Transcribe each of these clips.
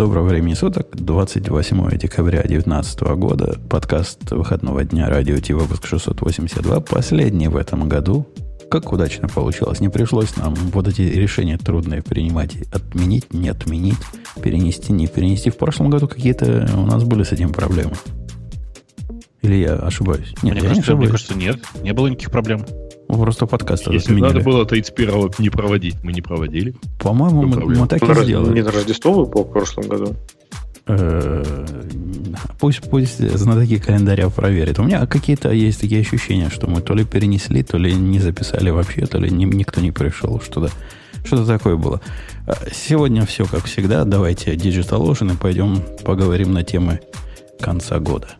Доброго времени суток. 28 декабря 2019 года. Подкаст выходного дня радио Ти выпуск 682. Последний в этом году. Как удачно получилось. Не пришлось нам вот эти решения трудные принимать. Отменить, не отменить, перенести, не перенести. В прошлом году какие-то у нас были с этим проблемы. Или я ошибаюсь? Нет, мне, я кажется, не ошибаюсь. мне кажется, нет. Не было никаких проблем. Просто подкаст Если отменили. надо было 31 не проводить, мы не проводили. По-моему, мы, мы так и сделали. Не на Рождество был в прошлом году? Э, пусть, пусть знатоки календаря проверят. У меня какие-то есть такие ощущения, что мы то ли перенесли, то ли не записали вообще, то ли никто не пришел. Что-то что такое было. А сегодня все как всегда. Давайте Digital Ocean и пойдем поговорим на темы конца года.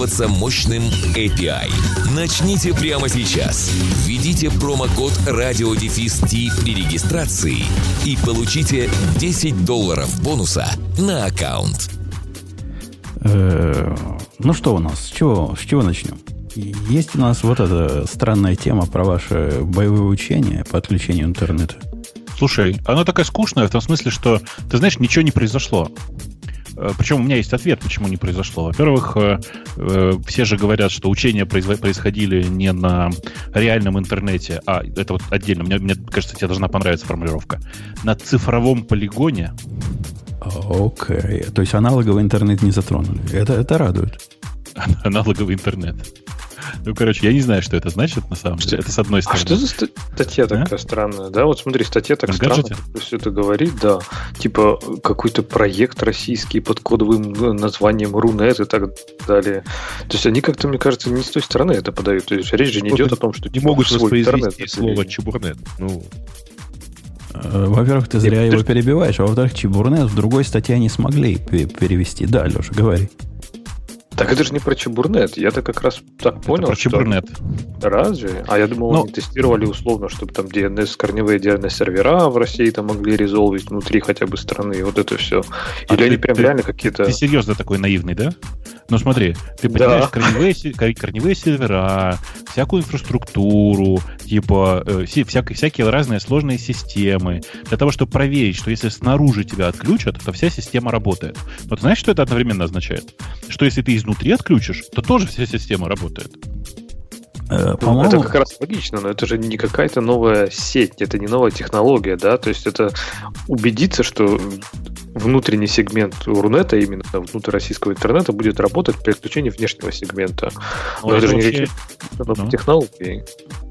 мощным мощным API. Начните прямо сейчас. Введите промокод RadioDefist при регистрации и получите 10 долларов бонуса на аккаунт. Э, ну что у нас? С чего, с чего начнем? Есть у нас вот эта странная тема про ваше боевое учение по отключению интернета. Слушай, она такая скучная в том смысле, что, ты знаешь, ничего не произошло. Э, Причем у меня есть ответ, почему не произошло. Во-первых, э, э, все же говорят, что учения происходили не на реальном интернете, а это вот отдельно. Мне, мне кажется, тебе должна понравиться формулировка. На цифровом полигоне. Окей. Okay. То есть аналоговый интернет не затронули. Это, это радует. Аналоговый интернет. Ну, короче, я не знаю, что это значит на самом деле. Это с одной стороны. А что за статья такая а? странная, да? Вот смотри, статья так странно все это говорит, да. Типа какой-то проект российский под кодовым э, названием Рунет и так далее. То есть они как-то, мне кажется, не с той стороны это подают. То есть речь же не вот идет о том, что не типа, могут свой интернет слово чебурнет. Ну, э, во-первых, ты зря его перебиваешь, а во-вторых, Чебурнет в другой статье не смогли перевести. Да, Леша, говори. Так это же не про Чебурнет. Я-то как раз так понял, про что... Чебурнет. Разве? А я думал, Но... они тестировали условно, чтобы там DNS, корневые DNS-сервера в России там могли резолвить внутри хотя бы страны. Вот это все. А Или а они ты, прям ты, реально какие-то... Ты серьезно такой наивный, да? Ну смотри, ты понимаешь да. корневые, корневые сервера, всякую инфраструктуру, типа э, всякие, всякие разные сложные системы, для того, чтобы проверить, что если снаружи тебя отключат, то вся система работает. Но ты знаешь, что это одновременно означает? Что если ты изнутри отключишь, то тоже вся система работает. Э, по-моему... Это как раз логично, но это же не какая-то новая сеть, это не новая технология, да, то есть это убедиться, что внутренний сегмент Рунета, именно внутри российского интернета, будет работать при отключении внешнего сегмента. Но, но это, это же вообще... не ну. технологии.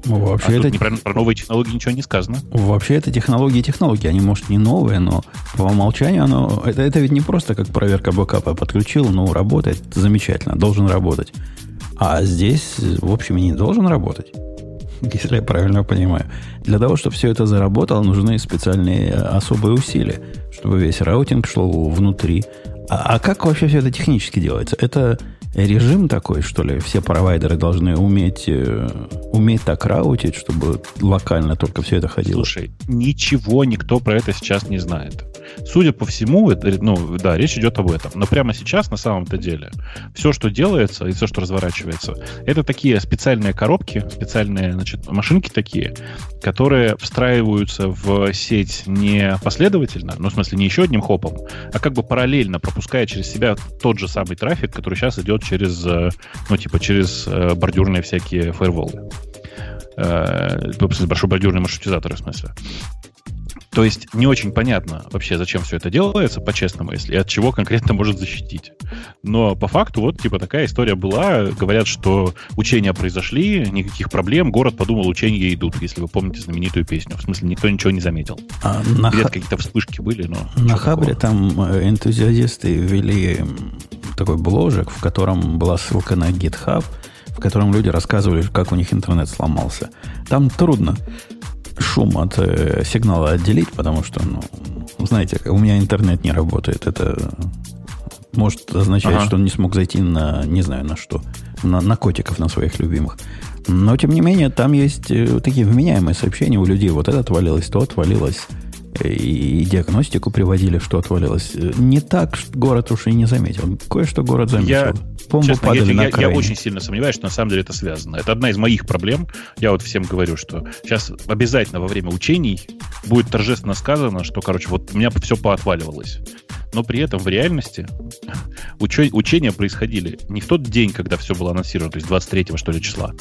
Ну, вообще а это... про, про новые технологии ничего не сказано. Вообще это технологии технологии. Они, может, не новые, но по умолчанию оно... Это, это ведь не просто как проверка бэкапа. Подключил, ну, работает замечательно, должен работать. А здесь, в общем, и не должен работать, если я правильно понимаю. Для того, чтобы все это заработало, нужны специальные особые усилия, чтобы весь раутинг шел внутри. А, а как вообще все это технически делается? Это режим такой, что ли? Все провайдеры должны уметь, э, уметь так раутить, чтобы локально только все это ходило? Слушай, ничего никто про это сейчас не знает. Судя по всему, это, ну, да, речь идет об этом. Но прямо сейчас, на самом-то деле, все, что делается и все, что разворачивается, это такие специальные коробки, специальные, значит, машинки такие, которые встраиваются в сеть не последовательно, ну, в смысле, не еще одним хопом, а как бы параллельно, пропуская через себя тот же самый трафик, который сейчас идет через, э, ну, типа, через э, бордюрные всякие фаерволы. Э, большой бордюрный маршрутизатор, в смысле. То есть не очень понятно вообще, зачем все это делается, по-честному, если и от чего конкретно может защитить. Но по факту вот типа такая история была. Говорят, что учения произошли, никаких проблем, город подумал, учения идут, если вы помните знаменитую песню. В смысле, никто ничего не заметил. А на Где-то ха... какие-то вспышки были, но... На Хабре там э, энтузиасты ввели такой бложек, в котором была ссылка на GitHub, в котором люди рассказывали, как у них интернет сломался. Там трудно шум от э, сигнала отделить, потому что, ну, знаете, у меня интернет не работает. Это Может означать, ага. что он не смог зайти на, не знаю, на что, на, на котиков, на своих любимых. Но, тем не менее, там есть э, такие вменяемые сообщения у людей. Вот это отвалилось, то отвалилось. И диагностику приводили, что отвалилось. Не так город уж и не заметил. Кое-что город заметил. Я, Бомбы честно, падали я, на я, я очень сильно сомневаюсь, что на самом деле это связано. Это одна из моих проблем. Я вот всем говорю, что сейчас обязательно во время учений будет торжественно сказано, что, короче, вот у меня все поотваливалось но при этом в реальности уч- учения происходили не в тот день, когда все было анонсировано, то есть 23 что ли числа,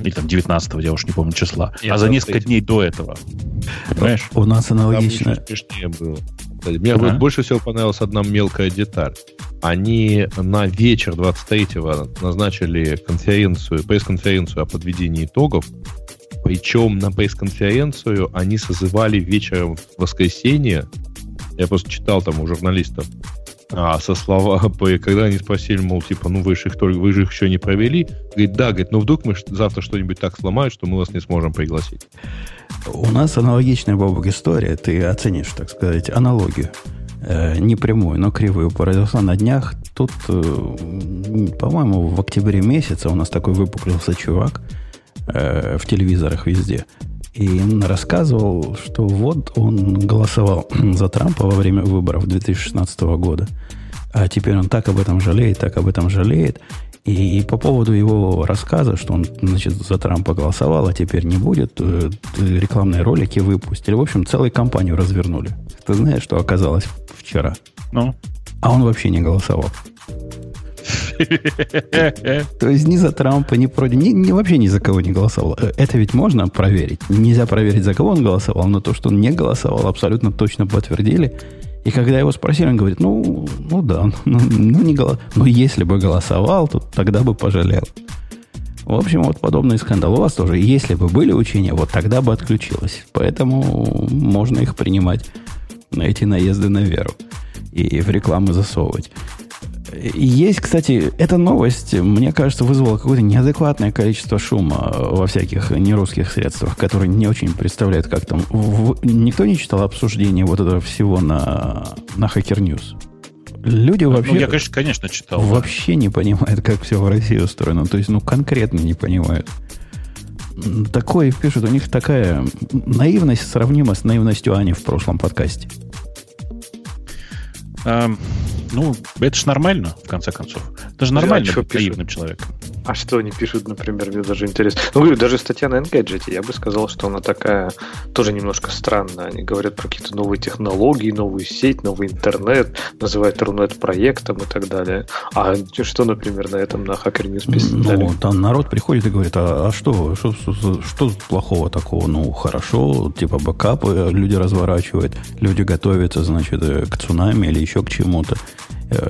или там 19 я уж не помню числа, Нет, а за несколько дней до этого. Понимаешь? У нас аналогично. Там было. Мне а? больше всего понравилась одна мелкая деталь. Они на вечер 23-го назначили конференцию, пресс-конференцию о подведении итогов, причем на пресс-конференцию они созывали вечером в воскресенье я просто читал там у журналистов, а, со слова, когда они спросили, мол, типа, ну вы же их только, вы же их еще не провели, говорит, да, говорит, ну вдруг мы завтра что-нибудь так сломают, что мы вас не сможем пригласить. У нас аналогичная, Бобок, история, ты оценишь, так сказать, аналогию. Э, не прямую, но кривую. Произошла на днях. Тут, э, по-моему, в октябре месяце у нас такой выпуклился чувак э, в телевизорах везде – и рассказывал, что вот он голосовал за Трампа во время выборов 2016 года. А теперь он так об этом жалеет, так об этом жалеет. И, и по поводу его рассказа, что он, значит, за Трампа голосовал, а теперь не будет, э, рекламные ролики выпустили. В общем, целую кампанию развернули. Ты знаешь, что оказалось вчера? Ну? А он вообще не голосовал. То есть ни за Трампа, ни против, ни, ни, вообще ни за кого не голосовал. Э, это ведь можно проверить. Нельзя проверить, за кого он голосовал, но то, что он не голосовал, абсолютно точно подтвердили. И когда его спросили, он говорит, ну, ну да, ну, ну не голос... ну если бы голосовал, то тогда бы пожалел. В общем, вот подобный скандал. У вас тоже, если бы были учения, вот тогда бы отключилось. Поэтому можно их принимать эти наезды на веру и в рекламу засовывать. Есть, кстати, эта новость, мне кажется, вызвала какое-то неадекватное количество шума во всяких нерусских средствах, которые не очень представляют, как там... В... Никто не читал обсуждение вот этого всего на, на Hacker News? Люди ну, вообще... Ну, я, конечно, конечно читал. Вообще да. не понимают, как все в России устроено. То есть, ну, конкретно не понимают. Такое пишут, у них такая наивность сравнима с наивностью Ани в прошлом подкасте. Um, ну, это же нормально, в конце концов. Это же нормально а быть наивным человеком. А что они пишут, например, мне даже интересно. Ну, говорю, даже статья на Engadget, я бы сказал, что она такая тоже немножко странная. Они говорят про какие-то новые технологии, новую сеть, новый интернет, называют Рунет проектом и так далее. А что, например, на этом на Hacker News писали? Ну, там народ приходит и говорит, а, а что, что, что, что плохого такого? Ну, хорошо, типа бэкапы люди разворачивают, люди готовятся, значит, к цунами или еще к чему-то.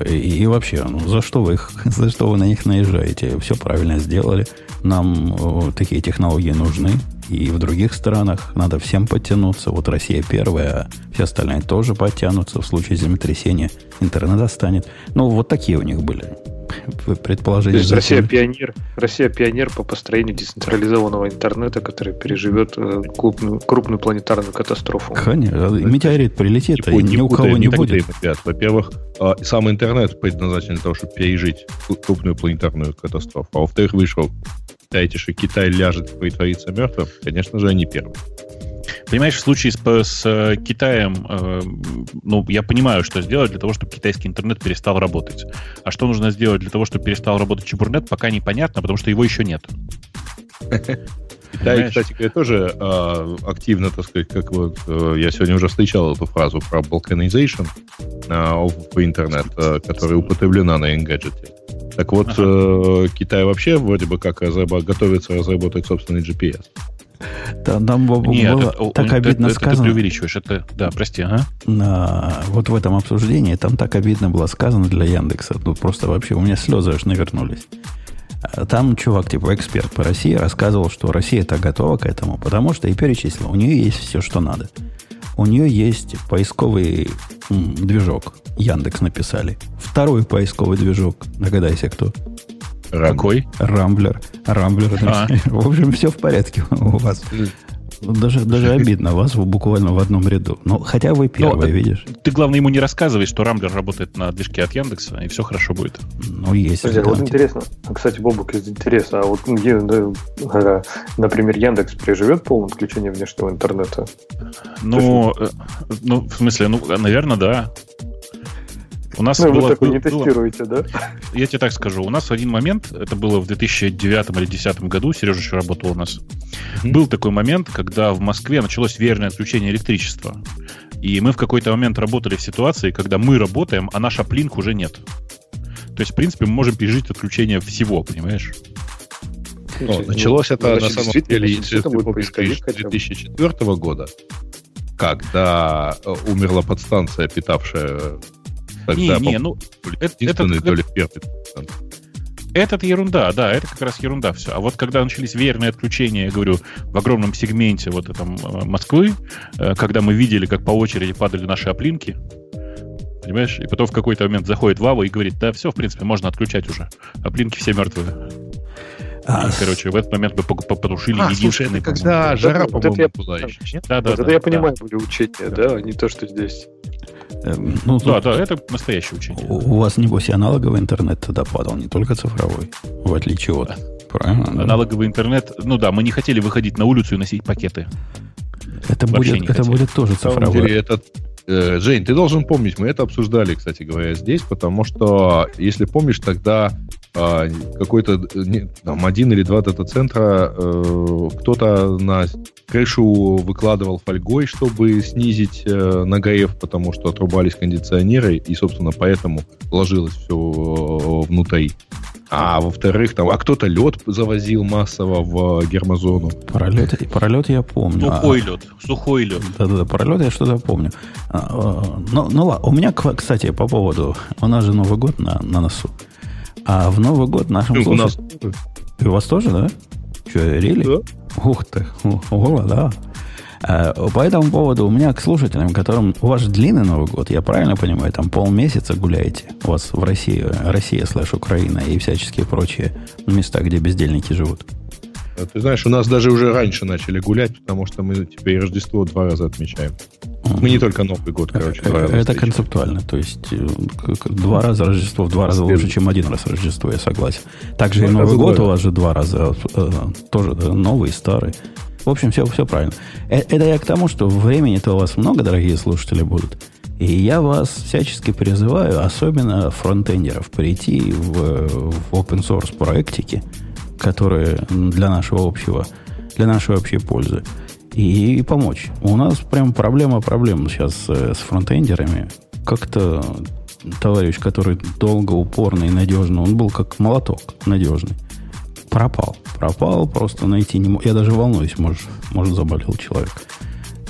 И, и вообще, ну, за что вы их, за что вы на них наезжаете? Все правильно сделали. Нам о, такие технологии нужны. И в других странах надо всем подтянуться. Вот Россия первая, а все остальные тоже подтянутся. В случае землетрясения интернет останет. Ну, вот такие у них были предположения. То есть Россия пионер, Россия пионер по построению децентрализованного интернета, который переживет э, крупную, крупную планетарную катастрофу. Конечно. Метеорит прилетит, и ни у кого не, будет. Во-первых, а, сам интернет предназначен для того, чтобы пережить крупную планетарную катастрофу. А во-вторых, вышел, считаете, что Китай ляжет притвориться мертвым? Конечно же, они первые. Понимаешь, в случае с, с э, Китаем, э, ну, я понимаю, что сделать для того, чтобы китайский интернет перестал работать. А что нужно сделать для того, чтобы перестал работать Чебурнет, пока непонятно, потому что его еще нет. Китай, кстати говоря, тоже э, активно, так сказать, как вот э, я сегодня уже встречал эту фразу про balkanization э, в интернет, э, которая употреблена на Engadget. Так вот, ага. э, Китай вообще вроде бы как разработ... готовится разработать собственный GPS. Нет, было это, так он, обидно это, сказано. Это ты преувеличиваешь. Это, да, прости, ага. На, вот в этом обсуждении там так обидно было сказано для Яндекса. Ну, просто вообще у меня слезы аж навернулись. А там чувак, типа эксперт по России, рассказывал, что Россия так готова к этому, потому что и перечислил, у нее есть все, что надо. У нее есть поисковый м, движок. Яндекс написали. Второй поисковый движок. Догадайся, кто. Какой? Рамблер. Рамблер. А. В общем, все в порядке у вас. Даже, даже обидно вас буквально в одном ряду. Ну, хотя вы первый, ну, видишь. Ты, главное, ему не рассказывай, что Рамблер работает на движке от Яндекса, и все хорошо будет. Ну, есть. Подожди, вот интересно, кстати, Бобук из интереса, а вот, например, Яндекс переживет полное отключение внешнего интернета? Ну, э, ну, в смысле, ну, наверное, да. У нас ну, было, вы такой не тестируете, было, да? Я тебе так скажу. У нас в один момент, это было в 2009 или 2010 году, Сережа еще работал у нас, mm-hmm. был такой момент, когда в Москве началось верное отключение электричества. И мы в какой-то момент работали в ситуации, когда мы работаем, а наш аплинк уже нет. То есть, в принципе, мы можем пережить отключение всего, понимаешь? Ну, началось это ну, на самом деле, если ты помнишь, 2004 года, когда э, умерла подстанция, питавшая Тогда не, не, ну, это, это, то ли первый. Это ерунда, да, это как раз ерунда все. А вот когда начались веерные отключения, я говорю, в огромном сегменте вот этом э, Москвы, э, когда мы видели, как по очереди падали наши оплинки, понимаешь, и потом в какой-то момент заходит Вава и говорит, да, все, в принципе, можно отключать уже. Оплинки все мертвые. А, и, короче, в этот момент мы потушили а, единственный... Слушай, когда жара, по-моему, была еще. Да, да, вот да. Это я понимаю, были учения, да, а не то, что здесь. Эм, ну, да, да, это настоящее учение. У, у вас, небось, и аналоговый интернет тогда падал, не только цифровой, в отличие от... Да. Правильно? Аналоговый да? интернет, ну да, мы не хотели выходить на улицу и носить пакеты. Это, будет, это будет тоже цифровой. Деле, этот, э, Жень, ты должен помнить, мы это обсуждали, кстати говоря, здесь, потому что, если помнишь, тогда э, какой-то не, там, один или два дата-центра э, кто-то на крышу выкладывал фольгой, чтобы снизить э, нагрев, потому что отрубались кондиционеры, и, собственно, поэтому ложилось все э, внутри. А во-вторых, там, а кто-то лед завозил массово в гермозону. Пролет, пролет я помню. Сухой а, лед, сухой лед. Да-да-да, пролет я что-то помню. А, а, ну, ну ладно, у меня, кстати, по поводу, у нас же Новый год на, на носу. А в Новый год нашим слушателям... И у вас тоже, да? Что, рели? Да. Ух ты, о, да. А, по этому поводу у меня к слушателям, которым у вас же длинный Новый год, я правильно понимаю, там полмесяца гуляете у вас в России, Россия слэш Украина и всяческие прочие места, где бездельники живут. А ты знаешь, у нас даже уже раньше начали гулять, потому что мы теперь Рождество два раза отмечаем. Мы не только Новый год, короче. Два раза Это концептуально. То есть э, два раза Рождество в два раза лучше, чем один раз Рождество, я согласен. Также и Новый год у вас же два раза. Э, тоже новый и старый. В общем, все, все правильно. Э, это я к тому, что времени-то у вас много, дорогие слушатели, будут. И я вас всячески призываю, особенно фронтендеров, прийти в, в open source проектики, которые для нашего общего, для нашей общей пользы, и, и помочь. У нас прям проблема проблем сейчас э, с фронтендерами. Как-то товарищ, который долго, упорно и надежно, он был как молоток надежный пропал. Пропал, просто найти не мог. Я даже волнуюсь, может, может заболел человек.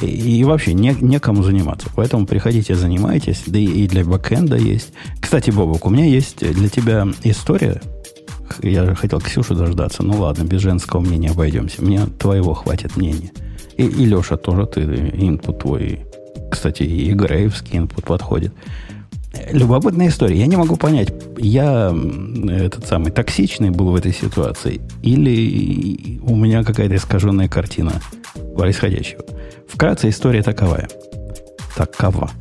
И, и вообще не, некому заниматься. Поэтому приходите, занимайтесь. Да и, и для бэкэнда есть. Кстати, Бобок, у меня есть для тебя история. Я хотел Ксюшу дождаться. Ну ладно, без женского мнения обойдемся. Мне твоего хватит мнения. И, и Леша тоже ты, инпут твой. Кстати, и Грейвский инпут подходит. Любопытная история. Я не могу понять, я этот самый токсичный был в этой ситуации или у меня какая-то искаженная картина происходящего. Вкратце история таковая. Такова.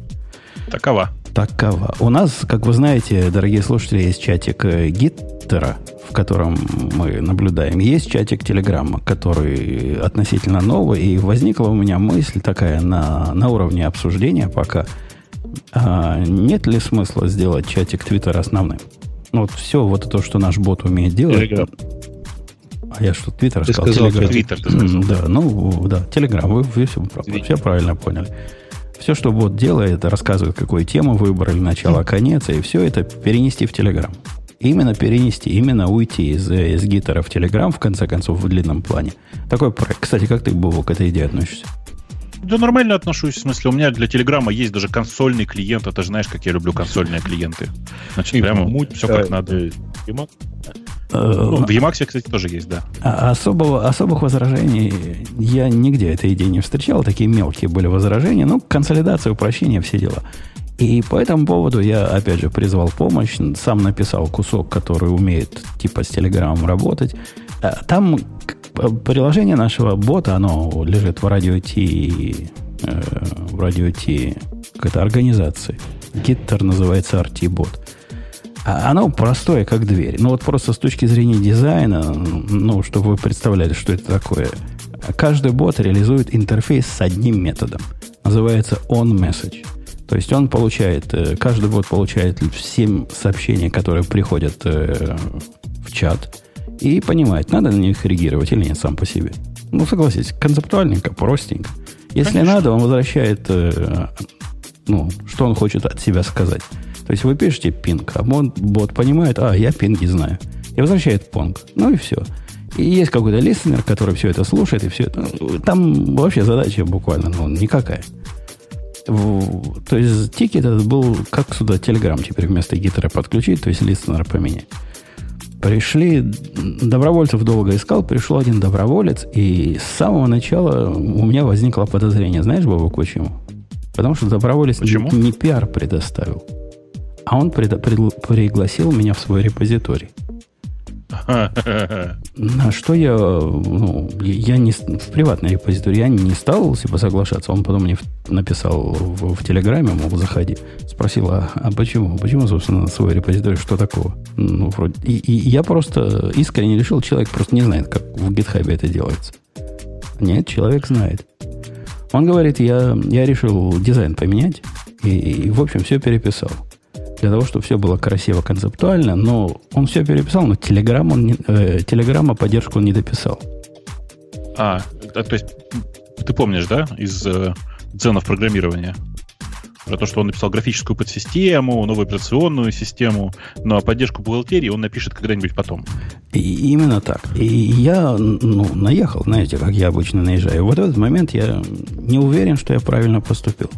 Такова. Такова. У нас, как вы знаете, дорогие слушатели, есть чатик э, Гиттера, в котором мы наблюдаем. Есть чатик Телеграмма, который относительно новый. И возникла у меня мысль такая на, на уровне обсуждения пока – а нет ли смысла сделать чатик Твиттера основным? Ну, вот все вот то, что наш бот умеет делать. Телеграм. А я что, Твиттер сказал? сказал Телеграм. Твиттер, ты сказал. Да, ну, да, Телеграм, вы, вы все, все правильно поняли. Все, что бот делает, рассказывает, какую тему выбрали, начало, конец, и все это перенести в Телеграм. Именно перенести, именно уйти из, из гитара в Телеграм, в конце концов, в длинном плане. Такой проект. Кстати, как ты, Бобок, к этой идее относишься? Да нормально отношусь. В смысле, у меня для Телеграма есть даже консольный клиент. А ты же знаешь, как я люблю консольные клиенты. Значит, и прямо муть, все как надо. Emacs? Ну, в Emacs, кстати, тоже есть, да. А особого, особых возражений я нигде этой идеи не встречал. Такие мелкие были возражения. Ну, консолидация, упрощение, все дела. И по этому поводу я, опять же, призвал помощь. Сам написал кусок, который умеет типа с Телеграмом работать. А там приложение нашего бота, оно лежит в радио T, э, в радио T какой-то организации. Gitter называется RT-бот. А оно простое, как дверь. Ну вот просто с точки зрения дизайна, ну, чтобы вы представляли, что это такое. Каждый бот реализует интерфейс с одним методом. Называется onMessage. То есть он получает, э, каждый бот получает все сообщения, которые приходят э, в чат, и понимает, надо на них реагировать или нет сам по себе. Ну, согласитесь, концептуальненько, простенько. Если Конечно. надо, он возвращает, э, ну, что он хочет от себя сказать. То есть вы пишете пинг, а бот, бот понимает, а, я пинги знаю. И возвращает понг. Ну и все. И есть какой-то листенер, который все это слушает, и все это. Там вообще задача буквально ну, никакая. В, то есть тикет этот был как сюда Telegram теперь вместо гитара подключить, то есть листенер поменять. Пришли, добровольцев долго искал, пришел один доброволец, и с самого начала у меня возникло подозрение. Знаешь, Бабу, почему? Потому что доброволец почему? Не, не пиар предоставил, а он пред, пред, пригласил меня в свой репозиторий. На что я, ну, я не в приватный репозиторий, я не стал типа соглашаться. Он потом мне написал в, в Телеграме, мол, заходи. Спросил, а, а почему? Почему, собственно, свой репозиторий? Что такого? Ну, вроде. И, и я просто искренне решил, человек просто не знает, как в GitHub это делается. Нет, человек знает. Он говорит, я, я решил дизайн поменять, и, и в общем, все переписал для того, чтобы все было красиво, концептуально, но он все переписал, но Telegram он не, э, Телеграма поддержку он не дописал. А, то есть ты помнишь, да, из э, ценов программирования? Про то, что он написал графическую подсистему, новую операционную систему, но поддержку бухгалтерии он напишет когда-нибудь потом. И именно так. И я ну, наехал, знаете, как я обычно наезжаю. Вот в этот момент я не уверен, что я правильно поступил.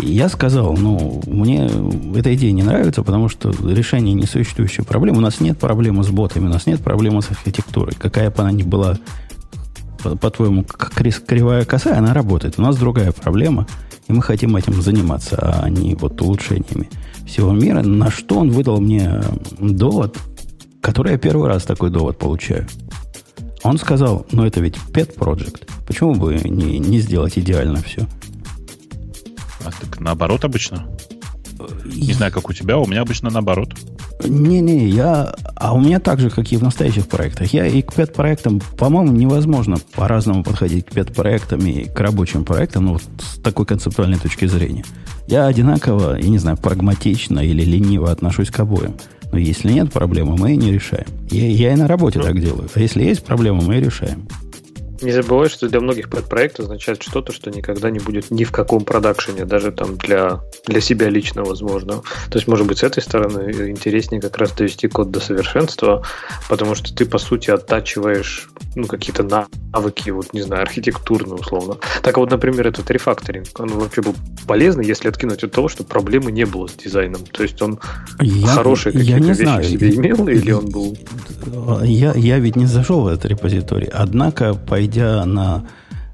Я сказал, ну, мне эта идея не нравится, потому что решение несуществующей проблемы. У нас нет проблемы с ботами, у нас нет проблемы с архитектурой. Какая бы она ни была, по-твоему, кривая косая, она работает. У нас другая проблема, и мы хотим этим заниматься, а не вот улучшениями всего мира. На что он выдал мне довод, который я первый раз такой довод получаю. Он сказал, ну это ведь pet project. Почему бы не, не сделать идеально все? А так наоборот обычно? Не знаю, как у тебя, у меня обычно наоборот. Не-не, я... А у меня так же, как и в настоящих проектах. Я и к пет-проектам, по-моему, невозможно по-разному подходить к пет-проектам и к рабочим проектам, ну, вот с такой концептуальной точки зрения. Я одинаково, я не знаю, прагматично или лениво отношусь к обоим. Но если нет проблемы, мы ее не решаем. Я, я и на работе ну. так делаю. А если есть проблема, мы ее решаем. Не забывай, что для многих проект означает что-то, что никогда не будет ни в каком продакшене, даже там для, для себя лично возможно. То есть, может быть, с этой стороны интереснее как раз довести код до совершенства, потому что ты, по сути, оттачиваешь ну, какие-то навыки, вот, не знаю, архитектурные, условно. Так вот, например, этот рефакторинг, он вообще был полезный, если откинуть от того, что проблемы не было с дизайном. То есть он я, хорошие какие-то вещи знаю. в себе имел, или он был... Я, я ведь не зашел в этот репозиторий. Однако, по пойдя на...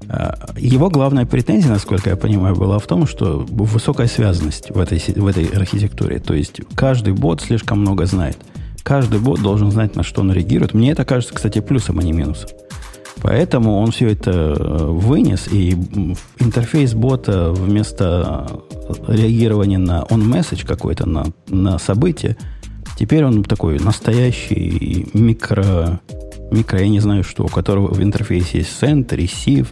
Э, его главная претензия, насколько я понимаю, была в том, что высокая связанность в этой, в этой архитектуре. То есть каждый бот слишком много знает. Каждый бот должен знать, на что он реагирует. Мне это кажется, кстати, плюсом, а не минусом. Поэтому он все это э, вынес, и интерфейс бота вместо реагирования на on-message какой-то, на, на событие, теперь он такой настоящий микро, микро, я не знаю что, у которого в интерфейсе есть send, receive,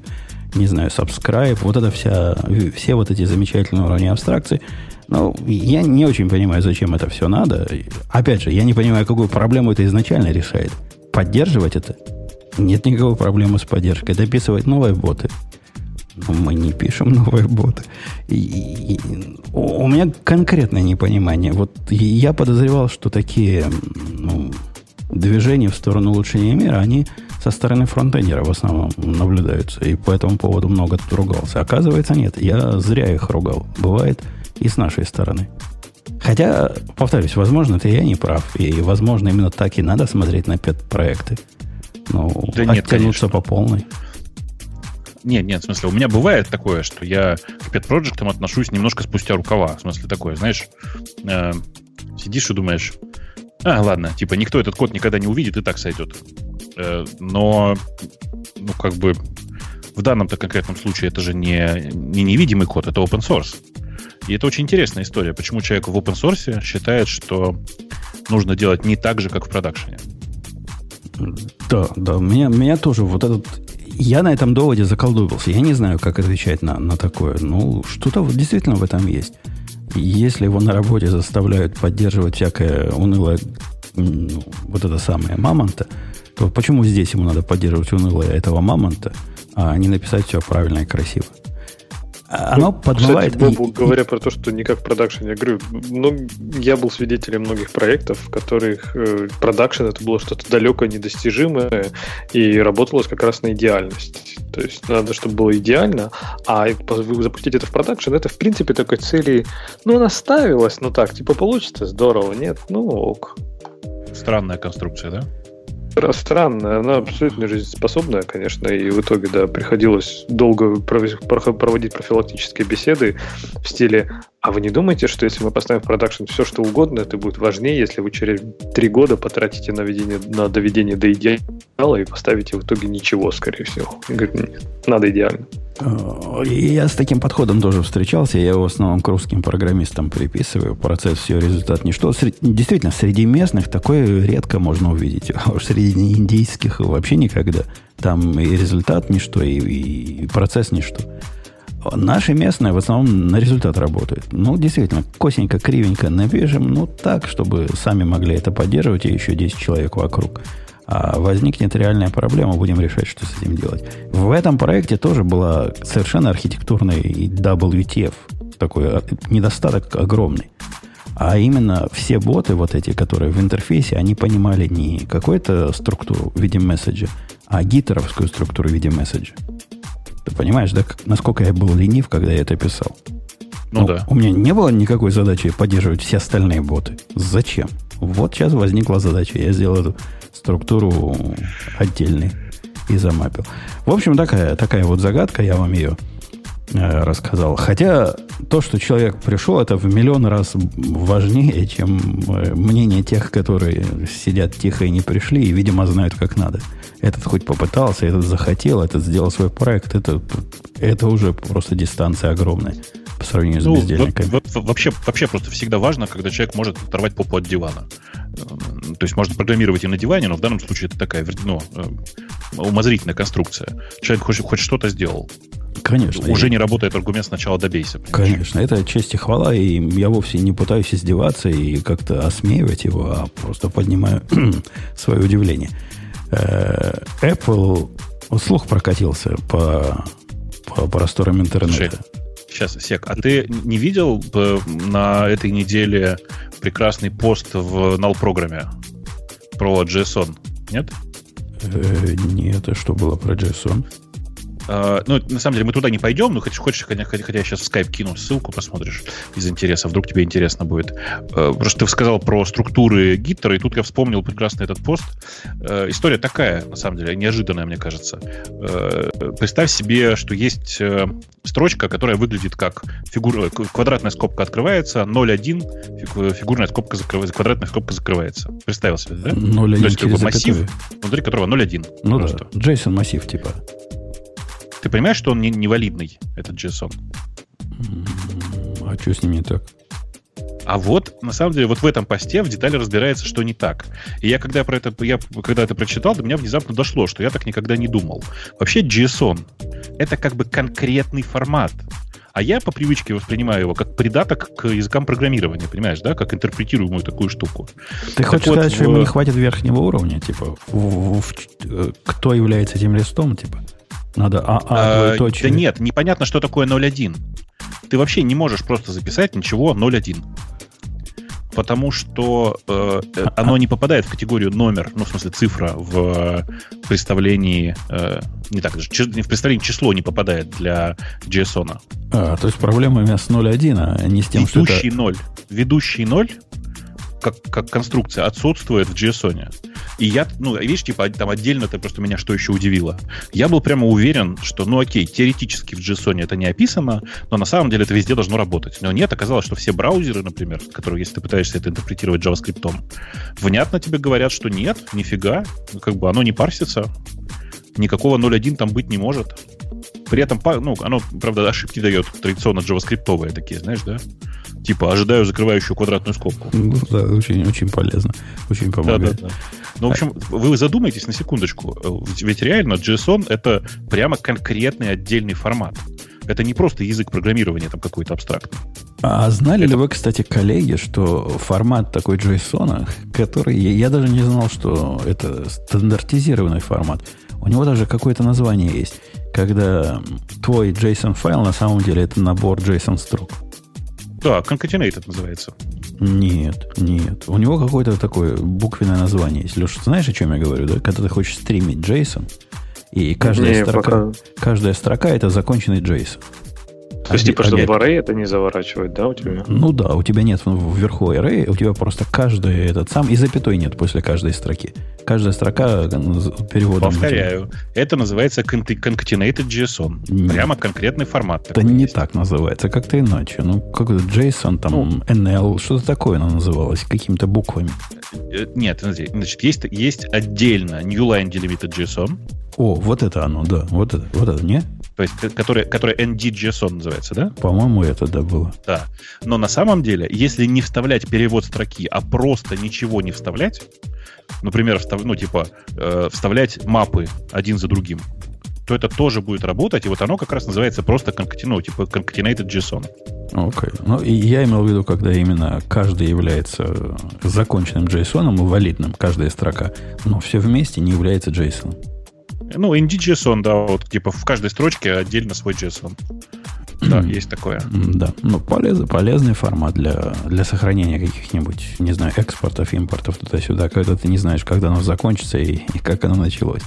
не знаю, subscribe, вот это вся, все вот эти замечательные уровни абстракции. Но я не очень понимаю, зачем это все надо. Опять же, я не понимаю, какую проблему это изначально решает. Поддерживать это? Нет никакой проблемы с поддержкой. Дописывать новые боты. Но мы не пишем новые боты. И, и, и, у меня конкретное непонимание. Вот я подозревал, что такие ну, движения в сторону улучшения мира, они со стороны фронтендера в основном наблюдаются. И по этому поводу много тут ругался. Оказывается, нет. Я зря их ругал. Бывает и с нашей стороны. Хотя, повторюсь, возможно, это я не прав. И, возможно, именно так и надо смотреть на пет-проекты. Ну, да нет, конечно. по полной. Нет, нет, в смысле, у меня бывает такое, что я к pet проектам отношусь немножко спустя рукава. В смысле, такое, знаешь, э, сидишь и думаешь, а, ладно, типа никто этот код никогда не увидит и так сойдет. Э, но, ну, как бы, в данном-то конкретном случае это же не, не невидимый код, это open source. И это очень интересная история, почему человек в open source считает, что нужно делать не так же, как в продакшене. Да, да, меня, меня тоже вот этот... Я на этом доводе заколдовался. Я не знаю, как отвечать на, на такое. Ну, что-то действительно в этом есть. Если его на работе заставляют поддерживать всякое унылое, ну, вот это самое мамонта, то почему здесь ему надо поддерживать унылое этого мамонта, а не написать все правильно и красиво? Оно ну, подмывает... Кстати, Бобук, говоря и... про то, что никак production, я говорю, ну, я был свидетелем многих проектов, в которых э, production это было что-то далекое, недостижимое, и работалось как раз на идеальность. То есть надо, чтобы было идеально, а запустить это в production, это в принципе такой цели, ну, она ставилась, ну так, типа получится, здорово, нет, ну ок. Странная конструкция, да? Странная, она абсолютно жизнеспособная, конечно, и в итоге, да, приходилось долго проводить профилактические беседы в стиле а вы не думаете, что если мы поставим в продакшн все, что угодно, это будет важнее, если вы через три года потратите на, ведение, на доведение до идеала и поставите в итоге ничего, скорее всего? И говорит, нет, надо идеально. Э, я с таким подходом тоже встречался. Я его в основном к русским программистам приписываю. Процесс все, результат ничто. Действительно, среди местных такое редко можно увидеть. А уж среди индийских вообще никогда. Там и результат ничто, и, и процесс ничто. Наши местные в основном на результат работают. Ну, действительно, косенько, кривенько напишем, ну, так, чтобы сами могли это поддерживать, и еще 10 человек вокруг. А возникнет реальная проблема, будем решать, что с этим делать. В этом проекте тоже была совершенно архитектурный WTF, такой а, недостаток огромный. А именно все боты, вот эти, которые в интерфейсе, они понимали не какую-то структуру в виде месседжа, а гитеровскую структуру в виде месседжа. Понимаешь, да, насколько я был ленив, когда я это писал? Ну, ну да. У меня не было никакой задачи поддерживать все остальные боты. Зачем? Вот сейчас возникла задача. Я сделал эту структуру отдельной и замапил. В общем, такая, такая вот загадка, я вам ее рассказал. Хотя то, что человек пришел, это в миллион раз важнее, чем э, мнение тех, которые сидят тихо и не пришли, и, видимо, знают, как надо. Этот хоть попытался, этот захотел, этот сделал свой проект. Это, это уже просто дистанция огромная по сравнению ну, с бездельниками. Вообще, вообще просто всегда важно, когда человек может оторвать попу от дивана. То есть можно программировать и на диване, но в данном случае это такая ну, э, умозрительная конструкция. Человек хоть, хоть что-то сделал. Конечно. Уже и... не работает аргумент сначала добейся. Понимаешь? Конечно, это честь и хвала, и я вовсе не пытаюсь издеваться и как-то осмеивать его, а просто поднимаю свое удивление. Э, Apple слух прокатился по, по просторам интернета. Сейчас, сек, а ты не видел э, на этой неделе прекрасный пост в null программе про JSON? Нет? Э, нет, а что было про JSON? Uh, ну, на самом деле, мы туда не пойдем, но хочешь, хочешь хотя, хотя я сейчас в скайп кину ссылку, посмотришь из интереса, вдруг тебе интересно будет. Uh, просто ты сказал про структуры гиттера, и тут я вспомнил прекрасный этот пост. Uh, история такая, на самом деле, неожиданная, мне кажется. Представь себе, что есть строчка, которая выглядит как фигура, квадратная скобка открывается, 0.1, фигурная скобка закрывается, квадратная скобка закрывается. Представил себе, да? 0.1 То есть как бы массив, внутри которого 0.1. Ну просто. да, JSON массив типа. Ты понимаешь, что он не, невалидный, этот JSON? А что с ним не так? А вот, на самом деле, вот в этом посте в детали разбирается, что не так. И я когда про это, я, когда это прочитал, до меня внезапно дошло, что я так никогда не думал. Вообще JSON — это как бы конкретный формат. А я по привычке воспринимаю его как придаток к языкам программирования, понимаешь, да, как интерпретируемую такую штуку. Ты так хочешь вот, сказать, что ему не хватит верхнего уровня, типа, в, в, в, э, кто является этим листом, типа? Надо а, а, Да нет, непонятно, что такое 0.1. Ты вообще не можешь просто записать ничего 0.1. Потому что э, оно не попадает в категорию номер, ну, в смысле, цифра в представлении, э, не так, в представлении число не попадает для JSON. А, то есть проблема именно с 0.1, а не с тем, Ведущий что это... 0. Ведущий 0 как, как конструкция отсутствует в JSON. И я, ну, видишь, типа, там отдельно это просто меня что еще удивило. Я был прямо уверен, что, ну, окей, теоретически в JSON это не описано, но на самом деле это везде должно работать. Но нет, оказалось, что все браузеры, например, которые, если ты пытаешься это интерпретировать JavaScript, внятно тебе говорят, что нет, нифига, как бы оно не парсится, никакого 0.1 там быть не может. При этом, ну, оно, правда, ошибки дает традиционно JavaScript такие, знаешь, да? Типа, ожидаю закрывающую квадратную скобку. Ну, да, очень, очень полезно. Очень помогает. Да, да, да. Ну, в общем, вы задумайтесь на секундочку. Ведь реально JSON — это прямо конкретный отдельный формат. Это не просто язык программирования там какой-то абстрактный. А знали это... ли вы, кстати, коллеги, что формат такой JSON, который... Я даже не знал, что это стандартизированный формат. У него даже какое-то название есть, когда твой JSON-файл на самом деле это набор JSON-строк. Да, concatenated называется. Нет, нет. У него какое-то такое буквенное название есть. Леша, знаешь, о чем я говорю, да? Когда ты хочешь стримить JSON, и каждая, не, строка, пока... каждая строка это законченный JSON. То есть, типа, чтобы в array это не заворачивать, да, у тебя? Ну да, у тебя нет вверху array, у тебя просто каждый этот сам, и запятой нет после каждой строки. Каждая строка переводом. Повторяю, это называется concatenated JSON. Нет. Прямо конкретный формат. Это не есть. так называется, как-то иначе. Ну, как JSON, там, ну, NL, что-то такое оно называлось, какими-то буквами. Э, нет, значит, есть, есть отдельно New Line Delimited JSON. О, вот это оно, да, вот это, вот это, не? То есть, которое, которое ND.JSON называется, да? По-моему, это да было. Да. Но на самом деле, если не вставлять перевод строки, а просто ничего не вставлять, например, встав, ну, типа, э, вставлять мапы один за другим, то это тоже будет работать, и вот оно как раз называется просто конкатину, типа concatenated JSON. Окей. Okay. Ну, и я имел в виду, когда именно каждый является законченным JSON и валидным, каждая строка, но все вместе не является JSON. Ну, ND.json, да, вот типа в каждой строчке отдельно свой JSON. Да, есть такое. Да, ну полезный, полезный формат для, для сохранения каких-нибудь, не знаю, экспортов, импортов туда-сюда, когда ты не знаешь, когда оно закончится и, и как оно началось.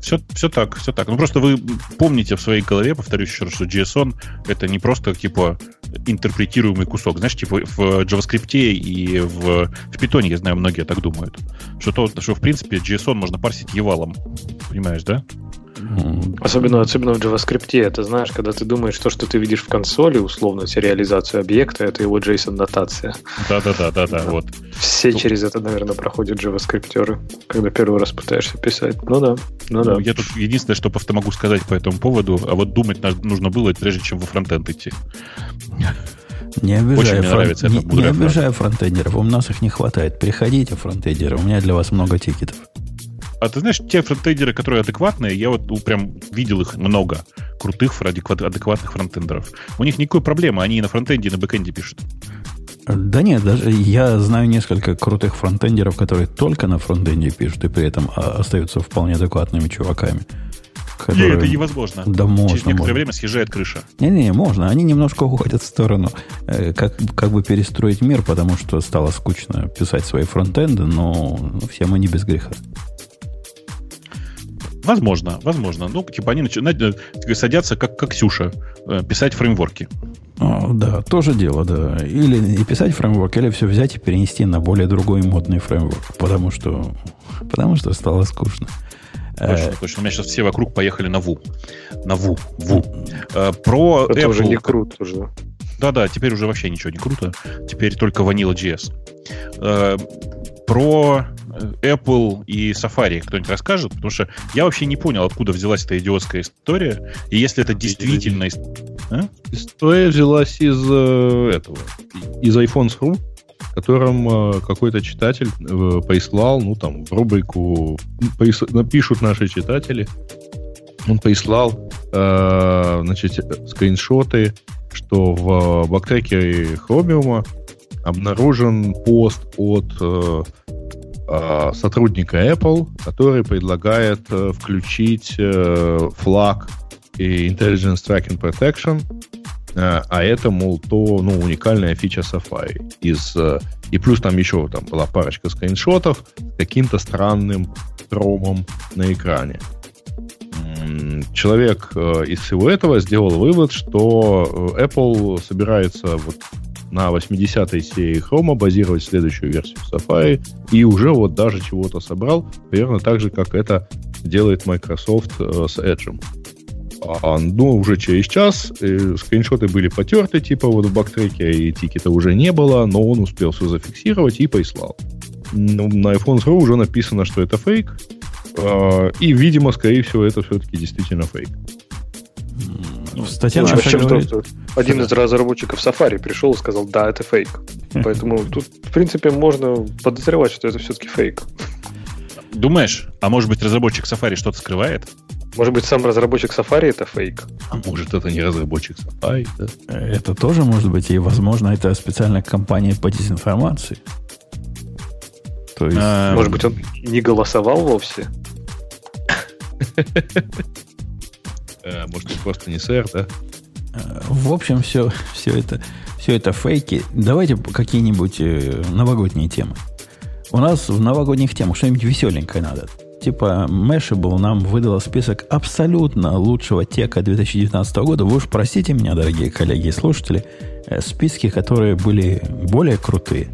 Все, все так, все так. Ну, просто вы помните в своей голове, повторюсь еще раз, что JSON это не просто, типа, интерпретируемый кусок. Знаешь, типа, в JavaScript и в, в Python, я знаю, многие так думают. Что, то, что, в принципе, JSON можно парсить евалом. Понимаешь, да? Особенно, особенно в JavaScript, это знаешь, когда ты думаешь, то, что ты видишь в консоли, условно, сериализацию объекта, это его JSON-нотация. Да-да-да, да, да, вот. Все ну, через это, наверное, проходят JavaScript, когда первый раз пытаешься писать. Ну да, ну, ну да. Я тут единственное, что просто могу сказать по этому поводу, а вот думать нужно было, прежде чем во frontend идти. Не обижаю, фрон... нравится не, не обижаю фронтендеров. У нас их не хватает. Приходите, фронтендеры. У меня для вас много ticket ов. А ты знаешь, те фронтендеры, которые адекватные, я вот прям видел их много, крутых, адекватных фронтендеров. У них никакой проблемы, они и на frontend е, и на backend е пишут. Да нет, даже я знаю несколько крутых фронтендеров, которые только на фронтенде пишут и при этом а, остаются вполне адекватными чуваками. Которые... Нет, это невозможно. Да можно. Через некоторое можно. время съезжает крыша. Не-не, можно. Они немножко уходят в сторону. Э, как, как бы перестроить мир, потому что стало скучно писать свои фронтенды, но ну, все мы не без греха. Возможно, возможно. Ну, типа они начинают, э, садятся, как, как Ксюша, э, писать фреймворки. О, да, тоже дело, да. Или и писать фреймворк, или все взять и перенести на более другой модный фреймворк. Потому что, потому что стало скучно. Точно, э, точно. У меня сейчас все вокруг поехали на ВУ. На ВУ. ВУ. Про Это Apple. уже не круто уже. Да-да, теперь уже вообще ничего не круто. Теперь только Vanilla.js. Про Apple и Safari кто-нибудь расскажет? Потому что я вообще не понял, откуда взялась эта идиотская история. И если это действительно... А? История взялась из э, этого, из iPhones.ru, которым э, какой-то читатель э, прислал, ну, там, в рубрику напишут наши читатели, он прислал, э, значит, скриншоты, что в бактрекере Chromium обнаружен пост от Э, сотрудника Apple, который предлагает э, включить э, флаг и Intelligence Tracking Protection, а это, мол, то ну, уникальная фича Safari. Из, и плюс там еще там была парочка скриншотов с каким-то странным промом на экране. Человек из всего этого сделал вывод, что Apple собирается вот на 80-й серии Chrome базировать следующую версию Safari, и уже вот даже чего-то собрал, примерно так же, как это делает Microsoft э, с Edge. А, ну, уже через час э, скриншоты были потерты, типа вот в бактреке, и тикета уже не было, но он успел все зафиксировать и прислал. Ну, на iPhone Pro уже написано, что это фейк, э, и, видимо, скорее всего, это все-таки действительно фейк. Ну, статья наша чем говорит... Один из разработчиков Safari пришел и сказал, да, это фейк. Поэтому тут, в принципе, можно подозревать, что это все-таки фейк. Думаешь? А может быть, разработчик Safari что-то скрывает? Может быть, сам разработчик Safari это фейк? А может, это не разработчик Safari, да? Это тоже может быть, и, возможно, это специальная компания по дезинформации. То есть... А, может быть, он не голосовал вовсе? Э, может, он просто не сэр, да? Э, в общем, все, все, это, все это фейки. Давайте какие-нибудь э, новогодние темы. У нас в новогодних темах что-нибудь веселенькое надо. Типа Mashable нам выдала список абсолютно лучшего тека 2019 года. Вы уж простите меня, дорогие коллеги и слушатели, списки, которые были более крутые.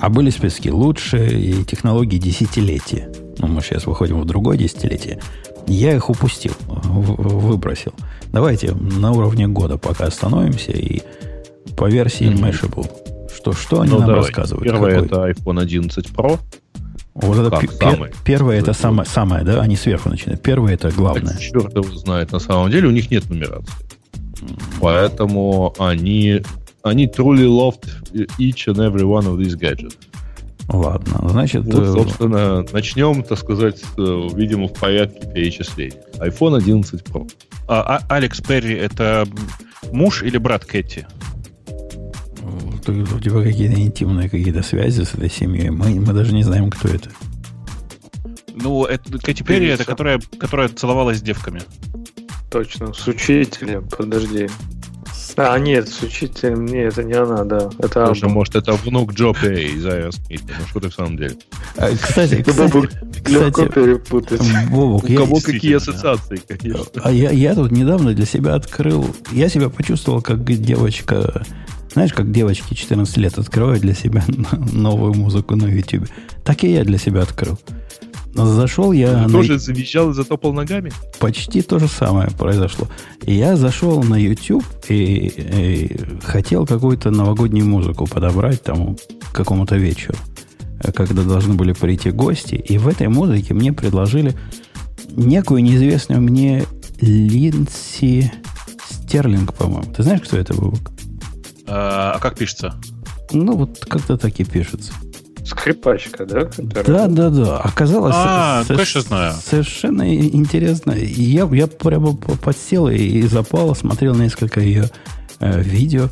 А были списки лучшие и технологии десятилетия. Ну, мы сейчас выходим в другое десятилетие. Я их упустил, выбросил. Давайте на уровне года пока остановимся и по версии mm-hmm. Mashable. Что, что они ну, нам давай. рассказывают? Первое Какой? это iPhone 11 Pro. Вот это как, пер, самый. первое это самое, самое, да? Они сверху начинают. Первое это главное. Так, черт его знает. На самом деле у них нет нумерации. Поэтому они, они truly loved each and every one of these gadgets. Ладно, значит... Вот, э, собственно, начнем, так сказать, видимо, в порядке перечислений. iPhone 11 Pro. А, а Алекс Перри это муж или брат Кэти? У тебя какие-то интимные какие-то связи с этой семьей. Мы, мы даже не знаем, кто это. Ну, это Кэти Перри, это которая, которая целовалась с девками. Точно, с учителем, подожди. А, нет, с учителем, нет, это не она, да. Это Слушай, может, это внук Джо Перри из Аэросмита. Ну, что ты в самом деле? А, кстати, кстати, легко перепутать. Бобук, У кого какие ассоциации, конечно. А я, я тут недавно для себя открыл... Я себя почувствовал, как девочка... Знаешь, как девочки 14 лет открывают для себя новую музыку на YouTube. Так и я для себя открыл. Зашел я... Ты на... тоже завизжал и затопал ногами? Почти то же самое произошло. я зашел на YouTube и, и хотел какую-то новогоднюю музыку подобрать там к какому-то вечеру, когда должны были прийти гости. И в этой музыке мне предложили некую неизвестную мне Линси Стерлинг, по-моему. Ты знаешь, кто это был? А, а как пишется? Ну, вот как-то так и пишется. Скрипачка, да? Которая... Да, да, да. Оказалось, а, со- конечно, знаю. совершенно интересно. Я, я прямо подсел и запал, смотрел несколько ее э, видео.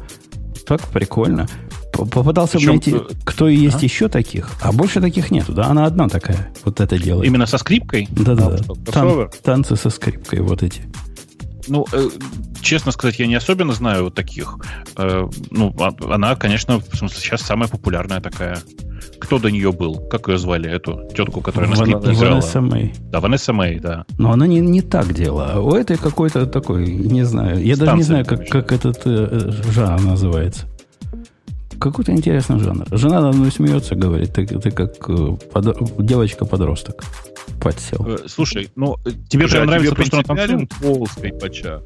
Так прикольно. Попытался Причем, найти, кто и есть а? еще таких, а больше таких нету, да? Она одна такая, вот это делает. Именно со скрипкой? Да-да. Тан- танцы со скрипкой, вот эти. Ну, э, честно сказать, я не особенно знаю вот таких. Э, ну, а, она, конечно, в смысле, сейчас самая популярная такая. Кто до нее был? Как ее звали, эту тетку, которая на скрипке играла? Ванесса Мэй. Да, Ванесса Мэй, да. Но она не, не так делала. У этой какой-то такой, не знаю. Я Станция, даже не знаю, как, как этот э, жанр называется. Какой-то интересный жанр. Жена мной смеется, говорит, ты, ты как э, под, девочка-подросток подсел. Э, слушай, ну, тебе же нравится то, что он танцует? пол скрипача.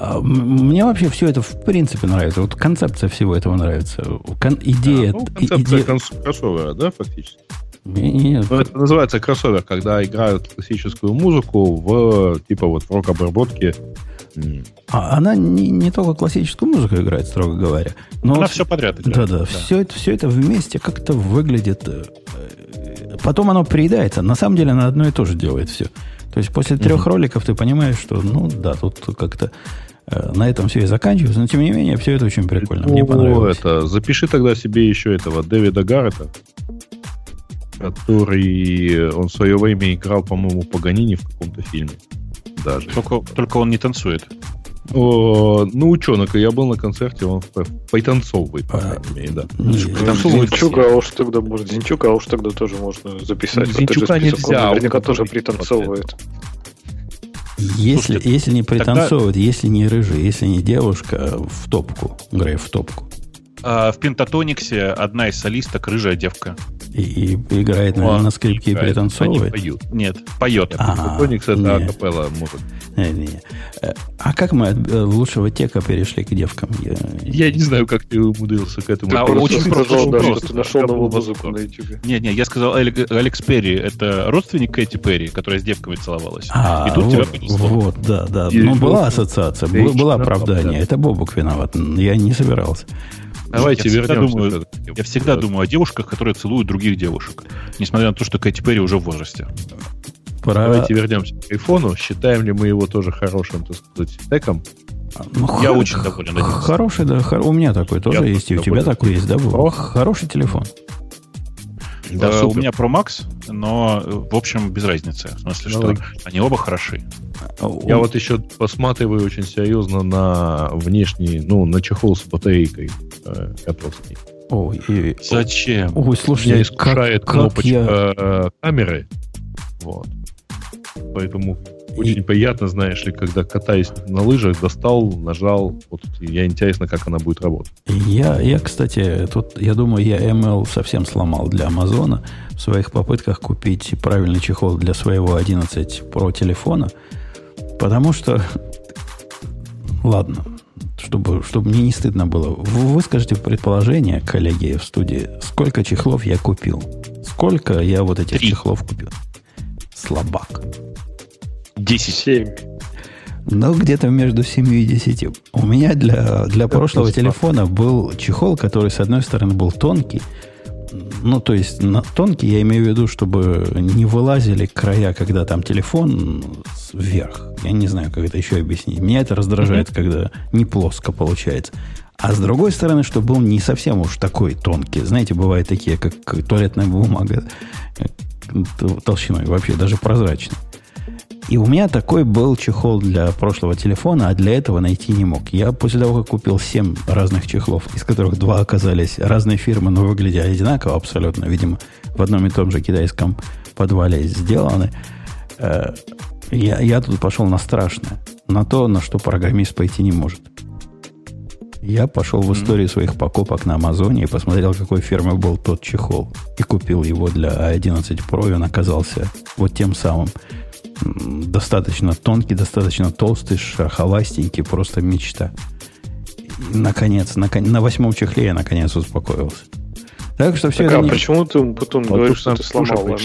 А, мне вообще все это в принципе нравится. Вот концепция всего этого нравится. Кон- идея... А, ну, концепция иде... кроссовера, да, фактически? Нет. Ну, это называется кроссовер, когда играют классическую музыку в типа вот рок-обработке. А она не, не только классическую музыку играет, строго говоря. Но она все подряд играет. Да, да. Все, это, все это вместе как-то выглядит... Э, потом оно приедается. На самом деле она одно и то же делает все. То есть после трех mm-hmm. роликов ты понимаешь, что, ну да, тут как-то Э, на этом все и заканчивается, но тем не менее, все это очень прикольно. Мне понравилось. Это, запиши тогда себе еще этого Дэвида Гаррета, который он в свое время играл, по-моему, Паганини в каком-то фильме. Даже. Только, только он не танцует. О, ну, ученых, я был на концерте, он пританцовывает, по крайней мере, да. Зинчук, а уж тогда, может, Зинчук, а уж тогда тоже можно записать. Зинчука нельзя. Наверняка тоже пританцовывает. Если, Слушайте, если не пританцовывает, тогда... если не рыжий, если не девушка, в топку. Грей в топку. А, в Пентатониксе одна из солисток рыжая девка. И, и играет на, на скрипке и пританцовывает? Они поют. Нет, поет. А, Пентатоникс это акапелла музыка. Не, не, не. А как мы от э, лучшего тека перешли к девкам? Я, я не знаю, как ты умудрился к этому. А, очень просто, да, что ты нашел новую музыку на YouTube. Нет, нет, я сказал Алекс Перри, это родственник Кэти Перри, которая с девками целовалась. А, и тут вот, тебя понесло. Вот, да, да. Ну, была ассоциация, было, оправдание. Да. Это Бобук виноват. Я не собирался. Давайте я вернемся. Всегда думаю, я всегда думаю о девушках, которые целуют других девушек. Несмотря на то, что Кэти Перри уже в возрасте. Про... Давайте вернемся к айфону. Считаем ли мы его тоже хорошим, так сказать, теком? Ну, я очень доволен. Хороший, да. Хор... У меня такой тоже я есть, и у тебя такой есть, да? Был? Хороший телефон. Да, э, у меня Pro Max, но, в общем, без разницы. В смысле, ну, что они оба хороши. Я вот еще посматриваю очень серьезно на внешний, ну, на чехол с батарейкой э, Ой, и, Зачем? Ой, слушай, меня искушает как, кнопочка я... Э, камеры. Вот. Поэтому очень и... приятно, знаешь ли, когда катаюсь на лыжах, достал, нажал. Вот я интересно, как она будет работать. Я, я, кстати, тут, я думаю, я ML совсем сломал для Амазона в своих попытках купить правильный чехол для своего 11 Pro телефона, потому что, ладно, чтобы, чтобы мне не стыдно было, вы выскажите предположение, коллеги в студии, сколько чехлов я купил? Сколько я вот этих Три. чехлов купил? Слабак. 10. 7. Ну, где-то между 7 и 10. У меня для, для прошлого телефона был чехол, который, с одной стороны, был тонкий. Ну, то есть, на тонкий я имею в виду, чтобы не вылазили края, когда там телефон вверх. Я не знаю, как это еще объяснить. Меня это раздражает, mm-hmm. когда не плоско получается. А с другой стороны, чтобы был не совсем уж такой тонкий. Знаете, бывают такие, как туалетная бумага э, толщиной вообще, даже прозрачный. И у меня такой был чехол для прошлого телефона, а для этого найти не мог. Я после того, как купил 7 разных чехлов, из которых два оказались разные фирмы, но выглядели одинаково абсолютно, видимо, в одном и том же китайском подвале сделаны, э, я, я тут пошел на страшное. На то, на что программист пойти не может. Я пошел в историю своих покупок на Амазоне и посмотрел, какой фирмы был тот чехол. И купил его для A11 Pro, и он оказался вот тем самым достаточно тонкий, достаточно толстый, шероховастенький, просто мечта. И, наконец, наконец, на восьмом чехле я наконец успокоился. Так что все так, это... А не... почему ты потом вот говоришь, что ты сломал?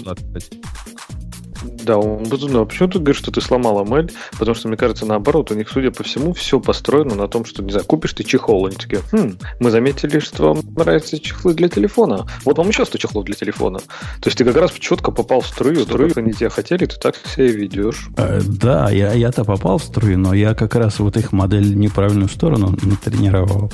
Да, он ну, а почему ты говоришь, что ты сломал ML? Потому что, мне кажется, наоборот, у них, судя по всему, все построено на том, что, не знаю, купишь ты чехол, они такие, хм, мы заметили, что вам нравятся чехлы для телефона. Вот вам еще 100 чехлов для телефона. То есть ты как раз четко попал в струю, струю, они тебя хотели, ты так себя ведешь. Э, да, я, я-то попал в струю, но я как раз вот их модель неправильную сторону натренировал.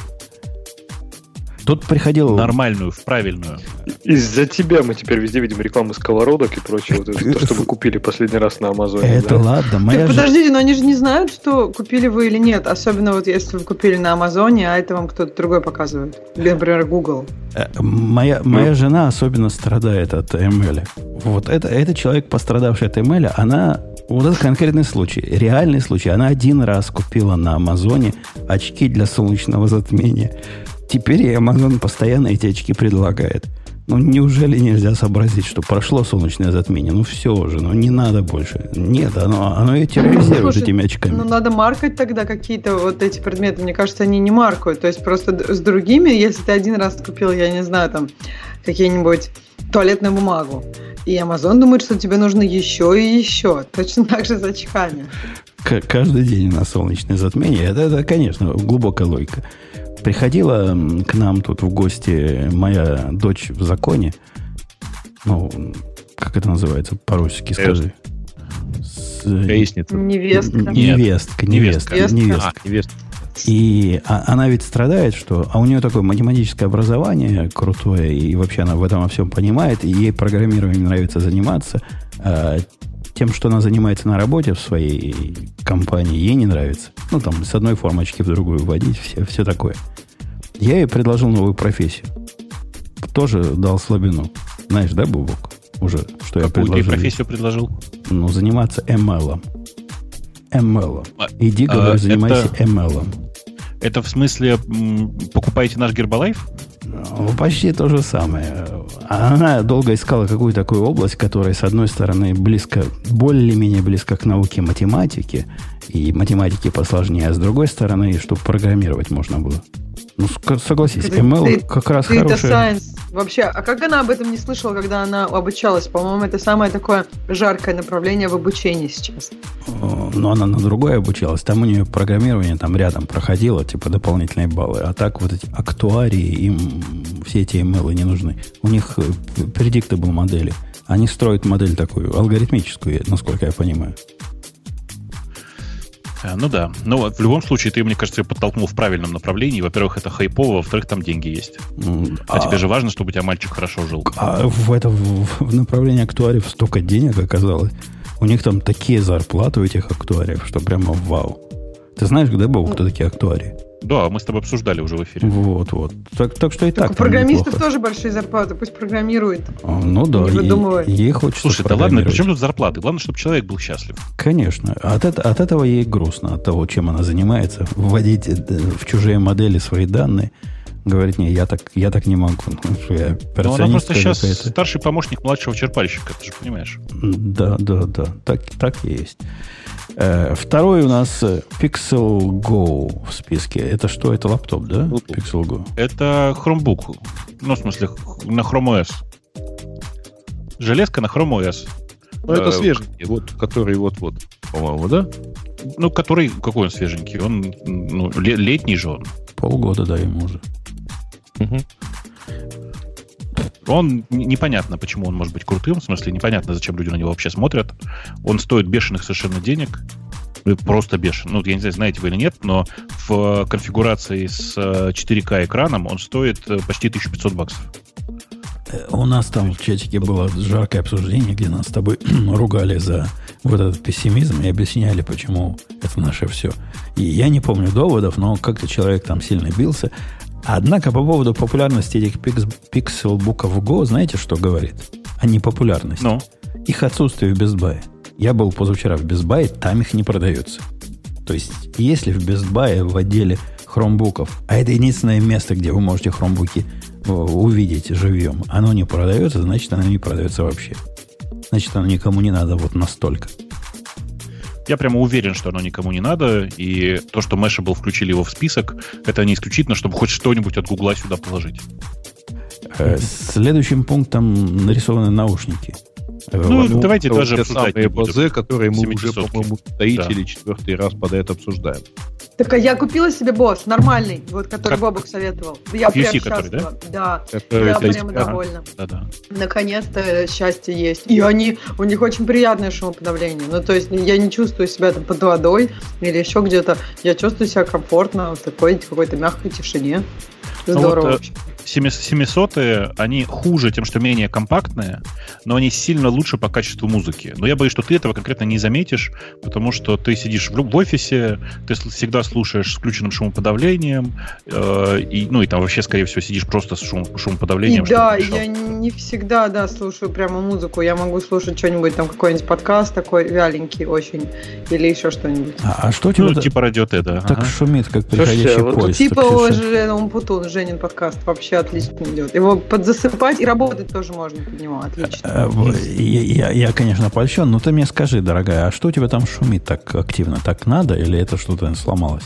Тут приходил... Нормальную, в правильную. Из-за тебя мы теперь везде видим рекламу сковородок и это, то, что вы купили последний раз на Амазоне. Это да? ладно. Моя так, же... Подождите, но они же не знают, что купили вы или нет. Особенно вот если вы купили на Амазоне, а это вам кто-то другой показывает. Или, например, Google. Э, моя, моя жена особенно страдает от ML. Вот это, это человек, пострадавший от ML, она вот это конкретный случай, реальный случай. Она один раз купила на Амазоне очки для солнечного затмения. Теперь и Amazon постоянно эти очки предлагает. Ну, неужели нельзя сообразить, что прошло солнечное затмение? Ну, все уже, ну, не надо больше. Нет, оно, оно ее терроризирует Слушай, этими очками. Ну, надо маркать тогда какие-то вот эти предметы. Мне кажется, они не маркают. То есть, просто с другими, если ты один раз купил, я не знаю, там, какие-нибудь туалетную бумагу, и Amazon думает, что тебе нужно еще и еще. Точно так же с очками. К- каждый день на солнечное затмение. Это, это, конечно, глубокая логика. Приходила к нам тут в гости моя дочь в законе. Ну, как это называется по-русски, скажи. С... Невестка. Невестка, невестка. Невестка. невестка. А, невестка. И а, она ведь страдает, что... А у нее такое математическое образование крутое, и вообще она в этом во всем понимает, и ей программированием нравится заниматься. А тем, что она занимается на работе в своей компании, ей не нравится. Ну, там, с одной формочки в другую вводить, все, все такое. Я ей предложил новую профессию. Тоже дал слабину. Знаешь, да, Бубок? Уже, что Какую я предложил. Какую профессию предложил? Ну, заниматься ML. ML. А, Иди, говорю, а, занимайся это... ML. Это в смысле покупаете наш Гербалайф? Ну, почти то же самое. Она долго искала какую-то такую область, которая, с одной стороны, близко, более-менее близко к науке математики, и математики посложнее, а с другой стороны, чтобы программировать можно было. Ну, согласись, ML ты, как раз ты хорошая... Science. Вообще, а как она об этом не слышала, когда она обучалась? По-моему, это самое такое жаркое направление в обучении сейчас. Но она на другое обучалась. Там у нее программирование там рядом проходило, типа дополнительные баллы. А так вот эти актуарии, им все эти ML не нужны. У них э, предиктабл модели. Они строят модель такую, алгоритмическую, насколько я понимаю. Э, ну да. Но в любом случае ты, мне кажется, подтолкнул в правильном направлении. Во-первых, это хайпово, во-вторых, там деньги есть. А, а тебе же важно, чтобы у тебя мальчик хорошо жил. А в, это, в, в направлении актуариев столько денег оказалось. У них там такие зарплаты у этих актуариев, что прямо вау. Ты знаешь, где был кто такие актуарии? Да, мы с тобой обсуждали уже в эфире. Вот, вот. Так, так что и так. так у программистов неплохо. тоже большие зарплаты, пусть программирует. А, ну да, ей, ей хочется Слушай, да ладно, причем тут зарплаты? Главное, чтобы человек был счастлив. Конечно. От, это, от этого ей грустно, от того, чем она занимается. Вводить э, в чужие модели свои данные. Говорит, не, я так, я так не могу. Я Но она просто сейчас старший помощник младшего черпальщика, ты же понимаешь. Да, да, да. Так, так и есть. Э, второй у нас э, Pixel Go в списке. Это что? Это лаптоп, да? Pixel Go. Это Chromebook. Ну, в смысле, на Chrome OS. Железка на Chrome OS. Ну, это э, свеженький, вот, который вот-вот, по-моему, да? Ну, который, какой он свеженький? Он ну, летний же он. Полгода, да, ему уже. Угу. Он непонятно, почему он может быть крутым, в смысле непонятно, зачем люди на него вообще смотрят. Он стоит бешеных совершенно денег, э, просто бешен. Ну, я не знаю, знаете вы или нет, но в конфигурации с 4К экраном он стоит э, почти 1500 баксов. Э, у нас там в чатике было жаркое обсуждение, где нас с тобой ругали за вот этот пессимизм и объясняли, почему это наше все. И я не помню доводов, но как-то человек там сильно бился. Однако по поводу популярности этих пикселбуков Go, знаете, что говорит? О непопулярности. Ну? Их отсутствие в Best Buy. Я был позавчера в Best Buy, там их не продается. То есть, если в Best Buy в отделе хромбуков, а это единственное место, где вы можете хромбуки э, увидеть живьем, оно не продается, значит, оно не продается вообще. Значит, оно никому не надо вот настолько. Я прямо уверен, что оно никому не надо, и то, что Mashable включили его в список, это не исключительно, чтобы хоть что-нибудь от Гугла сюда положить. Э, следующим пунктом нарисованы наушники. Ну, ну давайте даже обсуждать самые БЗ, которые мы уже, по-моему, третий да. или четвертый раз подряд обсуждаем. Так а я купила себе босс, нормальный, вот который как? Бобок советовал. Я прям который, да? Да, это, я это прямо довольна. Да, да. Наконец-то счастье есть. И они, у них очень приятное шумоподавление. Ну, то есть я не чувствую себя там под водой или еще где-то. Я чувствую себя комфортно в такой какой-то мягкой тишине. Здорово ну, вот, вообще. 700 они хуже тем, что менее компактные, но они сильно лучше по качеству музыки. Но я боюсь, что ты этого конкретно не заметишь, потому что ты сидишь в, в офисе, ты всегда слушаешь с включенным шумоподавлением, э, и, ну и там вообще, скорее всего, сидишь просто с шум, шумоподавлением. И да, я не всегда, да, слушаю прямо музыку. Я могу слушать что-нибудь, там какой-нибудь подкаст такой вяленький очень, или еще что-нибудь. А, а что у тебя? Ну, типа радио Т, да. Так ага. шумит, как приходящий Слушайте, поезд. Вот, типа уже Умпутун, Женин подкаст вообще отлично идет. Его подзасыпать и работать тоже можно под него. Отлично. Э, я, я, я, конечно, польщен, но ты мне скажи, дорогая, а что у тебя там шумит так активно? Так надо или это что-то сломалось?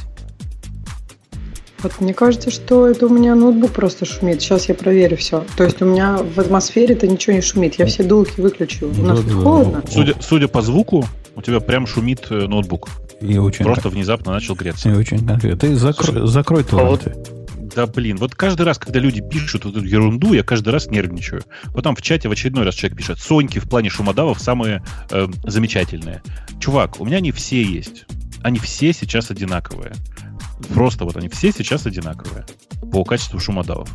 Вот мне кажется, что это у меня ноутбук просто шумит. Сейчас я проверю все. То есть у меня в атмосфере это ничего не шумит. Я все дулки выключил. У нас да, холодно. Судя, судя по звуку, у тебя прям шумит э, ноутбук. И очень Просто внезапно начал греться. И очень конкретно. Ты закрой, закрой таланты. А вот да блин, вот каждый раз, когда люди пишут вот эту ерунду, я каждый раз нервничаю. Вот там в чате в очередной раз человек пишет, Соньки в плане шумодавов самые э, замечательные. Чувак, у меня они все есть. Они все сейчас одинаковые. Просто вот они все сейчас одинаковые по качеству шумодавов.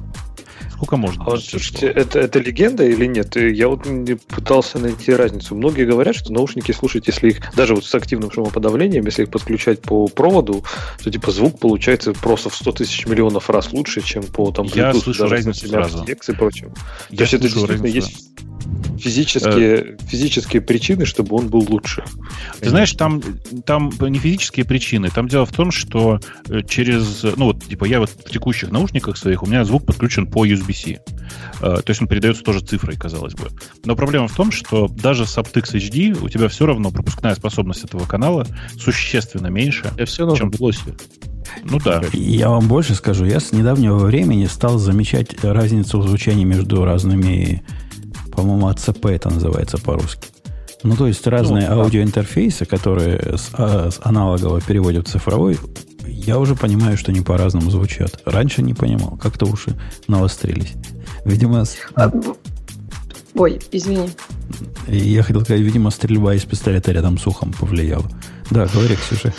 Сколько можно? А, слушайте, это, это легенда или нет? Я вот пытался найти разницу. Многие говорят, что наушники слушать, если их, даже вот с активным шумоподавлением, если их подключать по проводу, то типа звук получается просто в 100 тысяч миллионов раз лучше, чем по там Bluetooth, Я слышу даже разницу сразу. и прочим. Я то есть это действительно есть... Физические, э, физические причины, чтобы он был лучше. Ты знаешь, там, там не физические причины. Там дело в том, что э, через... Ну, вот, типа, я вот в текущих наушниках своих, у меня звук подключен по USB-C. То есть он передается тоже цифрой, казалось бы. Но проблема в том, что даже с aptX HD у тебя все равно пропускная способность этого канала существенно меньше, Я все чем в лосе. Ну да. Я вам больше скажу. Я с недавнего времени стал замечать разницу в звучании между разными, по-моему, АЦП это называется по-русски. Ну, то есть разные ну, аудиоинтерфейсы, которые с, а, с аналогового переводят в цифровой, я уже понимаю, что они по-разному звучат. Раньше не понимал. Как-то уши навострились. Видимо... А, ой, извини. Я хотел сказать, видимо, стрельба из пистолета рядом с ухом повлияла. Да, говори, Ксюша.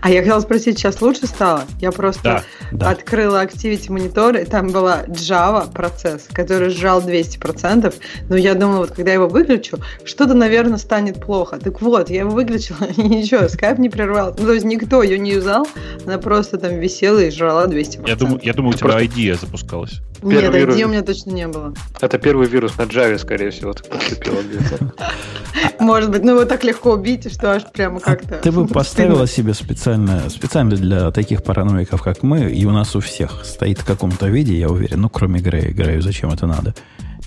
А я хотела спросить, сейчас лучше стало? Я просто да, открыла Activity Monitor, и там была Java процесс, который сжал 200%, но я думала, вот когда я его выключу, что-то, наверное, станет плохо. Так вот, я его выключила, и ничего, Skype не прервал. Ну, то есть никто ее не юзал, она просто там висела и жрала 200%. Я думаю, я думаю у тебя просто... ID запускалась. Нет, вирус... ID у меня точно не было. Это первый вирус на Java, скорее всего, ты подцепила где-то. Может быть, ну его так легко убить, что аж прямо как-то... Ты бы поставила себе специально, специально для таких параноиков, как мы, и у нас у всех стоит в каком-то виде, я уверен, ну, кроме Грея, Грею зачем это надо,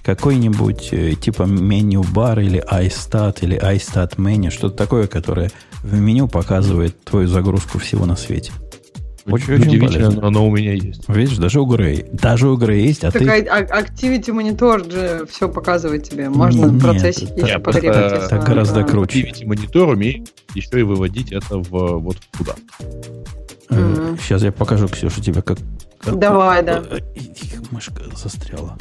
какой-нибудь э, типа меню бар или iStat или iStat меню, что-то такое, которое в меню показывает твою загрузку всего на свете. Очень, очень удивительно, полезно. оно у меня есть. Видишь, даже у Грей. Даже у Грей есть, а так ты... Activity Monitor же все показывает тебе. Можно Нет, в процессе это, еще потребовать. Это, гораздо да. круче. Activity Monitor умеет еще и выводить это в вот куда. Mm-hmm. Сейчас я покажу, Ксюша, тебе как... как Давай, да. Мышка застряла.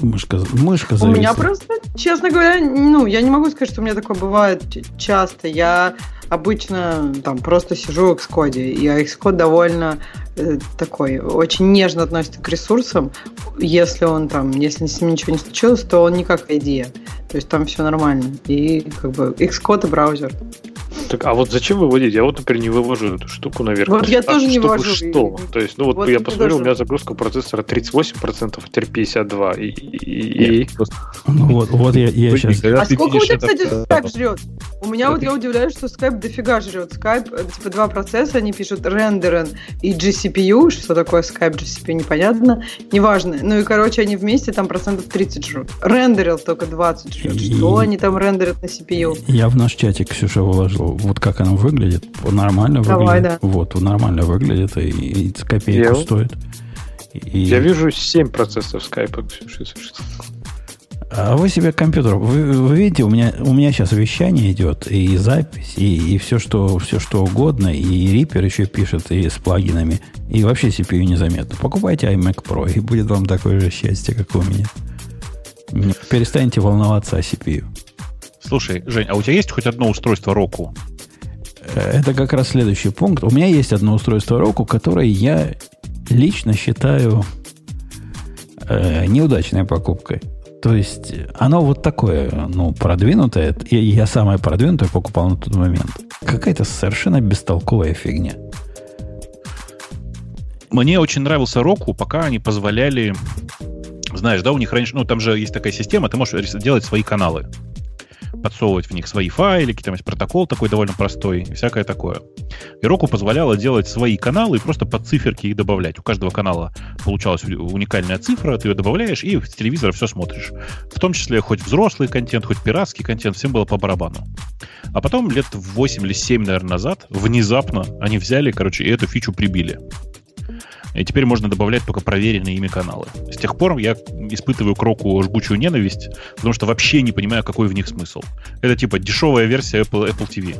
Мышка, мышка зависла. У меня просто, честно говоря, ну, я не могу сказать, что у меня такое бывает часто. Я обычно там просто сижу в Xcode, и Xcode довольно э, такой, очень нежно относится к ресурсам. Если он там, если с ним ничего не случилось, то он не как идея. То есть там все нормально. И как бы Xcode и браузер. Так, а вот зачем выводить? Я вот, например, не вывожу эту штуку наверх. Вот я а тоже не вывожу. Что? То есть, ну вот, вот я посмотрел, у меня загрузка процессора 38%, а теперь 52%. И, и, и... Ну, вот, вот я, я сейчас... А сколько у тебя, кстати, Skype жрет? У меня вот я удивляюсь, что Skype дофига жрет. Skype, э, типа, два процесса, они пишут рендерен и GCPU. Что такое Skype GCPU, непонятно. Неважно. Ну и, короче, они вместе там процентов 30 жрут. Рендерил только 20 жрет. Что они там рендерят на CPU? Я в наш чатик, Ксюша, выложил вот как оно выглядит. Нормально Давай, выглядит. Да. Вот, нормально выглядит и, и копейку я, стоит. И... Я вижу 7 процессов скайпа, а вы себе компьютер, вы, вы видите, у меня, у меня сейчас вещание идет, и запись, и, и все, что, все что угодно, и Reaper еще пишет, и с плагинами, и вообще CPU незаметно. Покупайте iMac Pro, и будет вам такое же счастье, как у меня. Перестаньте волноваться о CPU. Слушай, Жень, а у тебя есть хоть одно устройство Roku? Это как раз следующий пункт. У меня есть одно устройство Roku, которое я лично считаю э, неудачной покупкой. То есть оно вот такое, ну, продвинутое. И я самое продвинутое покупал на тот момент. Какая-то совершенно бестолковая фигня. Мне очень нравился Roku, пока они позволяли... Знаешь, да, у них раньше... Ну, там же есть такая система, ты можешь делать свои каналы подсовывать в них свои файлики, там есть протокол такой довольно простой и всякое такое. И Roku позволяло делать свои каналы и просто под циферки их добавлять. У каждого канала получалась уникальная цифра, ты ее добавляешь и с телевизора все смотришь. В том числе хоть взрослый контент, хоть пиратский контент, всем было по барабану. А потом лет 8 или 7, наверное, назад внезапно они взяли, короче, и эту фичу прибили. И теперь можно добавлять только проверенные ими каналы. С тех пор я испытываю к Року жгучую ненависть, потому что вообще не понимаю, какой в них смысл. Это типа дешевая версия Apple, Apple TV.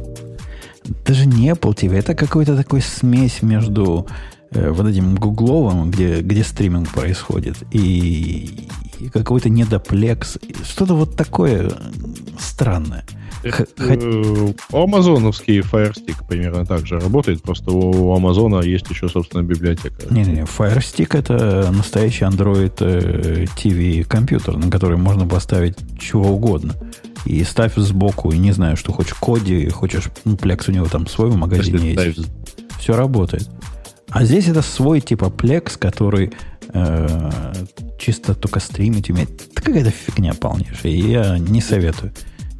Даже не Apple TV, это какой-то такой смесь между э, вот этим гугловым, где, где стриминг происходит, и, и какой-то недоплекс. Что-то вот такое странное. Э, Амазоновский Fire Stick примерно так же работает, просто у Амазона есть еще, собственно, библиотека. Не-не-не, Fire Stick это настоящий Android TV э, компьютер, на который можно поставить чего угодно. И ставь сбоку, и не знаю, что хочешь, коди, хочешь, ну, Plex у него там свой в магазине есть. Все работает. А здесь это свой типа Plex, который э, чисто только стримить уметь. Это какая-то фигня полнейшая. И я не советую.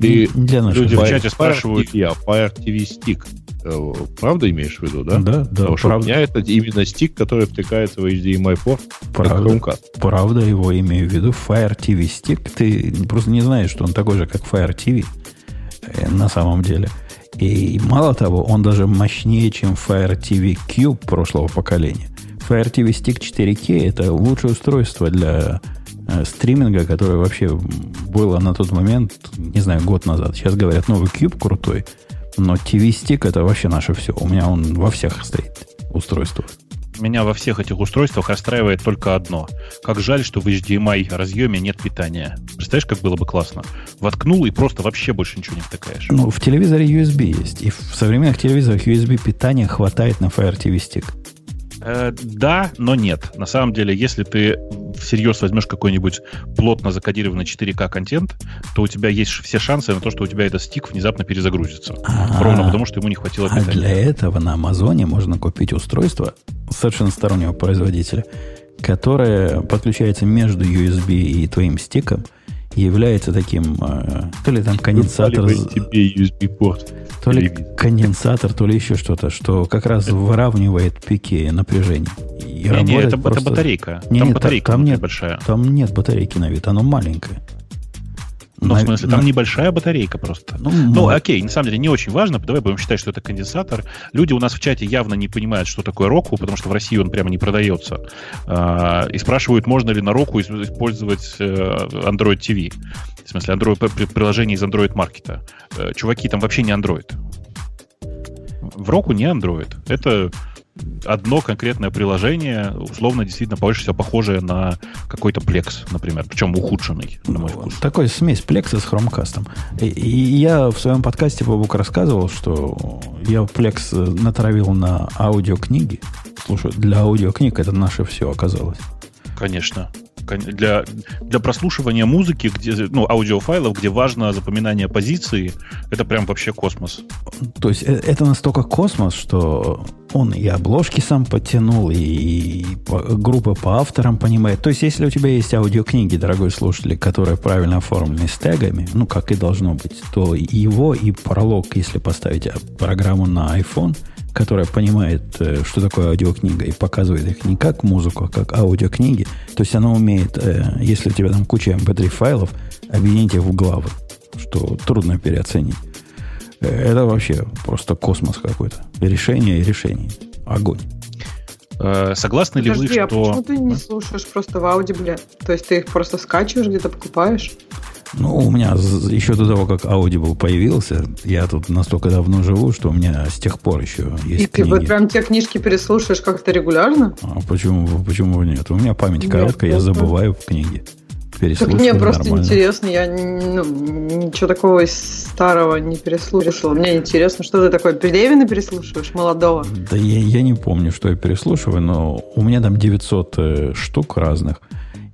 Ты, для наших люди в чате спрашивают... Я Fire TV Stick. Э, правда имеешь в виду, да? Да, да. Потому что у меня это именно стик, который втыкается в HDMI порт. Правда, правда его имею в виду. Fire TV Stick. Ты просто не знаешь, что он такой же, как Fire TV э, на самом деле. И мало того, он даже мощнее, чем Fire TV Cube прошлого поколения. Fire TV Stick 4K это лучшее устройство для стриминга, которое вообще было на тот момент, не знаю, год назад. Сейчас говорят, новый Cube крутой, но TV Stick это вообще наше все. У меня он во всех стоит устройствах меня во всех этих устройствах расстраивает только одно. Как жаль, что в HDMI разъеме нет питания. Представляешь, как было бы классно? Воткнул и просто вообще больше ничего не втыкаешь. Ну, в телевизоре USB есть. И в современных телевизорах USB питания хватает на Fire TV Stick. Э, да, но нет. На самом деле, если ты всерьез возьмешь какой-нибудь плотно закодированный 4К контент, то у тебя есть все шансы на то, что у тебя этот стик внезапно перезагрузится. А-а-а. Ровно потому, что ему не хватило питания. А для этого на Амазоне можно купить устройство совершенно стороннего производителя, которое подключается между USB и твоим стиком, является таким, э, то ли там конденсатор... тебе USB-порт. То ли конденсатор, то ли еще что-то, что как раз это... выравнивает пики напряжения. И не, не, это, просто... это батарейка. Не, там нет, батарейка там нет, большая. Там нет батарейки на вид, оно маленькое. Ну, в смысле, там небольшая батарейка просто. Ну, ну, окей, на самом деле не очень важно. Давай будем считать, что это конденсатор. Люди у нас в чате явно не понимают, что такое Roku, потому что в России он прямо не продается. А, и спрашивают, можно ли на Roku использовать э, Android TV. В смысле, Android, приложение из Android маркета. Э, чуваки, там вообще не Android. В Roku не Android. Это одно конкретное приложение, условно, действительно, больше всего похожее на какой-то Plex, например, причем ухудшенный, на мой вкус. Такой смесь Plex с Chromecast. И, и я в своем подкасте Бабук рассказывал, что я Plex натравил на аудиокниги. Слушай, для аудиокниг это наше все оказалось. Конечно для, для прослушивания музыки, где, ну, аудиофайлов, где важно запоминание позиции, это прям вообще космос. То есть э, это настолько космос, что он и обложки сам подтянул, и, и группы по авторам понимает. То есть, если у тебя есть аудиокниги, дорогой слушатель, которые правильно оформлены с тегами, ну, как и должно быть, то его и пролог, если поставить программу на iPhone – которая понимает, э, что такое аудиокнига, и показывает их не как музыку, а как аудиокниги. То есть она умеет, э, если у тебя там куча mp3 файлов, объединить их в главы, что трудно переоценить. Э, это вообще просто космос какой-то. Решение и решение. Огонь. Согласны Подожди, ли вы, а что... а почему ты не слушаешь просто в аудибле? То есть ты их просто скачиваешь, где-то покупаешь? Ну, у меня еще до того, как Audible появился, я тут настолько давно живу, что у меня с тех пор еще есть И книги. ты вот прям те книжки переслушаешь как-то регулярно? А почему, почему нет? У меня память короткая, я забываю в книге. Так мне просто нормально. интересно, я ну, ничего такого старого не переслушивала. Мне интересно, что ты такое Пелевина переслушиваешь, молодого? Да я, я не помню, что я переслушиваю, но у меня там 900 э, штук разных.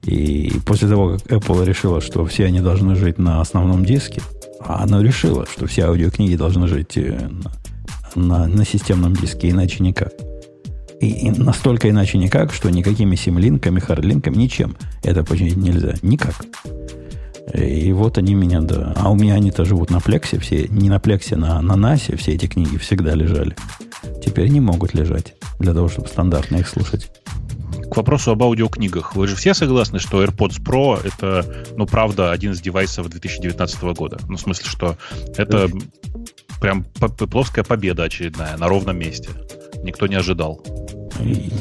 И после того, как Apple решила, что все они должны жить на основном диске, а она решила, что все аудиокниги должны жить э, на, на, на системном диске, иначе никак. И, и настолько иначе никак, что никакими симлинками, хардлинками, ничем это починить нельзя. Никак. И вот они меня, да. А у меня они-то живут на плексе, все, не на плексе, на, на насе все эти книги всегда лежали. Теперь не могут лежать для того, чтобы стандартно их слушать к вопросу об аудиокнигах. Вы же все согласны, что AirPods Pro это, ну, правда, один из девайсов 2019 года? Ну, в смысле, что это прям плоская победа очередная на ровном месте. Никто не ожидал.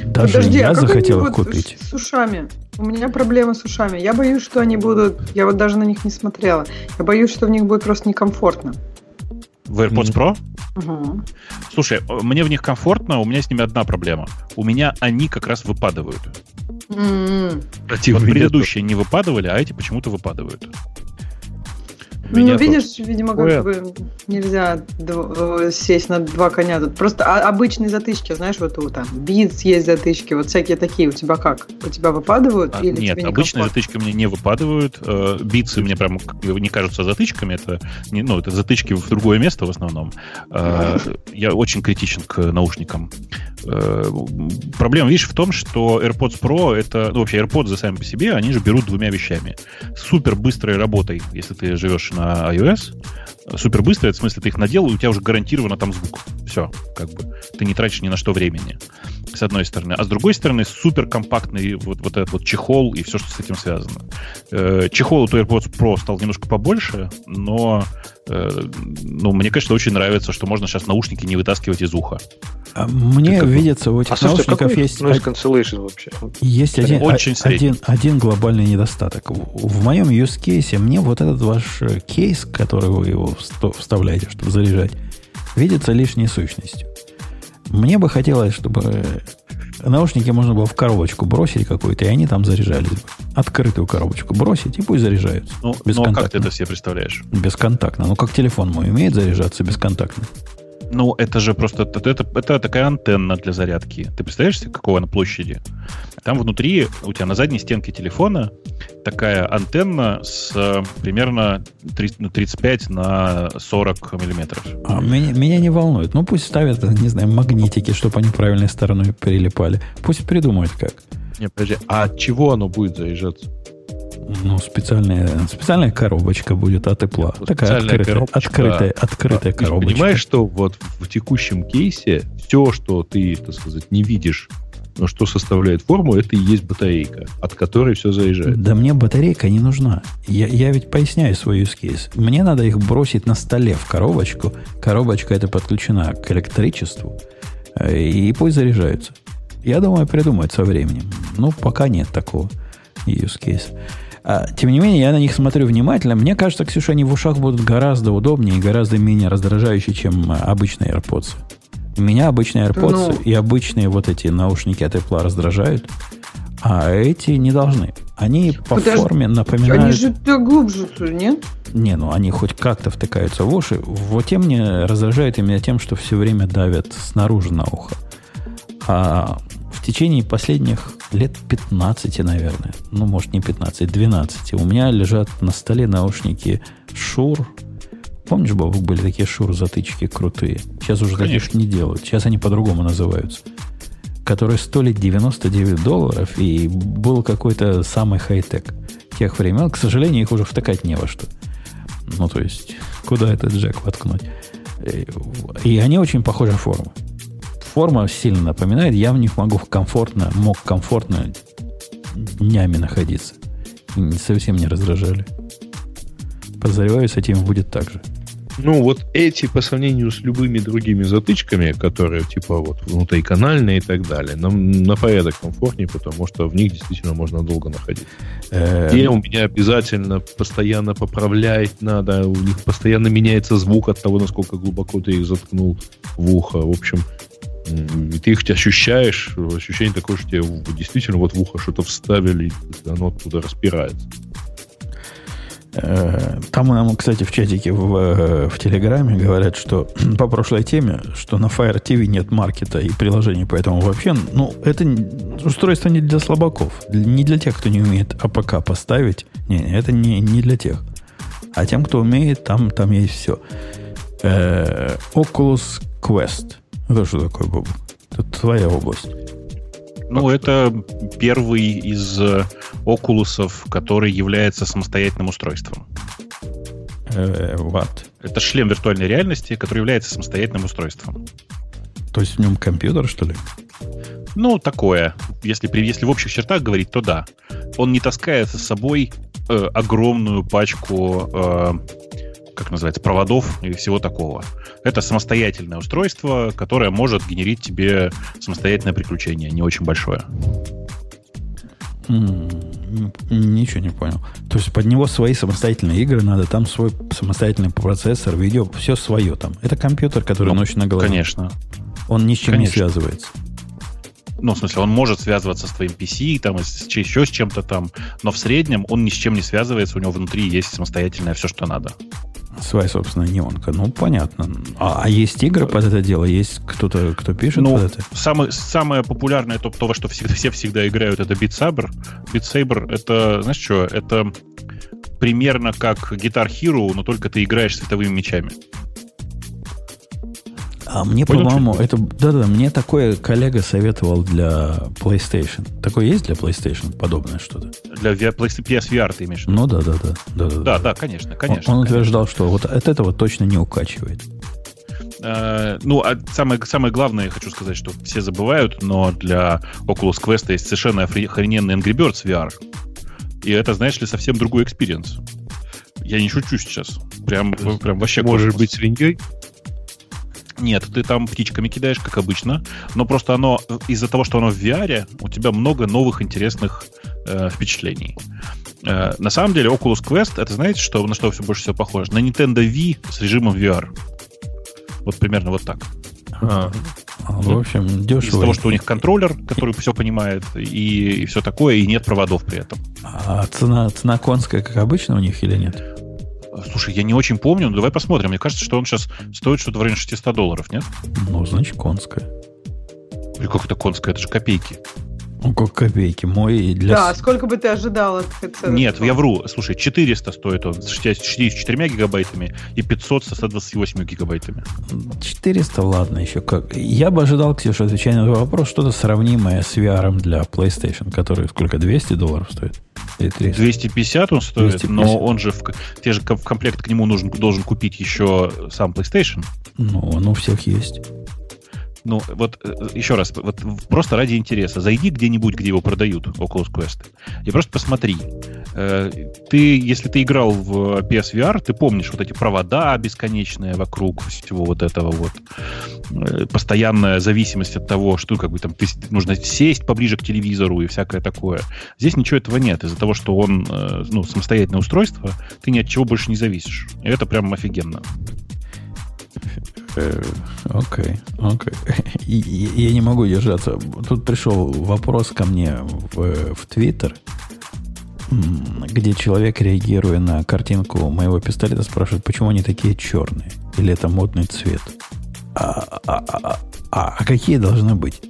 даже Подожди, я а захотел их купить. С ушами. У меня проблема с ушами. Я боюсь, что они будут... Я вот даже на них не смотрела. Я боюсь, что в них будет просто некомфортно. В AirPods Pro? Угу. Слушай, мне в них комфортно, у меня с ними одна проблема. У меня они как раз выпадывают. Mm-hmm. Вот предыдущие не выпадывали, а эти почему-то выпадывают. Ну, видишь, видимо, как бы нельзя э, сесть на два коня. Тут просто обычные затычки, знаешь, вот у там Beats есть затычки, вот всякие такие. У тебя как? У тебя выпадывают? А, или нет, тебе не обычные затычки меня не выпадывают. Битсы мне прям не кажутся затычками. Это, не, ну, это затычки в другое место в основном. Э, я очень критичен к наушникам. Э, проблема, видишь, в том, что AirPods Pro это, ну, вообще AirPods сами по себе, они же берут двумя вещами. Супер быстрой работой, если ты живешь на uh, iOS, супер быстро, в смысле, ты их надел, и у тебя уже гарантированно там звук. Все, как бы. Ты не тратишь ни на что времени, с одной стороны. А с другой стороны, супер компактный вот, вот этот вот чехол и все, что с этим связано. Э, чехол у AirPods Pro стал немножко побольше, но э, ну, мне, конечно, очень нравится, что можно сейчас наушники не вытаскивать из уха. А мне как... видится, у этих а наушников есть... Noise cancellation вообще? Есть один, очень один, один глобальный недостаток. В, в моем use case мне вот этот ваш э, кейс, который вы его вставляете, чтобы заряжать, видится лишней сущностью. Мне бы хотелось, чтобы наушники можно было в коробочку бросить какую-то, и они там заряжались бы. Открытую коробочку бросить, и пусть заряжаются. Ну, ну а как ты это себе представляешь? Бесконтактно. Ну, как телефон мой умеет заряжаться бесконтактно. Ну, это же просто... Это, это, это такая антенна для зарядки. Ты представляешь, какого она площади? Там внутри у тебя на задней стенке телефона такая антенна с э, примерно 30, 35 ну, на 40 миллиметров. А, меня, меня не волнует. Ну, пусть ставят, не знаю, магнитики, чтобы они правильной стороной прилипали. Пусть придумают как. Не, подожди, а от чего оно будет заряжаться? Ну, специальная, специальная коробочка будет от тепла. Вот Такая открытая, коробочка. открытая, открытая а, коробочка. Понимаешь, что вот в текущем кейсе все, что ты, так сказать, не видишь, но что составляет форму, это и есть батарейка, от которой все заезжает. Да мне батарейка не нужна. Я, я ведь поясняю свой use case. Мне надо их бросить на столе в коробочку. Коробочка это подключена к электричеству. Э, и пусть заряжаются. Я думаю, придумают со временем. Ну, пока нет такого use case. А, тем не менее, я на них смотрю внимательно. Мне кажется, Ксюша, они в ушах будут гораздо удобнее и гораздо менее раздражающие, чем а, обычные AirPods. Меня обычные AirPods ну, и обычные вот эти наушники от Apple раздражают, а эти не должны. Они по Подожди, форме напоминают... Они же глубже, нет? Не, ну они хоть как-то втыкаются в уши. Вот те мне раздражают именно тем, что все время давят снаружи на ухо. А в течение последних лет 15, наверное, ну, может, не 15, 12, у меня лежат на столе наушники Shure. Помнишь, Бабук, были такие Shure-затычки крутые? Сейчас уже Конечно. таких не делают. Сейчас они по-другому называются. Которые стоили 99 долларов, и был какой-то самый хай-тек тех времен. К сожалению, их уже втыкать не во что. Ну, то есть, куда этот джек воткнуть? И они очень похожи форму форма сильно напоминает. Я в них могу комфортно, мог комфортно днями находиться. Совсем не раздражали. Подозреваю, с этим будет так же. Ну, вот эти по сравнению с любыми другими затычками, которые типа вот внутриканальные и так далее, нам на порядок комфортнее, потому что в них действительно можно долго находиться. Э, и у меня обязательно постоянно поправлять надо, у них постоянно меняется звук от того, насколько глубоко ты их заткнул в ухо. В общем, и ты их ощущаешь, ощущение такое, что тебе действительно вот в ухо что-то вставили, и оно оттуда распирается. Э, там нам, кстати, в чатике в, э, в Телеграме говорят, что по прошлой теме, что на Fire TV нет маркета и приложений, поэтому вообще, ну, это устройство не для слабаков, не для тех, кто не умеет APK поставить. Не, это не, не для тех. А тем, кто умеет, там, там есть все. Э, Oculus Quest – это что такое, Боб? Это твоя область. Ну, это первый из э, Oculus ов, который является самостоятельным устройством. Э, what? Это шлем виртуальной реальности, который является самостоятельным устройством. То есть в нем компьютер, что ли? Ну, такое. Если, если в общих чертах говорить, то да. Он не таскает с собой э, огромную пачку э, как называется, проводов и всего такого. Это самостоятельное устройство, которое может генерить тебе самостоятельное приключение, не очень большое. Ничего не понял. То есть под него свои самостоятельные игры надо, там свой самостоятельный процессор, видео, все свое там. Это компьютер, который ну, ночью на голове. Конечно. Он ни с чем Конечно. не связывается. ну, в смысле, он может связываться с твоим PC, там, с, еще с чем-то там, но в среднем он ни с чем не связывается, у него внутри есть самостоятельное все, что надо. Своя собственная неонка. Ну, понятно. А, а есть игры под это дело? Есть кто-то, кто пишет ну, под это? Самое, самое популярное, то, то, во что всегда, все всегда играют, это Beat Saber. Beat Saber, это, знаешь что, это примерно как Guitar Hero, но только ты играешь световыми мечами. А мне, по-моему, это... Да-да, мне такое коллега советовал для PlayStation. Такое есть для PlayStation подобное что-то? Для PSVR ты имеешь в виду? Ну да, да, да. Да, да, да, да конечно, конечно. Он, он конечно. утверждал, что вот от этого точно не укачивает. Э, ну, а самое, самое главное, я хочу сказать, что все забывают, но для Oculus Quest есть совершенно охрененный Angry Birds VR. И это, знаешь ли, совсем другой experience. Я не шучу сейчас. Прям, прям вообще Может быть, свиньей? Нет, ты там птичками кидаешь, как обычно, но просто оно из-за того, что оно в VR, у тебя много новых интересных э, впечатлений. Э, на самом деле, Oculus Quest, это знаете, что, на что все больше всего похоже? На Nintendo Wii с режимом VR. Вот примерно вот так. А, в общем, дешево. Из-за того, что у них контроллер, который все понимает, и, и все такое, и нет проводов при этом. А цена, цена конская, как обычно, у них или нет? Слушай, я не очень помню, но давай посмотрим. Мне кажется, что он сейчас стоит что-то в районе 600 долларов, нет? Ну, значит, конская. Или как это конская? Это же копейки. Ну, как копейки. Мой для... Да, сколько бы ты ожидал от цены? Нет, я вру. Слушай, 400 стоит он с 64 гигабайтами и 500 со 128 гигабайтами. 400, ладно, еще как. Я бы ожидал, Ксюша, отвечая на твой вопрос, что-то сравнимое с VR для PlayStation, который сколько, 200 долларов стоит? Или 300? 250 он стоит, 250. но он же в, те же в комплект к нему нужен, должен купить еще сам PlayStation. Ну, он у всех есть. Ну, вот э, еще раз, вот просто ради интереса, зайди где-нибудь, где его продают, Oculus Quest, и просто посмотри. Э, ты, если ты играл в PSVR, ты помнишь вот эти провода бесконечные вокруг всего вот этого вот. Э, постоянная зависимость от того, что как бы там ты, нужно сесть поближе к телевизору и всякое такое. Здесь ничего этого нет. Из-за того, что он ну, самостоятельное устройство, ты ни от чего больше не зависишь. И это прям офигенно. Э, окей, окей. Я не могу держаться. Тут пришел вопрос ко мне в, Твиттер, где человек, реагируя на картинку моего пистолета, спрашивает, почему они такие черные? Или это модный цвет? А, а, а, а, а какие должны быть?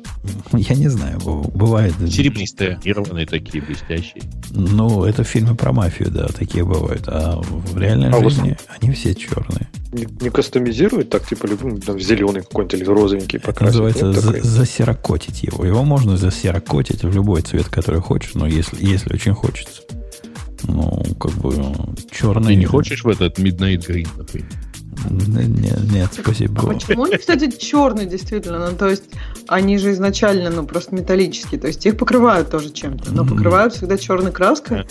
Я не знаю, бывает... Серебристые. Ирванные такие, блестящие. Ну, это фильмы про мафию, да, такие бывают. А в реальной а жизни вот они все черные. Не, не кастомизируют так, типа, любым, там, зеленый какой-нибудь или розовенький покрасить? называется за, засерокотить его. Его можно засерокотить в любой цвет, который хочешь, но если, если очень хочется. Ну, как бы черный... Ты не хочешь в этот Midnight Green, например? Нет, нет, спасибо. А почему они, кстати, черные, действительно? Ну, то есть, они же изначально, ну, просто металлические. То есть, их покрывают тоже чем-то. Но покрывают всегда черной краской.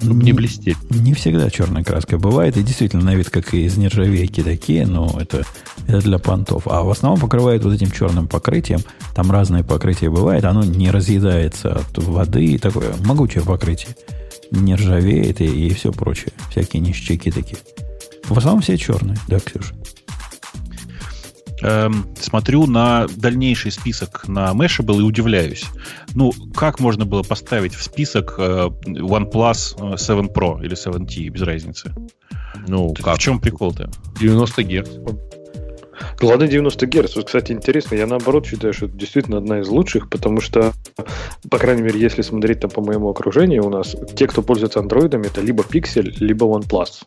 Чтобы не блестеть. Не всегда черная краска бывает. И действительно, на вид, как и из нержавейки такие, но это, это для понтов. А в основном покрывают вот этим черным покрытием. Там разное покрытие бывает. Оно не разъедается от воды. и Такое могучее покрытие. Не ржавеет и, и все прочее. Всякие ништяки такие. В основном все черные, да, Ксюша? Эм, смотрю на дальнейший список на Mashable и удивляюсь. Ну, как можно было поставить в список э, OnePlus 7 э, Pro или 7T, без разницы? Ну, как? В чем прикол-то? 90 Гц. Главное 90 Гц. Вот, кстати, интересно, я наоборот считаю, что это действительно одна из лучших, потому что, по крайней мере, если смотреть там по моему окружению, у нас те, кто пользуется андроидами, это либо Pixel, либо OnePlus.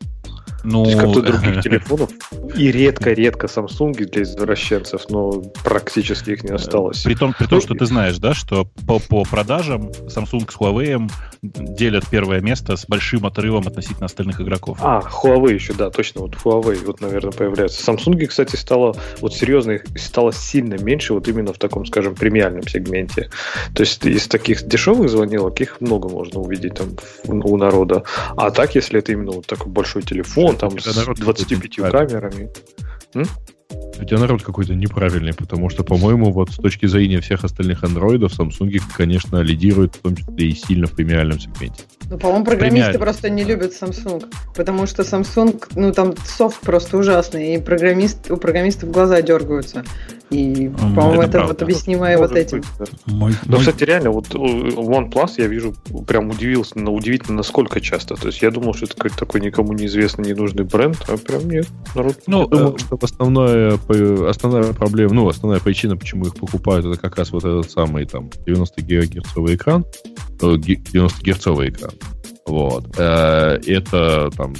Ну, То есть как-то других телефонов. И редко-редко Samsung для извращенцев, но практически их не осталось. При том, при том ну, что ты знаешь, да, что по, по продажам Samsung с Huawei делят первое место с большим отрывом относительно остальных игроков. А, Huawei еще, да, точно, вот Huawei вот, наверное, появляется. Samsung, кстати, стало, вот серьезно, их стало сильно меньше вот именно в таком, скажем, премиальном сегменте. То есть из таких дешевых звонилок их много можно увидеть там у народа. А так, если это именно вот такой большой телефон, там с 25 камерами. М? У тебя народ какой-то неправильный, потому что, по-моему, вот с точки зрения всех остальных андроидов, Samsung, конечно, лидирует в том числе и сильно в премиальном сегменте. Ну, по-моему, программисты просто не любят Samsung, потому что Samsung, ну, там софт просто ужасный, и программист, у программистов глаза дергаются. И, по-моему, это, это вот объяснимо и вот этим. Быть, да. мой, Но, мой... кстати, реально, вот OnePlus я вижу, прям удивился, но удивительно, насколько часто. То есть я думал, что это какой-то такой никому неизвестный, ненужный бренд, а прям нет. Народ ну, я думаю, э, что основная, основная проблема, ну, основная причина, почему их покупают, это как раз вот этот самый там 90 гигагерцовый экран, 90 герцовый экран. Вот. Э, это там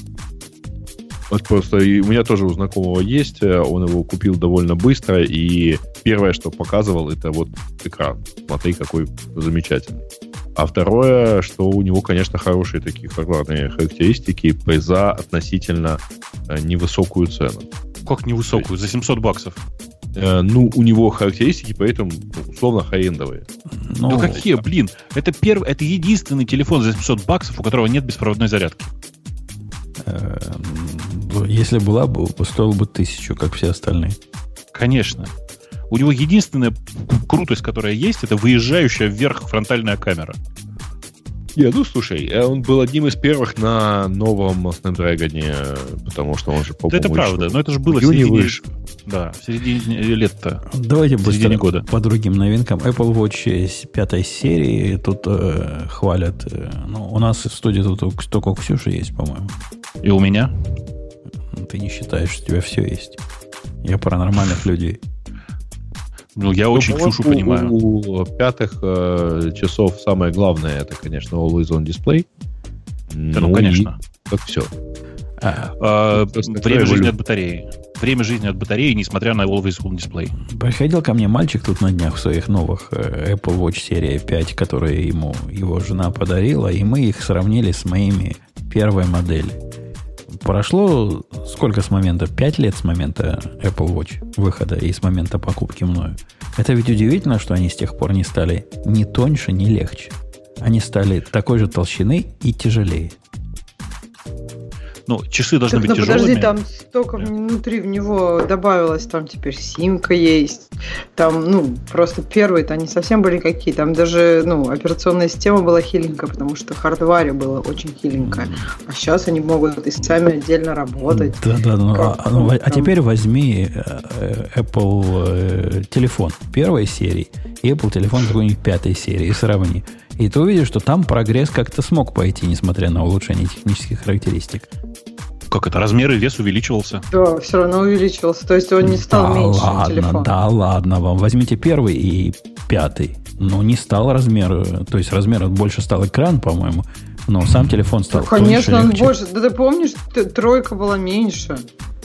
вот просто и у меня тоже у знакомого есть, э, он его купил довольно быстро, и первое, что показывал, это вот экран. Смотри, какой замечательный. А второе, что у него, конечно, хорошие такие хардварные характеристики за относительно э, невысокую цену. Как невысокую? За 700 баксов? Э, ну, у него характеристики, поэтому ну, условно хай-эндовые. Ну, ну какие, блин? Это первый, это единственный телефон за 700 баксов, у которого нет беспроводной зарядки. Если была бы, стоил бы тысячу, как все остальные. Конечно. У него единственная крутость, которая есть, это выезжающая вверх фронтальная камера. Не, ну слушай, э, он был одним из первых на новом Snapdragon, потому что он же по Да это правда, но это же было в середине, выше. Да, в середине лет-то. Давайте быстро года. по другим новинкам. Apple Watch пятой серии тут э, хвалят. Э, ну, у нас в студии тут только у Ксюши есть, по-моему. И у меня? Ты не считаешь, что у тебя все есть. Я про нормальных людей. Ну, я ну, очень Ксюшу понимаю. У пятых э, часов самое главное, это, конечно, Always On Display. Да, ну, ну конечно. И, как все. А, а, время жизни от батареи. Время жизни от батареи, несмотря на Always On Display. Приходил ко мне мальчик тут на днях в своих новых э, Apple Watch серии 5, которые ему его жена подарила, и мы их сравнили с моими первой модели. Прошло сколько с момента? Пять лет с момента Apple Watch выхода и с момента покупки мною. Это ведь удивительно, что они с тех пор не стали ни тоньше, ни легче. Они стали такой же толщины и тяжелее. Ну, часы должны так, быть ну, тяжелыми. Подожди, там столько внутри в него добавилось, там теперь симка есть. Там, ну, просто первые-то они совсем были какие. Там даже, ну, операционная система была хиленькая, потому что хардваре было очень хиленькая. А сейчас они могут и сами отдельно работать. Да, да, ну, а, ну, а теперь возьми э, э, Apple э, телефон первой серии и Apple телефон какой-нибудь пятой серии и сравни. И ты увидишь, что там прогресс как-то смог пойти, несмотря на улучшение технических характеристик. Как это? Размер и вес увеличивался? Да, все равно увеличивался. То есть он не стал да меньше ладно, телефон. Да ладно вам. Возьмите первый и пятый. Ну, не стал размер. То есть размер больше стал экран, по-моему. Но сам телефон стал ну, Конечно, тоньше, он легче. больше. Да ты помнишь, тройка была меньше.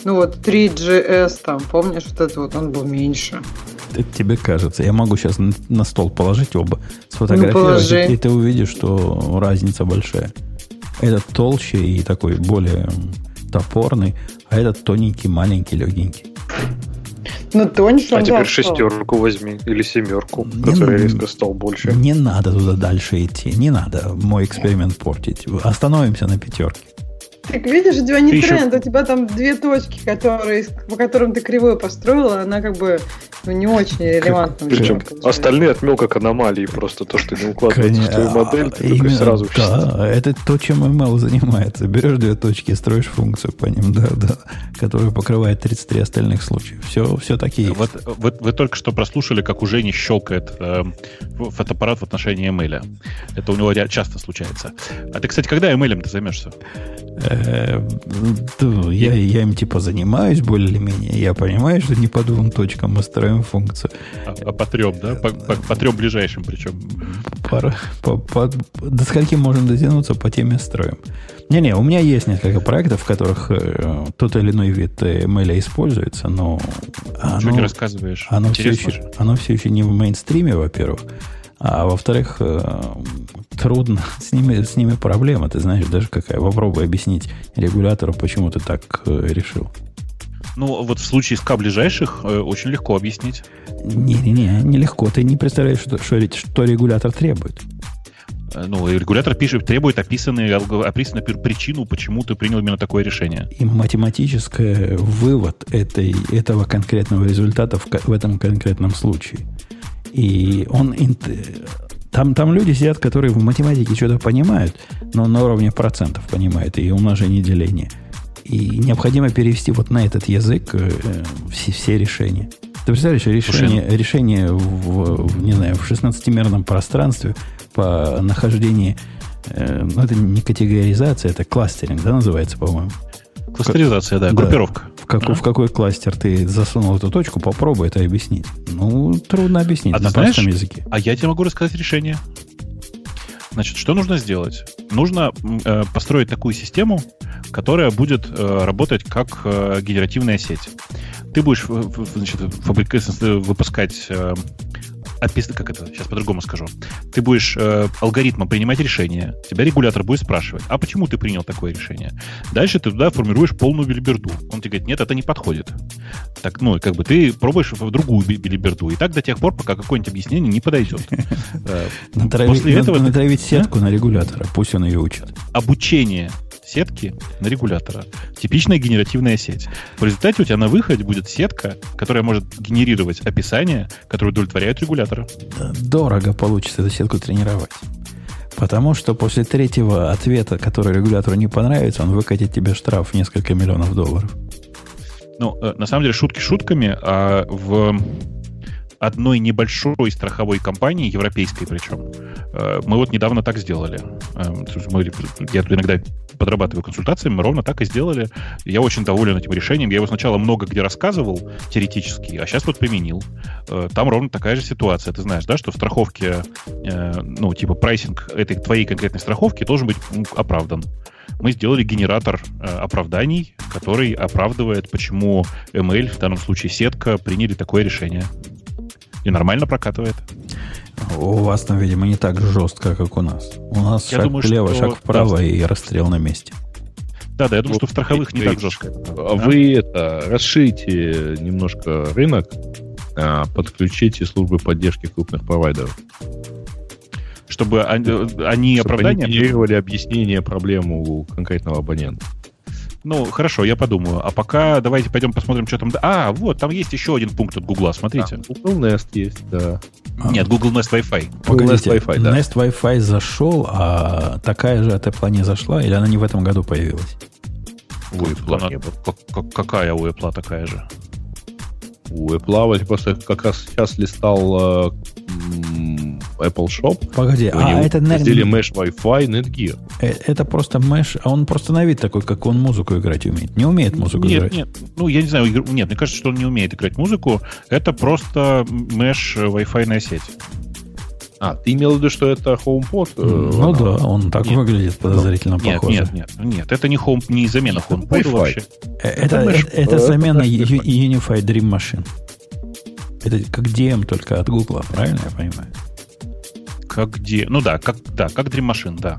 Ну вот 3GS там, помнишь, вот это вот, он был меньше. Это тебе кажется. Я могу сейчас на стол положить оба, сфотографировать, ну, и ты увидишь, что разница большая. Этот толще и такой более топорный, а этот тоненький, маленький, легенький. Ну, тоньше. А теперь шестерку возьми или семерку, не, которая резко стал больше. Не надо туда дальше идти. Не надо мой эксперимент портить. Остановимся на пятерке. Так видишь, у тебя не ты тренд, еще... у тебя там две точки, которые, по которым ты кривую построила, она как бы ну, не очень релевантна. Причем остальные отмел как аномалии, просто то, что не укладывается Конечно, в твою модель, ты именно, сразу... Да, это то, чем ML занимается. Берешь две точки строишь функцию по ним, да, да, которая покрывает 33 остальных случаев. Все, все такие вот, вы, вы только что прослушали, как уже не щелкает э, фотоаппарат в отношении ML. Это у него часто случается. А ты, кстати, когда ML ты займешься? Э, я, я им типа занимаюсь более-менее. Я понимаю, что не по двум точкам мы строим функцию. А, а по трем, да? По, по, по трем ближайшим причем. По, по, по, до скольки можем дотянуться, по теме строим. Не-не, у меня есть несколько проектов, в которых э, тот или иной вид ML используется, но... Оно, Что ты рассказываешь? Оно все, еще, оно все еще не в мейнстриме, во-первых. А во-вторых, э, трудно, с ними, с ними проблема, ты знаешь, даже какая. Попробуй объяснить регулятору, почему ты так э, решил. Ну, вот в случае с К ближайших э, очень легко объяснить. Не-не-не, нелегко. Ты не представляешь, что, что, что регулятор требует. Ну, регулятор пишет, требует описанную, описанную причину, почему ты принял именно такое решение. И математический вывод этой, этого конкретного результата в, в этом конкретном случае. И он... Там, там люди сидят, которые в математике что-то понимают, но на уровне процентов понимают, и умножение и деление. И необходимо перевести вот на этот язык э, все, все решения. Ты представляешь, решение, Слушай, решение в, в, не знаю, в 16-мерном пространстве по нахождению, э, ну, это не категоризация, это кластеринг, да, называется, по-моему? Кластеризация, да, группировка. В, как, а? в какой кластер ты засунул эту точку, попробуй это объяснить. Ну, трудно объяснить а на знаешь, простом языке. А я тебе могу рассказать решение. Значит, что нужно сделать? Нужно э, построить такую систему, которая будет э, работать как э, генеративная сеть. Ты будешь значит, выпускать э, описано, как это, сейчас по-другому скажу. Ты будешь э, алгоритмом принимать решение, тебя регулятор будет спрашивать, а почему ты принял такое решение? Дальше ты туда формируешь полную билиберду. Он тебе говорит, нет, это не подходит. Так, ну, как бы ты пробуешь в другую билиберду, и так до тех пор, пока какое-нибудь объяснение не подойдет. Э, после этого... Натравить сетку на регулятора, пусть он ее учит. Обучение сетки на регулятора. Типичная генеративная сеть. В результате у тебя на выходе будет сетка, которая может генерировать описание, которое удовлетворяет регулятора. Дорого получится эту сетку тренировать. Потому что после третьего ответа, который регулятору не понравится, он выкатит тебе штраф в несколько миллионов долларов. Ну, э, на самом деле, шутки шутками, а в одной небольшой страховой компании, европейской причем, э, мы вот недавно так сделали. Эм, мы, я тут иногда подрабатываю консультациями, мы ровно так и сделали. Я очень доволен этим решением. Я его сначала много где рассказывал теоретически, а сейчас вот применил. Э, там ровно такая же ситуация. Ты знаешь, да, что в страховке, э, ну, типа прайсинг этой твоей конкретной страховки должен быть оправдан мы сделали генератор э, оправданий, который оправдывает, почему ML, в данном случае сетка, приняли такое решение. И нормально прокатывает. У вас там, видимо, не так жестко, как у нас. У нас я шаг думаю, влево, что... шаг вправо да. и расстрел на месте. Да, да, я думаю, вот, что в страховых не так жестко. А вы это расширите немножко рынок, а, подключите службы поддержки крупных провайдеров. Чтобы они, они Чтобы оправдания... Они генерировали объяснение проблемы у конкретного абонента. Ну, хорошо, я подумаю. А пока давайте пойдем посмотрим, что там... А, вот, там есть еще один пункт от Гугла, смотрите. А, Google Nest есть, да. Нет, Google Nest Wi-Fi. Погодите, Nest Wi-Fi, да. Nest Wi-Fi зашел, а такая же от Apple не зашла, или она не в этом году появилась? У Apple она, как, какая у Apple такая же? У Apple я просто как раз сейчас листал э, Apple Shop. Погоди, а это, наверное... Mesh Wi-Fi, Netgear. Э, это просто Mesh, а он просто на вид такой, как он музыку играть умеет. Не умеет музыку нет, играть. Нет, ну, я не знаю, нет, мне кажется, что он не умеет играть музыку. Это просто Mesh Wi-Fi сеть. А, ты имел в виду, что это HomePod? Э, ну она... да, он так нет, выглядит подозрительно нет, похоже. Нет, нет, нет, это не, home, не замена HomePod вообще. Э, это, это, это, это замена Unified Dream Machine. Это как DM, только от Google, правильно я понимаю? Как где? Ну да, как, да, как Dream Machine, да.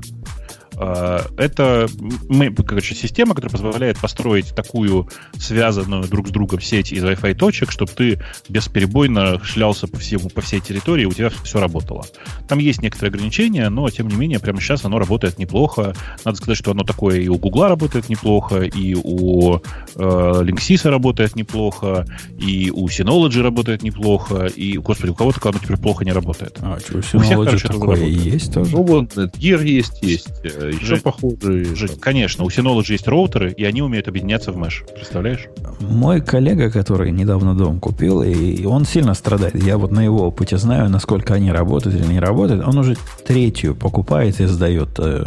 А, это мы, короче, система, которая позволяет построить такую связанную друг с другом сеть из Wi-Fi точек, чтобы ты бесперебойно шлялся по, всему, по всей территории, и у тебя все работало. Там есть некоторые ограничения, но, тем не менее, прямо сейчас оно работает неплохо. Надо сказать, что оно такое и у Гугла работает неплохо, и у э, Linksys работает неплохо, и у Synology работает неплохо, и, господи, у кого то оно теперь плохо не работает. А, что, у Synology у всех, короче, такое есть тоже? Ну, вот, Gear есть, есть э, еще Жень, похожие. Жень, конечно, у Synology есть роутеры, и они умеют объединяться в Mesh. Представляешь? Мой коллега, который недавно дом купил, и он сильно страдает. Я вот на его опыте знаю, насколько они работают или не работают. Он уже третью покупает и сдает э,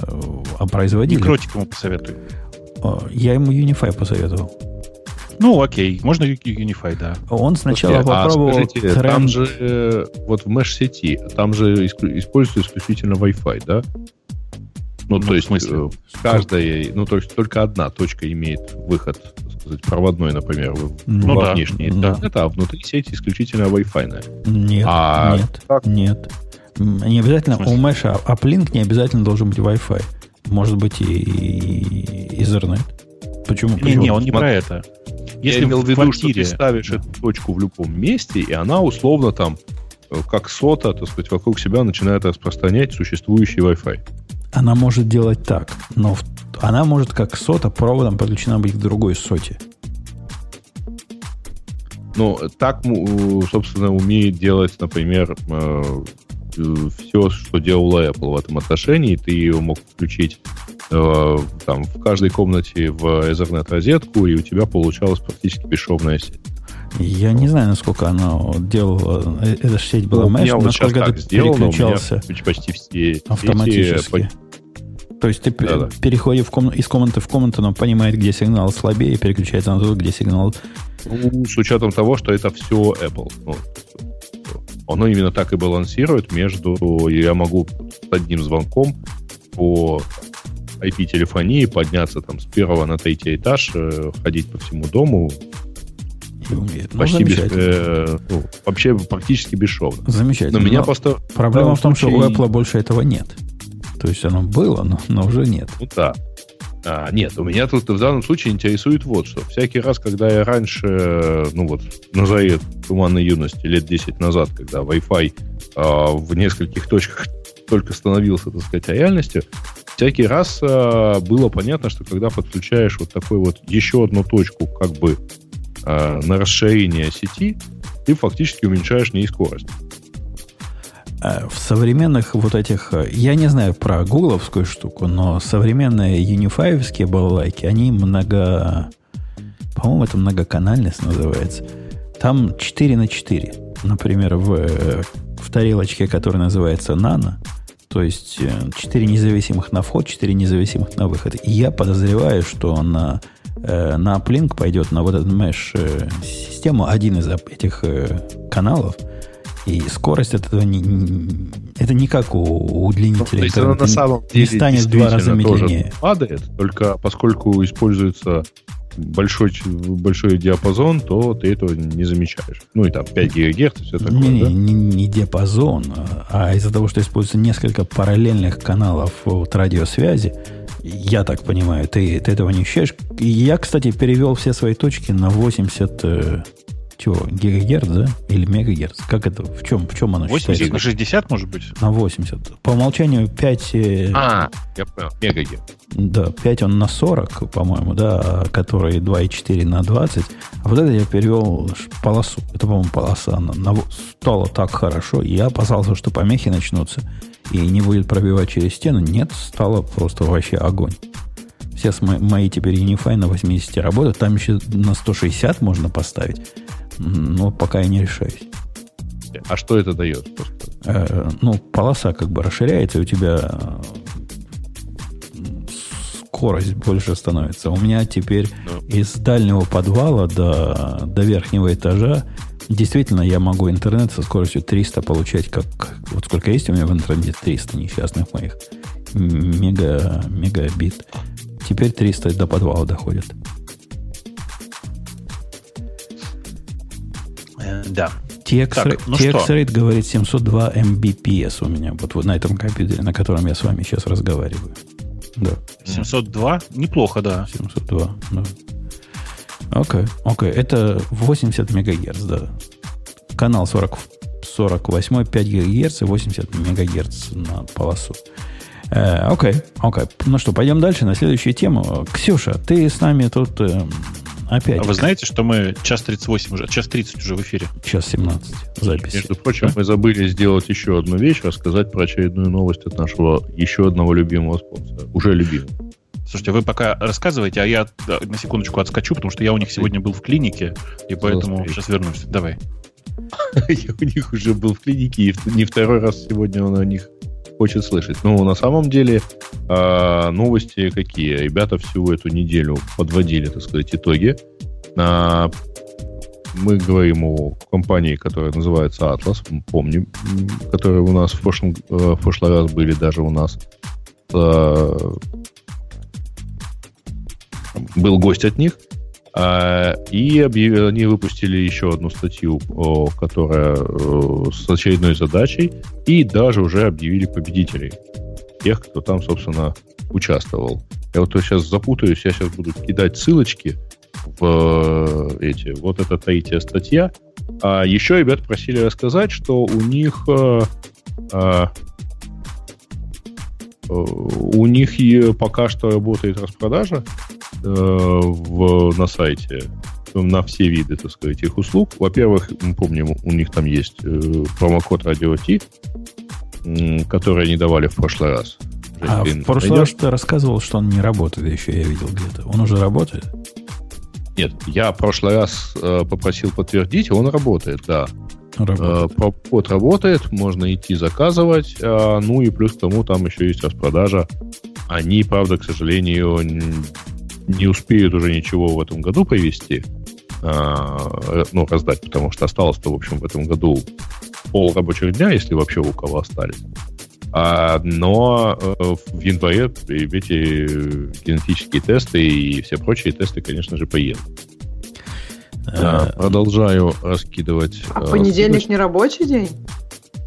а производителю. Микротик ему посоветуй. Я ему Unify посоветовал. Ну, окей, можно Unify, да. Он сначала Слушайте, попробовал... А скажите, тренд... там же, э, вот в Mesh-сети, там же используется исключительно Wi-Fi, да? Ну, ну то есть, в смысле? Э, каждая, ну, то есть только одна точка имеет выход, так сказать, проводной, например, ну, во да. внешний да. Это, а внутри сети исключительно Wi-Fi. Нет, а нет, как? нет. Не обязательно, у Mesh Uplink не обязательно должен быть Wi-Fi. Может быть и, и Ethernet. Почему? Не, не, он не про это. Если Я имел в виду, что ты ставишь эту точку в любом месте, и она условно там, э, как сота, так сказать, вокруг себя начинает распространять существующий Wi-Fi. Она может делать так, но она может как сота проводом подключена быть к другой соте. Ну, так, собственно, умеет делать, например, э, все, что делала Apple в этом отношении. Ты ее мог включить э, там, в каждой комнате в Ethernet розетку, и у тебя получалась практически бесшовная сеть. Я не знаю, насколько она делала. Э, эта сеть была ну, mesh, насколько ты сделано, переключался почти все автоматически. Эти... То есть ты да, да. переходишь в ком... из комнаты в комнату, но понимает, где сигнал слабее, и переключается на тот, где сигнал... Ну, с учетом того, что это все Apple. Ну, оно именно так и балансирует между... Я могу с одним звонком по IP-телефонии подняться там с первого на третий этаж, э, ходить по всему дому, умеет. Ну, Почти без, э, ну, вообще практически бесшовно. Замечательно. Но меня просто... Проблема в том, случае... что у Apple больше этого нет. То есть оно было, но, но уже нет. Ну да. А, нет, у меня тут в данном случае интересует вот что. Всякий раз, когда я раньше, ну вот, на заре туманной юности, лет 10 назад, когда Wi-Fi а, в нескольких точках только становился, так сказать, реальностью, всякий раз а, было понятно, что когда подключаешь вот такой вот еще одну точку как бы а, на расширение сети, ты фактически уменьшаешь не скорость. А в современных вот этих... Э, я не знаю про гугловскую штуку, но современные юнифаевские балалайки, они много... По-моему, это многоканальность называется. Там 4 на 4. Например, в, э, в тарелочке, которая называется Nano, то есть 4 э, независимых на вход, 4 независимых на выход. И я подозреваю, что на э, на Uplink пойдет на вот эту mesh-систему, э, один из этих э, каналов, и скорость от этого не, не, это не как у удлинителя. Ну, то есть на самом деле не станет в два раза медленнее. падает, только поскольку используется большой, большой диапазон, то ты этого не замечаешь. Ну и там 5 ГГц все такое. Не, да? не, не диапазон, а из-за того, что используется несколько параллельных каналов от радиосвязи, я так понимаю, ты, ты этого не ощущаешь. Я, кстати, перевел все свои точки на 80 э, чего, гигагерц, да? Или мегагерц? Как это? В чем, в чем оно 80 считается? на 60, может быть? На 80. По умолчанию 5... Э, а, я понял, мегагерц. Да, 5 он на 40, по-моему, да, который 2,4 на 20. А вот это я перевел полосу. Это, по-моему, полоса. Она, на, стало так хорошо. Я опасался, что помехи начнутся и не будет пробивать через стену. Нет, стало просто вообще огонь. Все мои теперь Unify на 80 работают. Там еще на 160 можно поставить. Но пока я не решаюсь. А что это дает? Э, ну, полоса как бы расширяется, и у тебя скорость больше становится. У меня теперь ну. из дальнего подвала до, до верхнего этажа действительно я могу интернет со скоростью 300 получать, как вот сколько есть у меня в интернете 300 несчастных моих мега, мегабит. Теперь 300 до подвала доходят. Э, да. TX, ну TX говорит 702 Mbps у меня. Вот, вот на этом компьютере, на котором я с вами сейчас разговариваю. Да. 702? Неплохо, да. 702, да. Окей, okay, окей. Okay. Это 80 мегагерц, да. Канал 40, 48, 5 гигагерц и 80 мегагерц на полосу. Э, окей, okay, окей. Okay. Ну что, пойдем дальше на следующую тему. Ксюша, ты с нами тут э, опять. А вы знаете, что мы час 38 уже, час 30 уже в эфире? Час 17 записи. Между прочим, мы забыли сделать еще одну вещь, рассказать про очередную новость от нашего еще одного любимого спонсора. Уже любимого. Слушайте, вы пока рассказывайте, а я на секундочку отскочу, потому что я у них сегодня был в клинике, и поэтому Господи. сейчас вернусь. Давай. Я у них уже был в клинике, и не второй раз сегодня он о них хочет слышать. Ну, на самом деле, э, новости какие? Ребята всю эту неделю подводили, так сказать, итоги. Э, мы говорим о компании, которая называется Atlas, помним, которые у нас в прошлом, э, в прошлый раз были даже у нас. Э, был гость от них. А, и они выпустили еще одну статью, которая с очередной задачей, и даже уже объявили победителей. Тех, кто там, собственно, участвовал. Я вот сейчас запутаюсь, я сейчас буду кидать ссылочки в э, эти. Вот это третья статья. А еще ребят просили рассказать, что у них э, э, у них пока что работает распродажа э, в, на сайте на все виды, так сказать, их услуг. Во-первых, мы помним, у них там есть э, промокод Radio T, э, который они давали в прошлый раз. А в прошлый раз ты рассказывал, что он не работает еще, я видел где-то. Он уже работает? Нет, я в прошлый раз э, попросил подтвердить, он работает, да. Работает. Э, код работает, можно идти заказывать. Э, ну и плюс к тому там еще есть распродажа. Они, правда, к сожалению, не успеют уже ничего в этом году привести, э, ну, раздать, потому что осталось-то, в общем, в этом году пол рабочих дня, если вообще у кого остались. А, но э, в январе эти генетические тесты и все прочие тесты, конечно же, поедут. А, продолжаю раскидывать. А э, понедельник не рабочий день?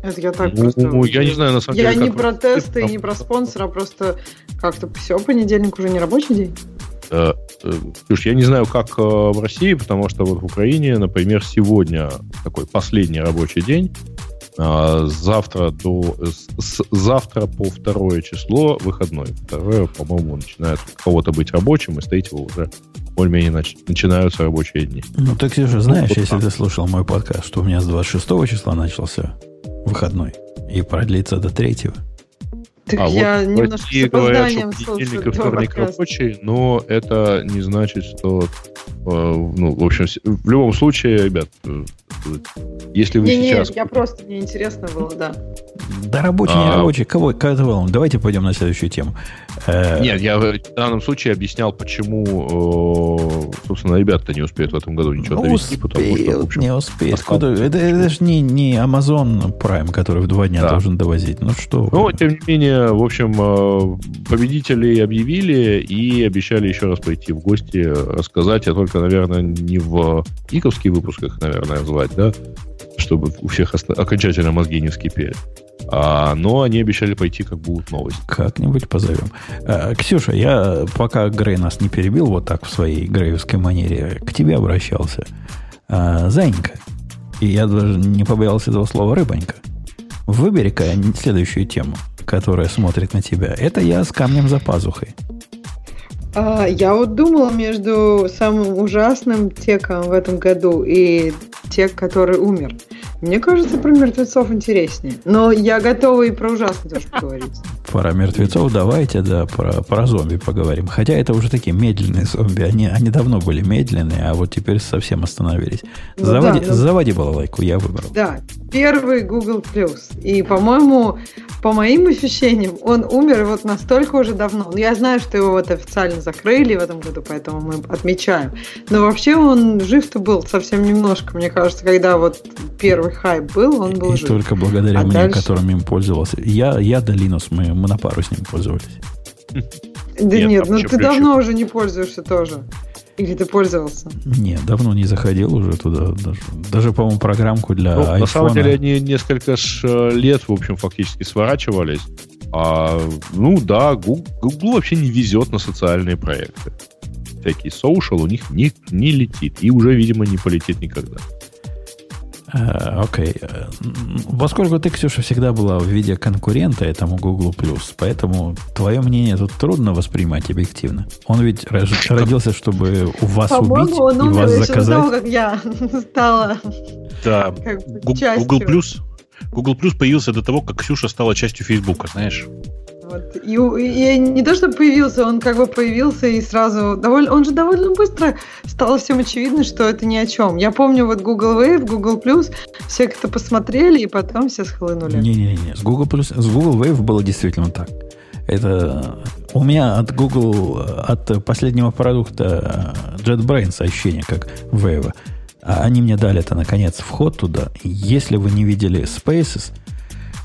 Это я так ну, просто... Я не знаю, на самом я деле. Я не про тесты и не про спонсора, а просто как-то все, понедельник уже не рабочий день. Э, слушай, я не знаю, как в России, потому что вот в Украине, например, сегодня такой последний рабочий день, а, завтра до с, завтра по второе число выходной. Второе, по-моему, начинает у кого-то быть рабочим, и с третьего уже более-менее нач, начинаются рабочие дни. Ну, ты, Ксюша, знаешь, ну, вот если так. ты слушал мой подкаст, что у меня с 26 числа начался выходной и продлится до третьего. Так а я вот немножко с говорят, что понедельник и вторник рабочий, но это не значит, что... Э, ну, в общем, в любом случае, ребят, э, если вы не, сейчас... Не, я просто, мне интересно было, да. Да рабочий, а... не рабочий. Кого, кого Давайте пойдем на следующую тему. Э, Нет, я в данном случае объяснял, почему, собственно, ребята не успеют в этом году ничего ну, довести, успеют, потому что, в общем, не успеют. Куда? Это, это же не, не Amazon Prime, который в два дня да. должен довозить. Ну что? Ну, тем не менее, в общем, э, победителей объявили и обещали еще раз пойти в гости, рассказать. Я только, наверное, не в иковских выпусках, наверное, звать, да, чтобы у всех окончательно мозги не вскипели. А, но они обещали пойти, как будут новости. Как-нибудь позовем. А, Ксюша, я пока Грей нас не перебил вот так в своей греевской манере, к тебе обращался. А, и я даже не побоялся этого слова рыбонька. Выбери-ка следующую тему, которая смотрит на тебя. Это я с камнем за пазухой. А, я вот думала между самым ужасным теком в этом году и тек, который умер. Мне кажется, про мертвецов интереснее. Но я готова и про ужасный тоже поговорить. Про мертвецов давайте, да, про, про зомби поговорим. Хотя это уже такие медленные зомби. Они, они давно были медленные, а вот теперь совсем остановились. Ну, заводи, да, но... заводи балалайку, я выбрал. Да, первый Google+. И, по-моему, по моим ощущениям, он умер вот настолько уже давно. Ну, я знаю, что его вот официально закрыли в этом году, поэтому мы отмечаем. Но вообще он жив-то был совсем немножко, мне кажется, когда вот первый хайп был, он был И жив. только благодаря а мне, дальше... которым им пользовался. Я, я да Linux, мы, мы на пару с ним пользовались. Да нет, нет ну ты давно уже не пользуешься тоже. Или ты пользовался? Нет, давно не заходил уже туда. Даже, даже по-моему, программку для ну, iPhone. На самом деле они несколько э, лет, в общем, фактически сворачивались. А, ну да, Google, Google вообще не везет на социальные проекты. Всякий social у них не, не летит. И уже, видимо, не полетит никогда. Э, окей. Okay. Э, поскольку ты, Ксюша, всегда была в виде конкурента этому Google+, поэтому твое мнение тут трудно воспринимать объективно. Он ведь родился, чтобы у вас убить он и вас заказать. Того, как я стала да. как бы, Google+, Google Plus появился до того, как Ксюша стала частью Фейсбука, знаешь? Вот. И, и не то, что появился, он как бы появился и сразу довольно, он же довольно быстро стало всем очевидно, что это ни о чем. Я помню вот Google Wave, Google Plus, все как-то посмотрели и потом все схлынули. Не-не-не, с Google Plus, с Google Wave было действительно так. Это у меня от Google, от последнего продукта JetBrains ощущение, как Wave. А они мне дали это, наконец, вход туда. Если вы не видели Spaces,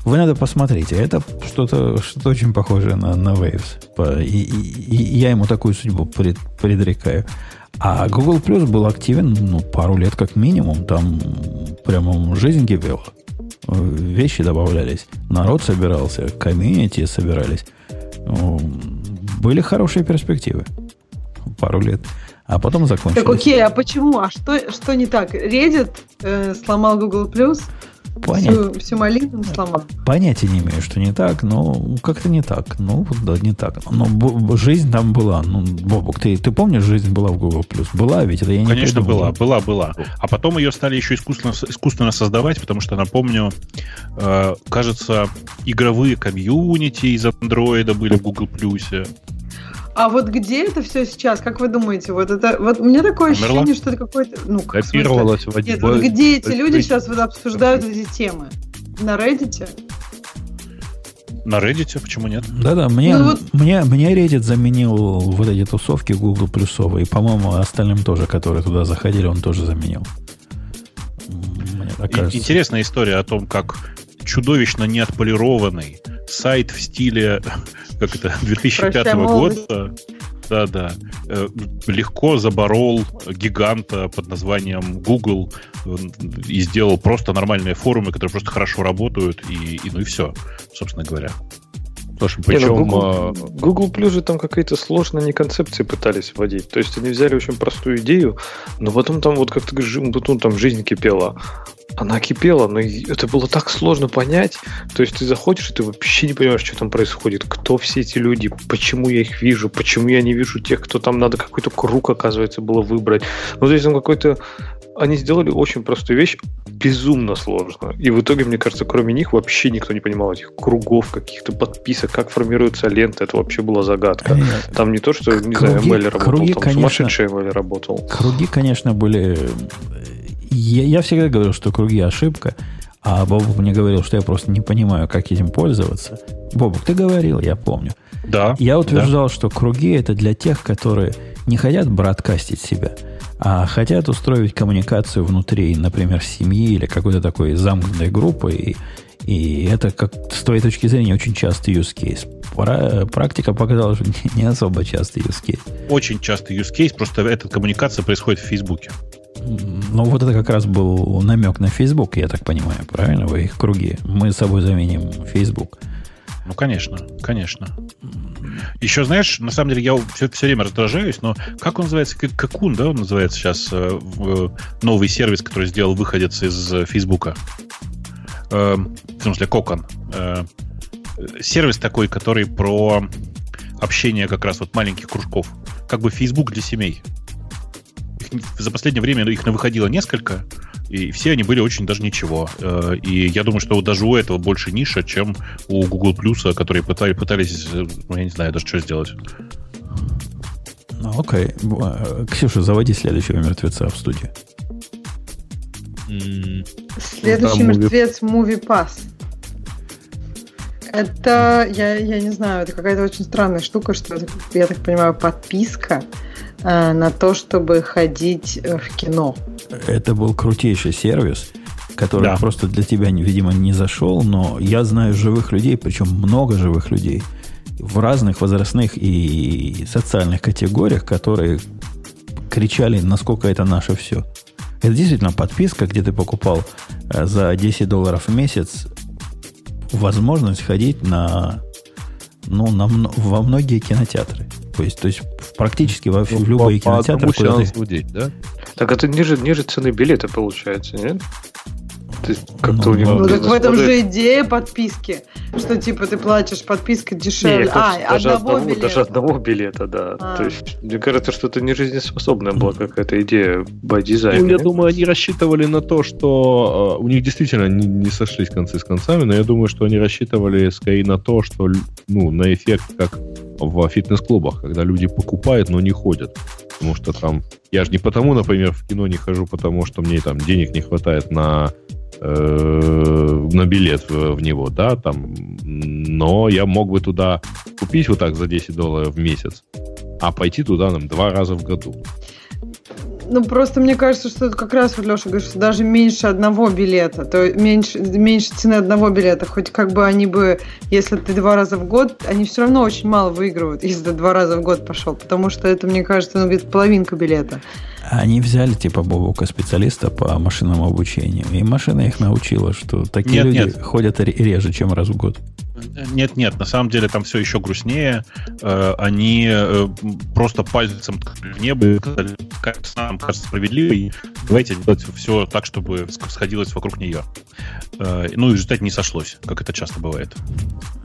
вы надо посмотреть. Это что-то что очень похожее на, на Waves. И, и, и я ему такую судьбу пред, предрекаю. А Google Plus был активен ну, пару лет как минимум. Там прямо жизнь кипела. Вещи добавлялись. Народ собирался, комьюнити собирались. Были хорошие перспективы. Пару лет. А потом закончилось. Так окей, а почему? А что, что не так? Reddit э, сломал Google Понять... Всю, всю малину сломал. Понятия не имею, что не так, но как-то не так. Ну, да, не так. Но жизнь там была. Ну, Бобок, ты, ты помнишь, жизнь была в Google Plus? Была ведь? Это я не Конечно, была, была, была. А потом ее стали еще искусственно, искусственно создавать, потому что, напомню, э, кажется, игровые комьюнити из андроида были в Google Plus. А вот где это все сейчас? Как вы думаете? Вот это вот у меня такое Умерла? ощущение, что это какой-то. Ну, как в смысле? Копировалось в Нет, вот где эти люди сейчас вот обсуждают эти темы? На Reddit? На Reddit, почему нет? Да-да, мне, Ну вот- мне, мне Reddit заменил вот эти тусовки Google плюсовые. И, по-моему, остальным тоже, которые туда заходили, он тоже заменил. Мне так кажется. Интересная история о том, как чудовищно неотполированный сайт в стиле как это 2005 Прощай, молодость. года да-да, э, легко заборол гиганта под названием Google и сделал просто нормальные форумы, которые просто хорошо работают, и, и ну и все, собственно говоря. Слушай, Не, причем... ну, а, Google, Google Plus же там какие-то сложные концепции пытались вводить. То есть они взяли очень простую идею, но потом там вот как ты говоришь, жи- потом там жизнь кипела. Она кипела, но это было так сложно понять. То есть ты заходишь, и ты вообще не понимаешь, что там происходит. Кто все эти люди, почему я их вижу, почему я не вижу тех, кто там надо какой-то круг, оказывается, было выбрать. Ну, то есть там какой-то... Они сделали очень простую вещь, безумно сложно. И в итоге, мне кажется, кроме них вообще никто не понимал этих кругов, каких-то подписок, как формируется лента. Это вообще была загадка. Э, Там не то, что, не знаю, Круги- ML работал, круги, там конечно. сумасшедший ML работал. Круги, конечно, были... Я, я всегда говорил, что круги ошибка, а Бобук мне говорил, что я просто не понимаю, как этим пользоваться. Бобук, ты говорил, я помню. Да. Я утверждал, что круги это для тех, которые не хотят браткастить себя, а хотят устроить коммуникацию внутри, например, семьи или какой-то такой замкнутой группы. И, и это, как с твоей точки зрения, очень частый use case. Пра- практика показала, что не, не особо частый use case. Очень частый use case, просто эта коммуникация происходит в Фейсбуке. Ну, вот это как раз был намек на Facebook, я так понимаю, правильно? Вы их круги. Мы с собой заменим Facebook. Ну, конечно, конечно. Еще, знаешь, на самом деле я все, все время раздражаюсь, но как он называется? Как- Какун, да, он называется сейчас э, в- э, новый сервис, который сделал выходец из Фейсбука. Э, в смысле, Кокон. Э, сервис такой, который про общение как раз вот маленьких кружков. Как бы Facebook для семей. За последнее время их выходило несколько, и все они были очень даже ничего. Э, И я думаю, что даже у этого больше ниша, чем у Google Plus, которые пытали- пытались, э, ну, я не знаю даже, что сделать. Ну, окей. Б- э, Ксюша, заводи следующего мертвеца в студию. Следующий там мертвец Movie Pass. Это, я, я не знаю, это какая-то очень странная штука, что это, я так понимаю, подписка на то, чтобы ходить э, в кино. Это был крутейший сервис, который Да. просто для тебя, видимо, не зашел, но я знаю живых людей, причем много живых людей, в разных возрастных и социальных категориях, которые кричали, насколько это наше все. Это действительно подписка, где ты покупал э, за 10 долларов в месяц возможность ходить на, ну, на, во многие кинотеатры. То есть, то есть практически во в ну, любые по- по кинотеатры, одному куда ты- день, да? Так это ниже, ниже цены билета получается, нет? То есть как-то Ну, у него... Ну так в этом смотри- же идея подписки, что типа ты платишь подписка дешевле. я а, даже, одного одного, билета. даже одного билета, да. А. То есть, мне кажется, что это не жизнеспособная была какая-то идея by design. Ну, я нет? думаю, они рассчитывали на то, что э, у них действительно не, не сошлись концы с концами, но я думаю, что они рассчитывали скорее на то, что ну, на эффект, как в фитнес-клубах, когда люди покупают, но не ходят. Потому что там... Я же не потому, например, в кино не хожу, потому что мне там денег не хватает на э, на билет в, в него, да, там, но я мог бы туда купить вот так за 10 долларов в месяц, а пойти туда нам два раза в году. Ну, просто мне кажется, что это как раз, вот Леша говорит, что даже меньше одного билета, то меньше, меньше цены одного билета, хоть как бы они бы, если ты два раза в год, они все равно очень мало выигрывают, если ты два раза в год пошел, потому что это, мне кажется, ну, где-то половинка билета. Они взяли типа Бобука специалиста по машинному обучению, и машина их научила, что такие Нет, люди нет. ходят ре- реже, чем раз в год. Нет, нет, на самом деле там все еще грустнее. Э, Они э, просто пальцем в небо сказали, как нам кажется справедливой, давайте делать все так, чтобы сходилось вокруг нее. Э, Ну и в результате не сошлось, как это часто бывает.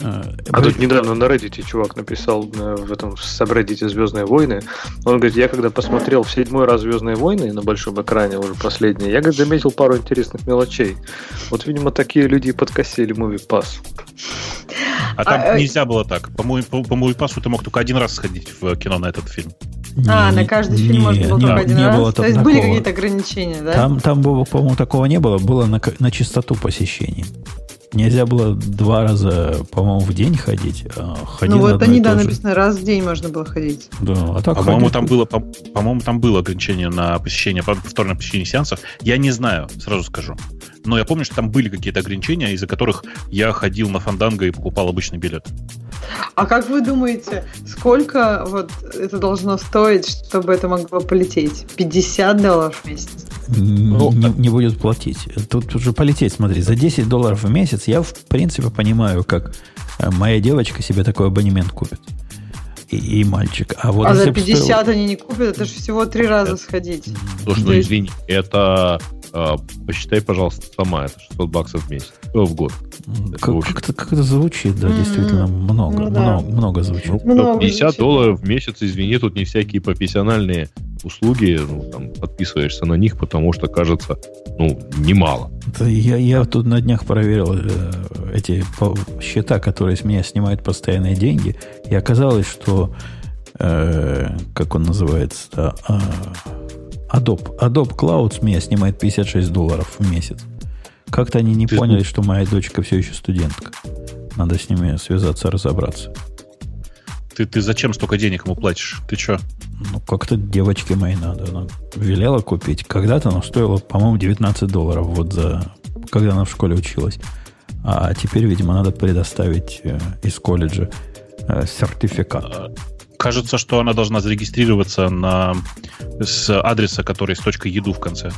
Э, А тут недавно на Reddit чувак написал э, в этом сабреддите Звездные войны. Он говорит, я когда посмотрел в седьмой раз Звездные войны на большом экране, уже последние, я говорит, заметил пару интересных мелочей. Вот, видимо, такие люди и подкосили Movie Pass. А там а, нельзя было так. По моему по, по пасу ты мог только один раз сходить в кино на этот фильм. А, на каждый фильм не, можно было только один не раз? Было То есть такого. были какие-то ограничения, да? Там, там по-моему, такого не было. Было на, на частоту посещений. Нельзя было два раза, по-моему, в день ходить. А ну вот они, да, написано, раз в день можно было ходить. Да, а так по-моему, там было, по- по-моему, там было ограничение на посещение, повторное посещение сеансов. Я не знаю, сразу скажу. Но я помню, что там были какие-то ограничения, из-за которых я ходил на фанданго и покупал обычный билет. А как вы думаете, сколько вот это должно стоить, чтобы это могло полететь? 50 долларов в месяц? Ну, не, не будет платить. Тут уже полететь, смотри, за 10 долларов в месяц я, в принципе, понимаю, как э, моя девочка себе такой абонемент купит. И, и мальчик. А, вот а за 50 стоил... они не купят, это же всего три раза сходить. Слушай, ну извини, это а, посчитай, пожалуйста, сама, это 600 баксов в месяц, о, в год. Как, как, это, как это звучит, да, mm-hmm. действительно много, ну, да. много, много звучит. Ну, много 50 звучит. долларов в месяц, извини, тут не всякие профессиональные услуги, ну, там, подписываешься на них, потому что кажется, ну, немало. Это я, я тут на днях проверил э, эти счета, которые с меня снимают постоянные деньги, и оказалось, что э, как он называется, да, э, Adobe. Adobe Cloud с меня снимает 56 долларов в месяц. Как-то они не Ты поняли, что моя дочка все еще студентка. Надо с ними связаться, разобраться. Ты, ты зачем столько денег ему платишь? Ты что? Ну, как-то девочке моей надо. Она велела купить. Когда-то она стоила, по-моему, 19 долларов, вот за... Когда она в школе училась. А теперь, видимо, надо предоставить э, из колледжа э, сертификат. Кажется, что она должна зарегистрироваться на, с адреса, который с точкой еду в конце.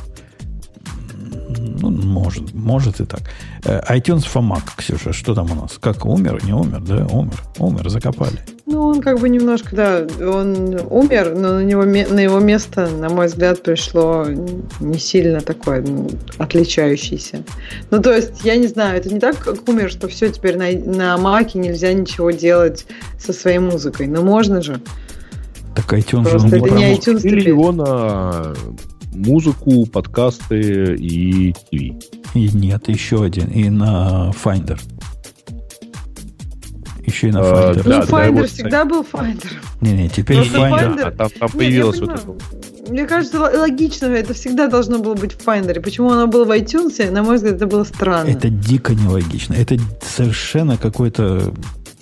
Ну, может, может и так. Э, iTunes for Mac, Ксюша, что там у нас? Как, умер, не умер, да? Умер, умер, закопали. Ну, он как бы немножко, да, он умер, но на, него, на его место, на мой взгляд, пришло не сильно такое ну, отличающееся. Ну, то есть, я не знаю, это не так, как умер, что все, теперь на, на Маке нельзя ничего делать со своей музыкой. Но можно же. Так iTunes Просто же это не iTunes Или его на музыку, подкасты и ТВ. И нет, еще один. И на Finder. Еще и на Finder. А, да, ну, Finder всегда был Finder. Не-не, теперь Просто Finder. А, там, там появилось вот это. Мне кажется, логично, это всегда должно было быть в Finder. Почему оно было в iTunes, на мой взгляд, это было странно. Это дико нелогично. Это совершенно какой-то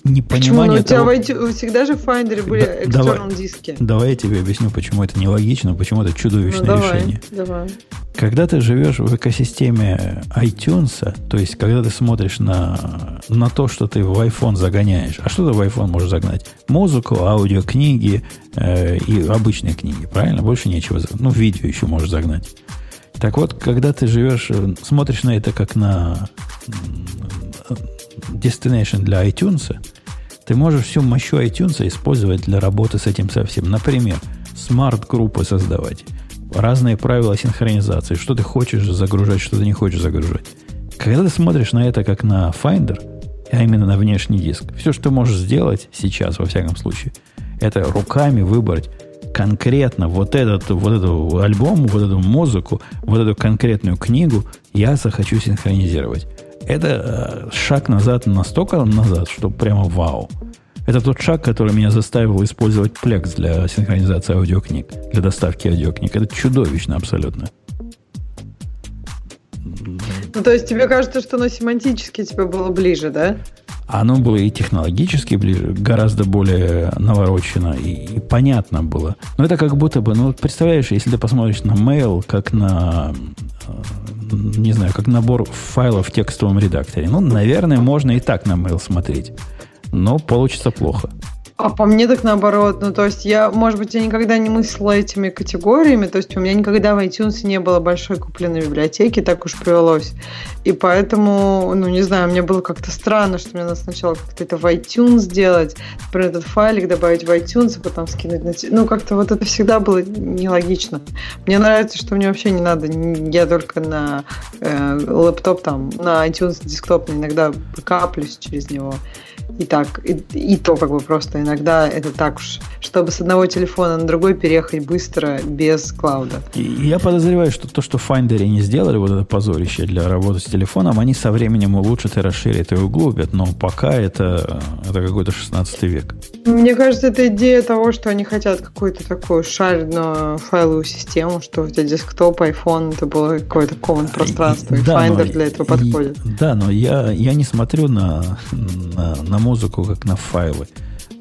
непонимание почему? Ну, у тебя того... всегда же в Finder были да, external диски. Давай я тебе объясню, почему это нелогично, почему это чудовищное ну, давай, решение. Давай. Когда ты живешь в экосистеме iTunes, то есть когда ты смотришь на, на то, что ты в iPhone загоняешь, а что ты в iPhone можешь загнать? Музыку, аудио, книги э, и обычные книги, правильно? Больше нечего. Ну, видео еще можешь загнать. Так вот, когда ты живешь, э, смотришь на это как на destination для iTunes, ты можешь всю мощу iTunes использовать для работы с этим совсем. Например, смарт-группы создавать, разные правила синхронизации, что ты хочешь загружать, что ты не хочешь загружать. Когда ты смотришь на это как на Finder, а именно на внешний диск, все, что ты можешь сделать сейчас, во всяком случае, это руками выбрать конкретно вот этот вот эту альбом, вот эту музыку, вот эту конкретную книгу я захочу синхронизировать. Это э, шаг назад настолько назад, что прямо вау. Это тот шаг, который меня заставил использовать Plex для синхронизации аудиокниг, для доставки аудиокниг. Это чудовищно абсолютно. Ну, то есть тебе кажется, что оно семантически тебе было ближе, да? Оно было и технологически ближе, гораздо более наворочено и, и понятно было. Но это как будто бы, ну, представляешь, если ты посмотришь на mail, как на э, не знаю, как набор файлов в текстовом редакторе. Ну, наверное, можно и так на mail смотреть. Но получится плохо. А по мне так наоборот. Ну, то есть я, может быть, я никогда не мыслила этими категориями. То есть у меня никогда в iTunes не было большой купленной библиотеки, так уж привелось. И поэтому, ну, не знаю, мне было как-то странно, что мне надо сначала как-то это в iTunes сделать, например, этот файлик добавить в iTunes, а потом скинуть на... Ну, как-то вот это всегда было нелогично. Мне нравится, что мне вообще не надо. Я только на э, лэптоп там, на iTunes десктоп иногда каплюсь через него. И так, и, и то как бы просто иногда это так уж, чтобы с одного телефона на другой переехать быстро, без клауда. И я подозреваю, что то, что в Finder не сделали, вот это позорище для работы с телефоном, они со временем улучшат и расширят и углубят, но пока это, это какой-то 16 век. Мне кажется, это идея того, что они хотят какую-то такую шаренную файловую систему, что у тебя десктоп, iPhone, это было какое-то common пространство, и да, Finder для этого подходит. Да, но я, я не смотрю на, на, на музыку как на файлы.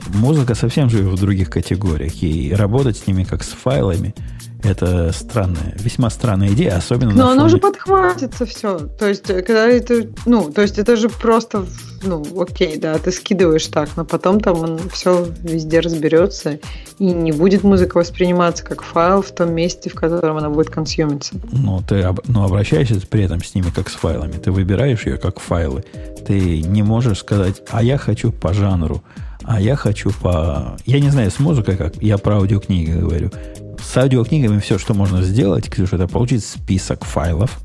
Музыка совсем живет в других категориях, и работать с ними как с файлами – это странная, весьма странная идея, особенно Но оно же подхватится все. То есть, э, когда это, ну, то есть это же просто, ну, окей, да, ты скидываешь так, но потом там он все везде разберется, и не будет музыка восприниматься как файл в том месте, в котором она будет консюмиться. Ну, ты ну, обращаешься при этом с ними как с файлами. Ты выбираешь ее как файлы. Ты не можешь сказать, а я хочу по жанру, а я хочу по... Я не знаю, с музыкой как, я про аудиокниги говорю. С аудиокнигами все, что можно сделать, Ксюша, это получить список файлов,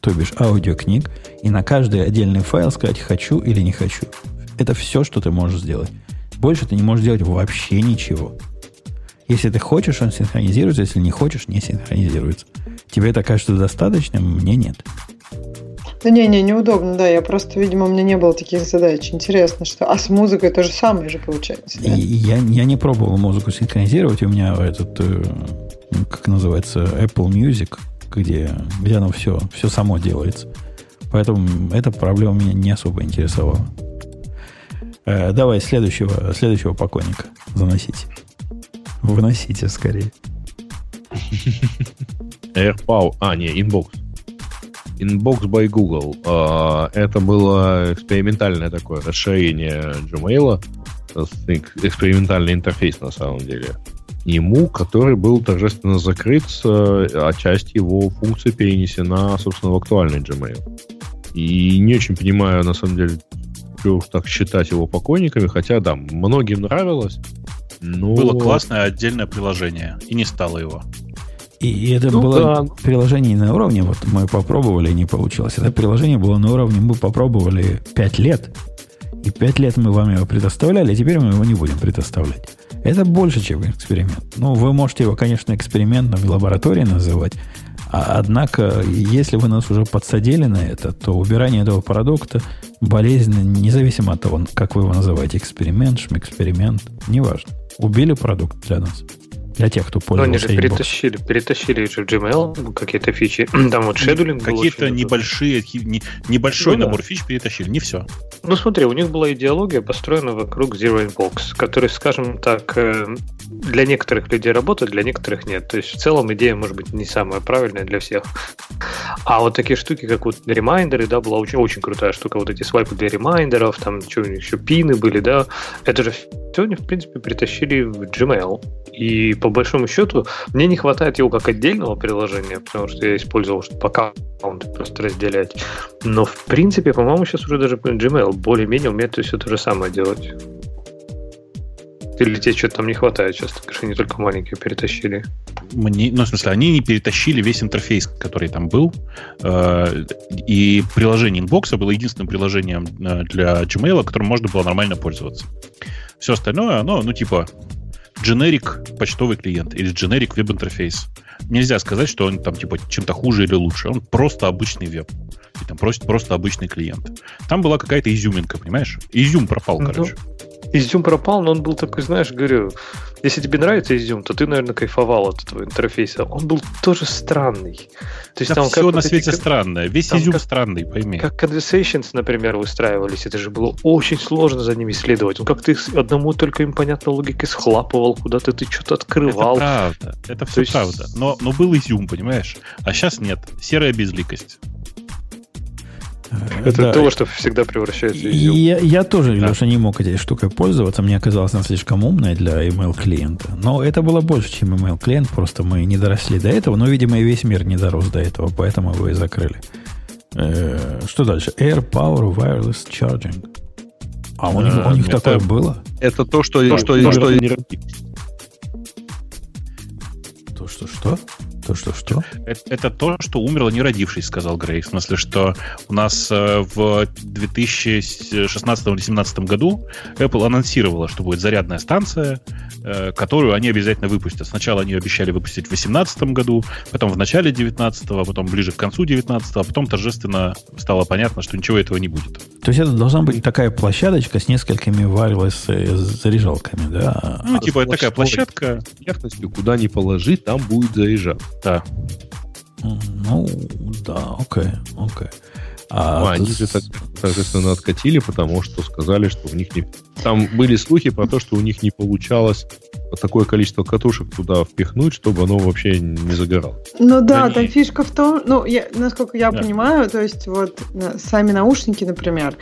то бишь аудиокниг, и на каждый отдельный файл сказать «хочу» или «не хочу». Это все, что ты можешь сделать. Больше ты не можешь делать вообще ничего. Если ты хочешь, он синхронизируется, если не хочешь, не синхронизируется. Тебе это кажется достаточным? Мне нет. Да не, не, неудобно, да. Я просто, видимо, у меня не было таких задач. Интересно, что... А с музыкой то же самое же получается. Да? Я, я не пробовал музыку синхронизировать. У меня этот, э, как называется, Apple Music, где, где оно все, все само делается. Поэтому эта проблема меня не особо интересовала. Э, давай следующего, следующего покойника заносите. Выносите скорее. AirPower. А, не, Inbox. Inbox by Google. А, это было экспериментальное такое расширение Gmail, экспериментальный интерфейс на самом деле. Ему, который был торжественно закрыт, а часть его функций перенесена, собственно, в актуальный Gmail. И не очень понимаю, на самом деле, что уж так считать его покойниками, хотя, да, многим нравилось. Но... Было классное отдельное приложение, и не стало его. И это ну, было да. приложение на уровне, вот мы попробовали, не получилось. Это приложение было на уровне, мы попробовали 5 лет, и 5 лет мы вам его предоставляли, а теперь мы его не будем предоставлять. Это больше, чем эксперимент. Ну, вы можете его, конечно, экспериментом в лаборатории называть, а, однако, если вы нас уже подсадили на это, то убирание этого продукта болезненно, независимо от того, как вы его называете, эксперимент, шмэксперимент, неважно. Убили продукт для нас. Для тех, кто пользовался. Но они же перетащили, перетащили же в Gmail какие-то фичи. Там вот шедулинг Какие-то небольшие, не, небольшой ну, набор да. фич перетащили, не все. Ну смотри, у них была идеология построена вокруг Zero Inbox, который, скажем так, э, для некоторых людей работает, для некоторых нет. То есть в целом идея может быть не самая правильная для всех. А вот такие штуки, как вот ремайдеры, да, была очень, очень крутая штука. Вот эти свайпы для ремайдеров, там что у них еще пины были, да. Это же все они, в принципе, притащили в Gmail. И по большому счету мне не хватает его как отдельного приложения, потому что я использовал, чтобы аккаунты просто разделять. Но, в принципе, по-моему, сейчас уже даже Gmail более-менее умеет все то же самое делать. Или тебе что-то там не хватает сейчас, так что не только маленькие перетащили? Мне, ну, в смысле, они не перетащили весь интерфейс, который там был. Э, и приложение Inbox было единственным приложением э, для Gmail, которым можно было нормально пользоваться. Все остальное, оно, ну, типа, generic почтовый клиент или generic веб-интерфейс. Нельзя сказать, что он там, типа, чем-то хуже или лучше. Он просто обычный веб. И там просто, просто обычный клиент. Там была какая-то изюминка, понимаешь? Изюм пропал, ну, короче. Изюм пропал, но он был такой, знаешь, говорю, если тебе нравится изюм, то ты, наверное, кайфовал от этого интерфейса. Он был тоже странный. То есть да там все как на свете эти, странное. Весь там изюм как, странный, пойми. Как conversations, например, выстраивались, это же было очень сложно за ними следовать. Он как ты одному только им понятной логикой схлапывал, куда-то ты что-то открывал. Это правда. Это все есть... правда. Но, но был изюм, понимаешь? А сейчас нет. Серая безликость. Это да. то, что всегда превращается в изюм. Я, я тоже, да. Леша, не мог этой штукой пользоваться. Мне казалось, она слишком умная для email клиента. Но это было больше, чем email клиент. Просто мы не доросли до этого. Но, видимо, и весь мир не дорос до этого, поэтому его и закрыли. Э, что дальше? Air Power Wireless Charging. А у них, у них это, такое было? Это то, что... То, что, то, что, то, что, что? Что, что, что? Это, это то, что умерло не родившись, сказал Грей. В смысле, что у нас э, в 2016 или 2017 году Apple анонсировала, что будет зарядная станция, э, которую они обязательно выпустят. Сначала они обещали выпустить в 2018 году, потом в начале 2019, потом ближе к концу 2019, а потом торжественно стало понятно, что ничего этого не будет. То есть это должна быть такая площадочка с несколькими wireless э, заряжалками, да? Ну, типа такая площадка. Куда ни положи, там будет заряжаться. Да. Ну, да, окей, окей. А, ну, они же, соответственно, откатили, потому что сказали, что у них не... Там были слухи про то, что у них не получалось такое количество катушек туда впихнуть, чтобы оно вообще не загорало. Ну да, да там фишка в том, ну, я, насколько я да. понимаю, то есть вот сами наушники, например,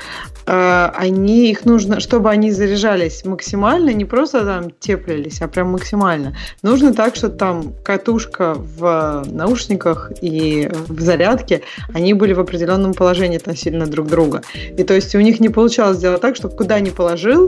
э, они, их нужно, чтобы они заряжались максимально, не просто там теплились, а прям максимально. Нужно так, что там катушка в наушниках и в зарядке, они были в определенном положении относительно друг друга. И то есть у них не получалось сделать так, чтобы куда ни положил,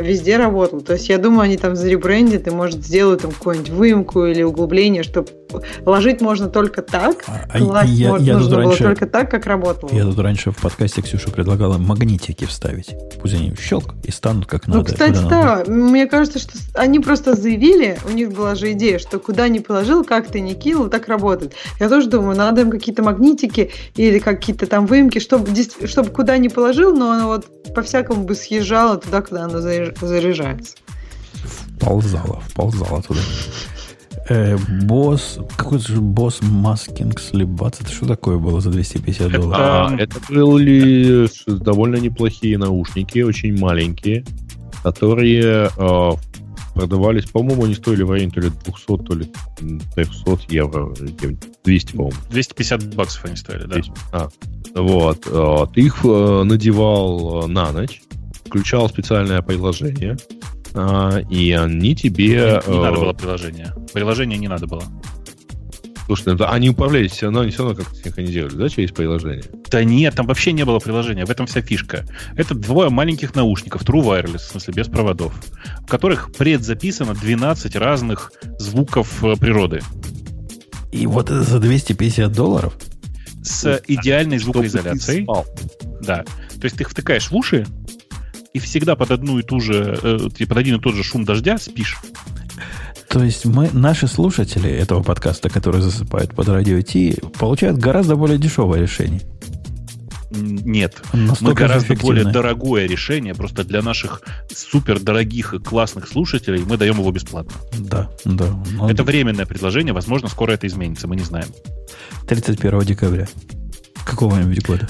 везде работал. То есть я думаю, они там заребрендят и, может, сделают там какую-нибудь выемку или углубление, чтобы ложить можно только так, а, класть я, можно, я нужно было раньше, только так, как работало. Я тут раньше в подкасте Ксюша предлагала магнитики вставить. Пусть они щелк и станут как ну, надо. Ну, кстати, да. Надо. Мне кажется, что они просто заявили, у них была же идея, что куда ни положил, как ты не кинул, так работает. Я тоже думаю, надо им какие-то магнитики или какие-то там выемки, чтобы, чтобы куда ни положил, но оно вот по-всякому бы съезжало туда, куда оно заряжается. Вползало, вползало туда. Э, босс, какой-то же босс маскинг слибац. Это что такое было за 250 долларов? А, это были довольно неплохие наушники, очень маленькие, которые э, продавались, по-моему, они стоили в районе то ли 200, то ли 300 евро, 200, по-моему. 250 баксов они стоили, да. 200. А, вот. Э, ты их э, надевал на ночь, включал специальное приложение, а, и они тебе... Не, не надо э, было приложение. Приложение не надо было. Слушай, ну, они управлялись все равно, они все равно как-то синхронизировали, да, через приложение? Да нет, там вообще не было приложения, в этом вся фишка. Это двое маленьких наушников, True Wireless, в смысле без проводов, в которых предзаписано 12 разных звуков э, природы. И вот это за 250 долларов? С идеальной звукоизоляцией. Да. То есть ты их втыкаешь в уши, и всегда под одну и ту же, э, под один и тот же шум дождя спишь. То есть мы, наши слушатели этого подкаста, которые засыпают под радио Ти, получают гораздо более дешевое решение. Нет, Настолько мы гораздо более дорогое решение, просто для наших супер дорогих и классных слушателей мы даем его бесплатно. Да, да. Но... Это временное предложение, возможно, скоро это изменится, мы не знаем. 31 декабря какого-нибудь года.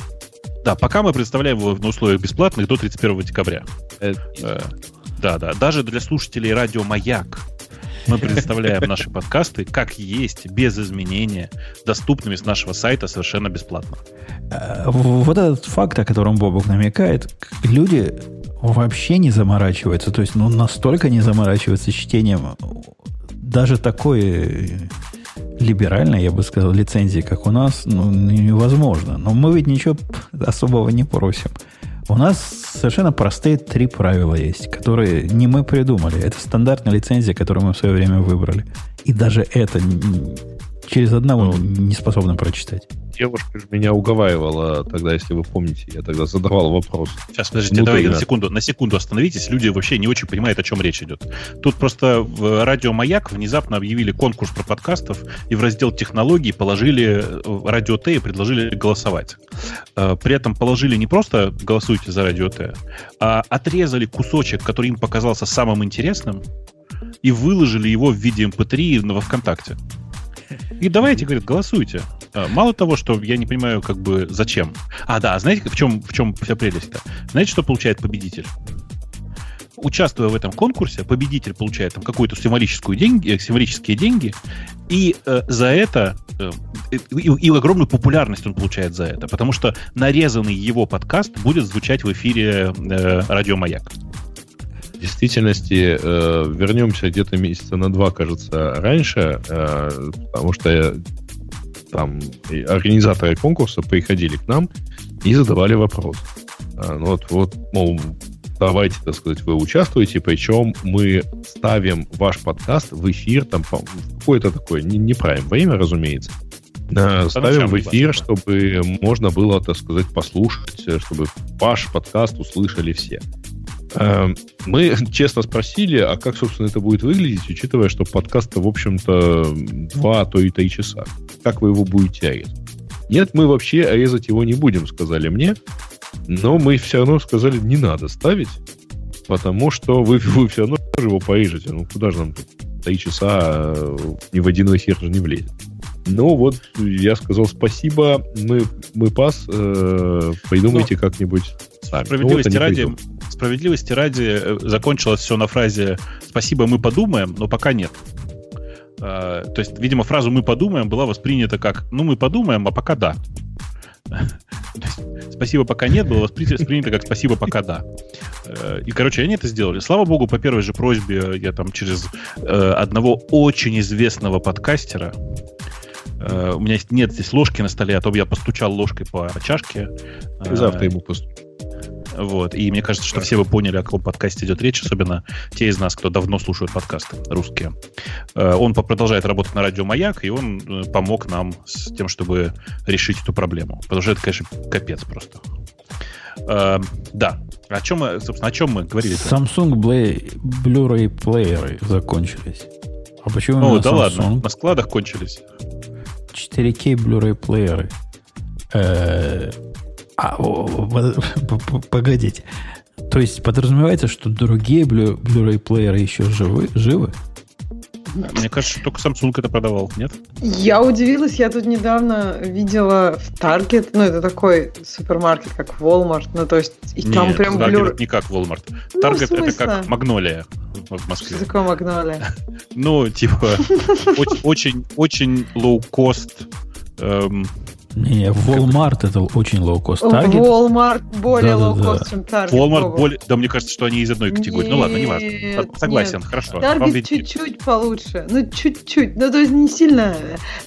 Да, пока мы представляем его на условиях бесплатных до 31 декабря. Э, да, да. Даже для слушателей радио Маяк мы предоставляем наши подкасты как есть, без изменения, доступными с нашего сайта совершенно бесплатно. Э, вот этот факт, о котором Бобок намекает, люди вообще не заморачиваются. То есть, ну, настолько не заморачиваются чтением даже такой либеральной, я бы сказал, лицензии, как у нас, ну, невозможно. Но мы ведь ничего особого не просим. У нас совершенно простые три правила есть, которые не мы придумали. Это стандартная лицензия, которую мы в свое время выбрали. И даже это через одного ну, не способны прочитать девушка же меня уговаривала тогда, если вы помните, я тогда задавал вопрос. Сейчас, подождите, давай на секунду, на секунду остановитесь. Люди вообще не очень понимают, о чем речь идет. Тут просто в радио «Маяк» внезапно объявили конкурс про подкастов и в раздел технологий положили э, радио Т и предложили голосовать. Э, при этом положили не просто «голосуйте за радио Т», а отрезали кусочек, который им показался самым интересным, и выложили его в виде MP3 эм во ВКонтакте. И давайте, говорят, голосуйте. А, мало того, что я не понимаю, как бы, зачем. А, да, знаете, в чем, в чем вся прелесть-то? Знаете, что получает победитель? Участвуя в этом конкурсе, победитель получает там какую-то символическую деньги, э, символические деньги, и э, за это э, и, и огромную популярность он получает за это, потому что нарезанный его подкаст будет звучать в эфире э, радио Маяк. В действительности э, вернемся где-то месяца на два, кажется, раньше, э, потому что там организаторы конкурса приходили к нам и задавали вопрос. А, ну, вот, вот, мол, давайте, так сказать, вы участвуете, причем мы ставим ваш подкаст в эфир, там, какое-то такое, не, не правим время, разумеется, ставим в эфир, чтобы можно было, так сказать, послушать, чтобы ваш подкаст услышали все. Эм, мы честно спросили, а как, собственно, это будет выглядеть, учитывая, что подкаст, в общем-то, два, а то и три часа. Как вы его будете резать? Нет, мы вообще резать его не будем, сказали мне. Но мы все равно сказали, не надо ставить, потому что вы, вы все равно его порежете. Ну, куда же нам тут три часа э, ни в один эфир же не влезет. Ну вот, я сказал спасибо, мы, мы пас, э, придумайте ну, как-нибудь сами. Справедливости, ну, ради, справедливости ради э, закончилось все на фразе «спасибо, мы подумаем», но пока нет. Э, то есть, видимо, фразу «мы подумаем» была воспринята как «ну, мы подумаем, а пока да». Спасибо, пока нет, было воспринято как спасибо, пока да. Э, и, короче, они это сделали. Слава богу, по первой же просьбе я там через э, одного очень известного подкастера у меня нет здесь ложки на столе, а то бы я постучал ложкой по чашке. завтра ему постучу. Вот. И мне кажется, что все вы поняли, о каком подкасте идет речь, особенно те из нас, кто давно слушают подкасты русские. Э, он продолжает работать на радио «Маяк», и он э, помог нам с тем, чтобы решить эту проблему. Потому что это, конечно, капец просто. Э, да. О чем мы, собственно, о чем мы говорили? Samsung Blu-ray плееры закончились. А почему О, да Samsung? ладно, на складах кончились. 4K Blu-ray плееры. А, погодите. То есть подразумевается, что другие Blu-ray плееры еще живы? живы? Мне кажется, что только Samsung это продавал, нет? Я удивилась, я тут недавно видела в Target, ну это такой супермаркет, как Walmart, ну то есть и нет, там прям Target не как Walmart. Ну, Target это как Магнолия в Москве. Что такое Магнолия? Ну, типа, очень, очень low-cost не, Walmart это очень low-cost. Target... Walmart более да, low-cost, да. чем Target. Walmart более... Да, мне кажется, что они из одной категории. Нет, ну ладно, не важно. Согласен, нет. хорошо. Target чуть-чуть получше. Ну, чуть-чуть. Ну, то есть не сильно.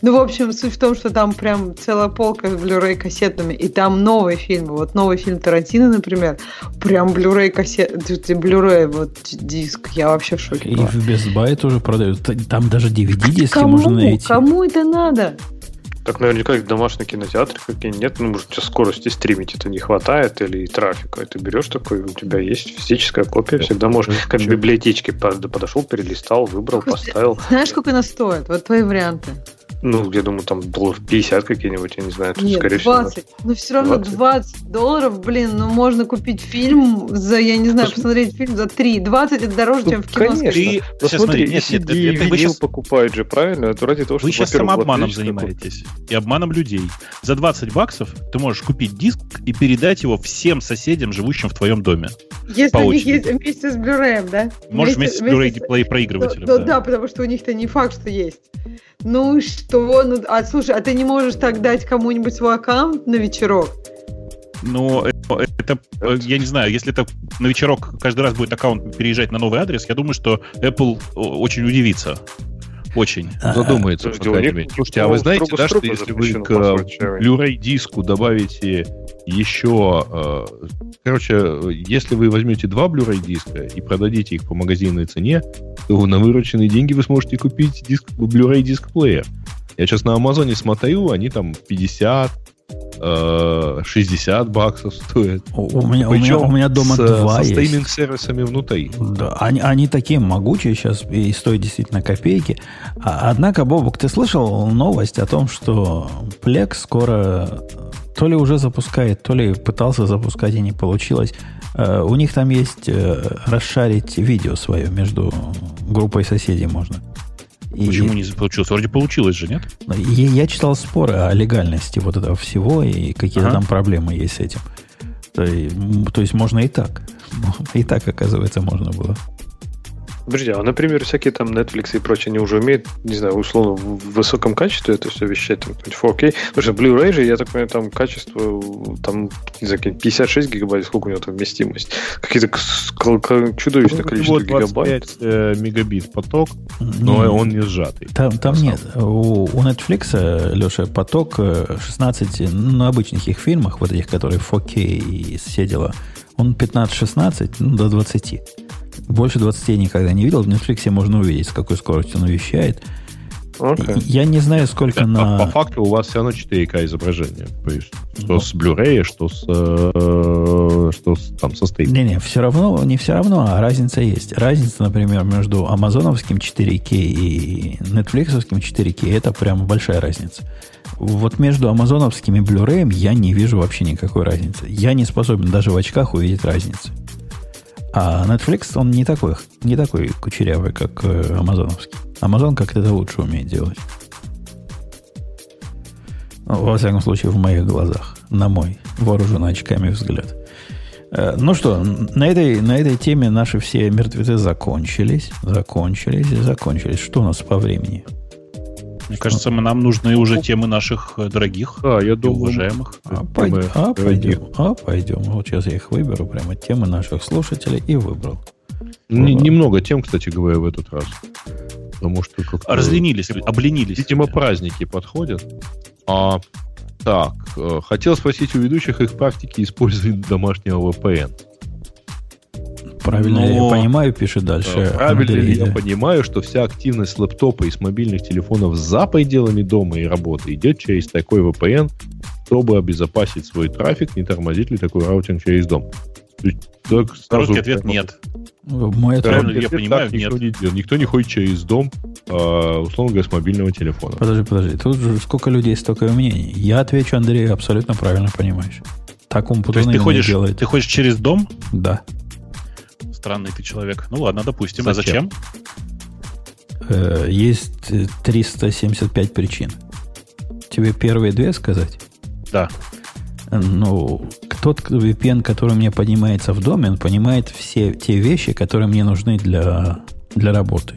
Ну, в общем, суть в том, что там прям целая полка с Blu-ray кассетами. И там новые фильмы. Вот новый фильм Тарантино, например. Прям Blu-ray кассет... Blu-ray вот диск. Я вообще в шоке. И в Best Buy тоже продают. Там даже DVD-диски можно найти. Кому это надо? Так наверняка их домашние кинотеатры какие нет. Ну, может, у тебя скорости стримить это не хватает или трафика. Ты берешь такой, у тебя есть физическая копия, всегда можешь, как в библиотечке подошел, перелистал, выбрал, поставил. Знаешь, сколько она стоит? Вот твои варианты. Ну, я думаю, там долларов 50 какие-нибудь, я не знаю. Нет, скорее 20. Всего, ну, все равно 20. 20 долларов, блин, ну, можно купить фильм за, я не знаю, посмотреть фильм за 3. 20 это дороже, ну, чем в кино. Конечно. И, ну, сейчас, смотри, нет, нет, это вы сейчас покупают же, правильно? Это ради того, чтобы, Вы сейчас самообманом вот, занимаетесь. И обманом людей. За 20 баксов ты можешь купить диск и передать его всем соседям, живущим в твоем доме. Если у них есть вместе с Blu-ray, да? Можешь вместе, вместе с Blu-ray проигрывателем. Да, да, да, потому что у них-то не факт, что есть. Ну что? Ну, а слушай, а ты не можешь так дать кому-нибудь свой аккаунт на вечерок? Ну, это, я не знаю, если это на вечерок каждый раз будет аккаунт переезжать на новый адрес, я думаю, что Apple очень удивится. Очень. Задумается, по крайней мере. Слушайте, а вы знаете, да, что если вы к Blu-ray диску добавите еще... Э, короче, если вы возьмете два Blu-ray диска и продадите их по магазинной цене, то на вырученные деньги вы сможете купить диск, Blu-ray диск плеер. Я сейчас на Амазоне смотрю, они там 50, 60 э, баксов стоят. У меня, у меня, у меня дома с, два со стриминг-сервисами внутри. Да, они, они такие могучие сейчас и стоят действительно копейки. А, однако, Бобок, ты слышал новость о том, что Plex скоро то ли уже запускает, то ли пытался запускать и не получилось. Uh, у них там есть uh, расшарить видео свое между группой соседей можно. И... Почему не получилось? Вроде получилось же, нет? Я, я читал споры о легальности вот этого всего и какие-то ага. там проблемы есть с этим. То, то есть можно и так. И так, оказывается, можно было. Подожди, а, например, всякие там Netflix и прочее, они уже умеют, не знаю, условно, в высоком качестве это все вещать, там, 4K. Потому что Blu-ray же, я так понимаю, там качество, там, не знаю, 56 гигабайт, сколько у него там вместимость. Какие-то чудовищное ну, количество 25 гигабайт. Э, мегабит поток, но не, он не сжатый. Там, там нет. У, у Netflix, Леша, поток 16, э, ну, на обычных их фильмах, вот этих, которые 4K и все дела, он 15-16, ну, до 20. Больше 20 я никогда не видел. В Netflix можно увидеть, с какой скоростью он вещает. Okay. Я не знаю, сколько да, на... По, по факту у вас все равно 4К изображение. То есть, что с Blu-ray, что с, э, что с, там, со стейком. Не-не, все равно, не все равно, а разница есть. Разница, например, между амазоновским 4К и нетфликсовским 4К, это прям большая разница. Вот между амазоновским и Blu-ray я не вижу вообще никакой разницы. Я не способен даже в очках увидеть разницу. А Netflix, он не такой, не такой кучерявый, как э, амазоновский. Амазон как-то это лучше умеет делать. Ну, во всяком случае, в моих глазах. На мой вооруженный очками взгляд. Э, ну что, на этой, на этой теме наши все мертвецы закончились. Закончились и закончились. Что у нас по времени? Мне кажется, мы, нам нужны уже темы наших э, дорогих а, я думаю, уважаемых. А, пойдем, а, пойдем, а, пойдем. Вот сейчас я их выберу, прямо темы наших слушателей и выбрал. Н- немного тем, кстати говоря, в этот раз. Потому что как Разленились, обленились. Видимо, праздники подходят. А, так, э, хотел спросить у ведущих их практики использования домашнего VPN. Правильно Но... я понимаю, пишет дальше. Правильно Андрей, я понимаю, что вся активность лэптопа и с мобильных телефонов за пределами дома и работы идет через такой VPN, чтобы обезопасить свой трафик, не тормозит ли такой routing через дом. Так, Короткий ответ нет. Мой ответ, Правильно я понимаю, нет. Никто не, делает. никто не ходит через дом, а, условно говоря, с мобильного телефона. Подожди, подожди. Тут же сколько людей, столько мнений. Я отвечу, Андрей, абсолютно правильно понимаешь. Так он То есть ты ходишь, делает. ты ходишь через дом? Да. Странный ты человек. Ну ладно, допустим. А зачем? А зачем? Э, есть 375 причин. Тебе первые две сказать? Да. Ну, тот VPN, который мне поднимается в доме, он понимает все те вещи, которые мне нужны для, для работы.